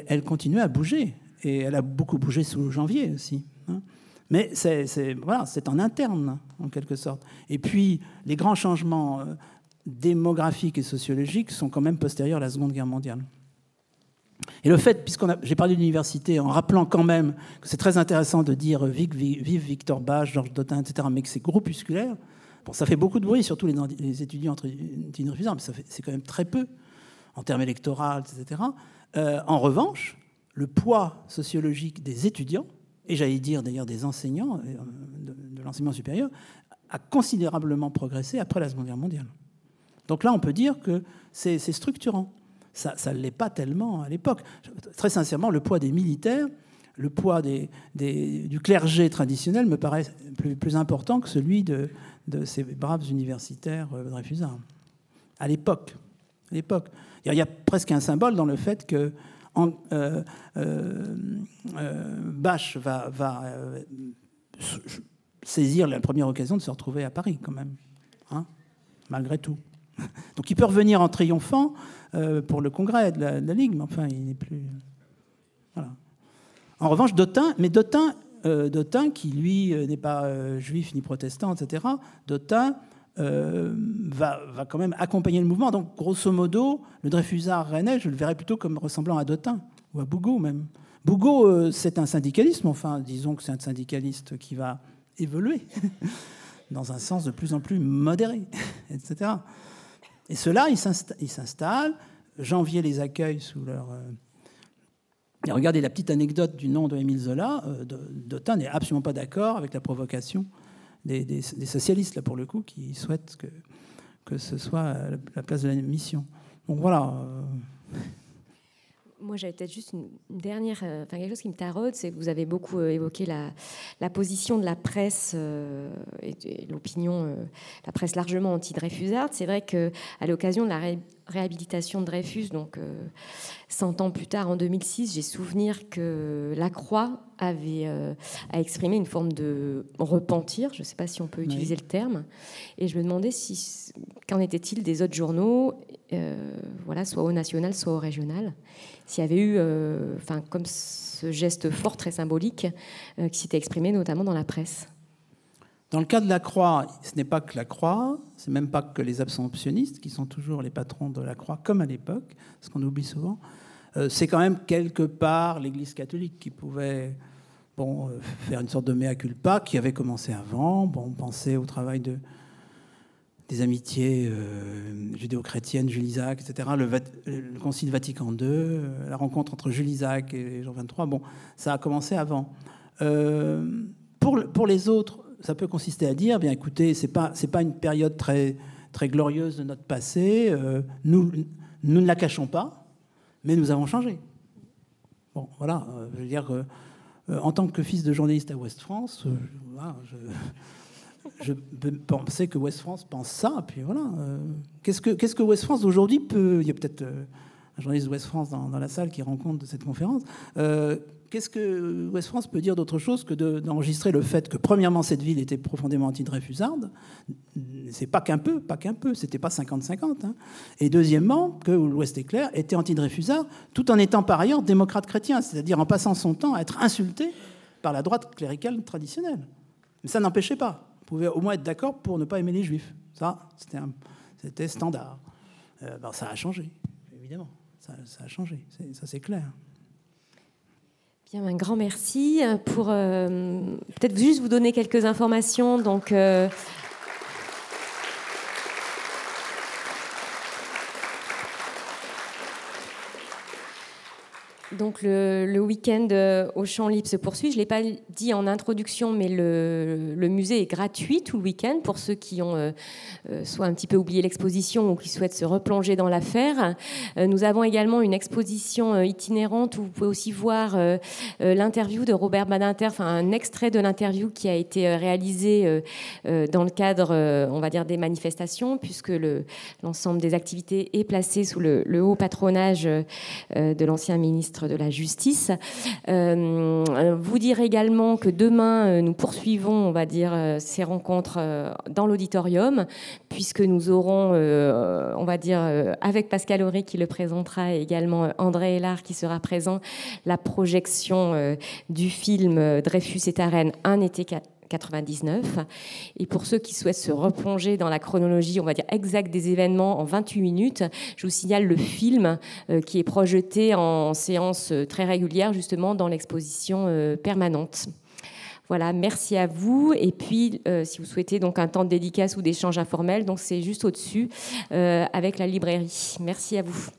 elle continue à bouger et elle a beaucoup bougé sous janvier aussi. Hein. Mais c'est voilà, en interne, en quelque sorte. Et puis, les grands changements euh, démographiques et sociologiques sont quand même postérieurs à la Seconde Guerre mondiale. Et le fait, puisqu'on j'ai parlé de l'université, en rappelant quand même que c'est très intéressant de dire vive, vive Victor Bach, Georges Dotin, etc., mais que c'est groupusculaire, bon, ça fait beaucoup de bruit, surtout les, les étudiants entre mais c'est quand même très peu en termes électoraux, etc. Euh, en revanche, le poids sociologique des étudiants, et j'allais dire d'ailleurs des enseignants euh, de, l'enseignement supérieur, a considérablement progressé après la Seconde Guerre mondiale. Donc là, on peut dire que c'est structurant. Ça ne l'est pas tellement à l'époque. Très sincèrement, le poids des militaires, le poids du clergé traditionnel me paraît plus, important que celui de, ces braves universitaires euh, Dreyfusards. À l'époque. Il y a presque un symbole dans le fait que euh, euh, euh, Bach va, saisir la première occasion de se retrouver à Paris, quand même, hein, malgré tout. Donc il peut revenir en triomphant pour le congrès de la, Ligue, mais enfin, il n'est plus. En revanche, Dotin, mais Dotin, qui lui n'est pas juif ni protestant, etc., Dotin euh, va, va, quand même accompagner le mouvement. Donc, grosso modo, le Dreyfusard rennais, je le verrais plutôt comme ressemblant à Dotin ou à Bougot même. Bougot, euh, c'est un syndicalisme, enfin, disons que c'est un syndicaliste qui va évoluer. dans un sens de plus en plus modéré, etc. Et ceux-là, ils s'installent. Janvier les accueille sous leur. Euh, et regardez la petite anecdote du nom de Émile Zola. Dautin n'est absolument pas d'accord avec la provocation des, socialistes, là pour le coup, qui souhaitent que, que ce soit la place de la mission. Donc voilà. Euh, moi, j'avais peut-être juste une dernière, euh, enfin quelque chose qui me taraude, c'est que vous avez beaucoup euh, évoqué la, la position de la presse euh, et, l'opinion, la presse largement anti-Dreyfusarde. C'est vrai que à l'occasion de la réhabilitation de Dreyfus, donc 100 ans plus tard, en 2006, j'ai souvenir que La Croix avait a exprimé une forme de repentir, je ne sais pas si on peut utiliser le terme, et je me demandais si qu'en était-il des autres journaux, voilà, soit au national, soit au régional s'il y avait eu, euh, enfin, comme ce geste fort, très symbolique, euh, qui s'était exprimé notamment dans la presse. Dans le cas de la Croix, ce n'est pas que la Croix, c'est même pas que les absomptionnistes qui sont toujours les patrons de la Croix, comme à l'époque, ce qu'on oublie souvent. Euh, c'est quand même quelque part l'Église catholique qui pouvait bon, faire une sorte de mea culpa, qui avait commencé avant. Bon, on pensait au travail de, des amitiés euh, judéo-chrétiennes, Jules Isaac, etc., le, Concile Vatican II, euh, la rencontre entre Jules Isaac et Jean XXIII, bon, ça a commencé avant. Euh, pour, les autres, ça peut consister à dire, bien écoutez, c'est pas pas une période très très glorieuse de notre passé. nous nous ne la cachons pas, mais nous avons changé. Bon, voilà, je veux dire en tant que fils de journaliste à Ouest France, voilà, je, je pensais que West France pense ça. Puis voilà. Euh, qu'est-ce que qu'est-ce que West France d'aujourd'hui peut Il y a peut-être euh, un journaliste de West France dans, la salle qui rend compte de cette conférence. Qu'est-ce que West France peut dire d'autre chose que d'enregistrer le fait que premièrement cette ville était profondément anti-Dreyfusarde? C'est pas qu'un peu, pas qu'un peu. C'était pas 50-50. Hein. Et deuxièmement que l'Ouest éclair était anti-Dreyfusard, tout en étant par ailleurs démocrate chrétien, c'est-à-dire en passant son temps à être insulté par la droite cléricale traditionnelle. Mais ça n'empêchait pas pouvait au moins être d'accord pour ne pas aimer les juifs. Ça, c'était standard. Euh, ben, ça a changé, évidemment. Ça, a changé, ça c'est clair. Un grand merci pour euh, peut-être juste vous donner quelques informations. Donc, euh, Donc le, week-end euh, au Champ Libre se poursuit. Je ne l'ai pas dit en introduction, mais le, musée est gratuit tout le week-end pour ceux qui ont euh, euh, soit un petit peu oublié l'exposition ou qui souhaitent se replonger dans l'affaire. nous avons également une exposition itinérante où vous pouvez aussi voir l'interview de Robert Badinter, enfin un extrait de l'interview qui a été réalisé dans le cadre, on va dire, des manifestations, puisque l'ensemble des activités est placé sous le haut patronage de l'ancien ministre de la Justice. Euh, vous dire également que demain, euh, nous poursuivons, on va dire, euh, ces rencontres dans l'auditorium, puisque nous aurons, on va dire, avec Pascal Auré qui le présentera et également André Hélard qui sera présent, la projection du film Dreyfus et Tarenne, un été 99. Et pour ceux qui souhaitent se replonger dans la chronologie, on va dire exacte des événements en 28 minutes, je vous signale le film euh, qui est projeté en séance euh, très régulière justement dans l'exposition euh, permanente. Voilà, merci à vous. Et puis, si vous souhaitez donc un temps de dédicace ou d'échange informel, donc c'est juste au-dessus avec la librairie. Merci à vous.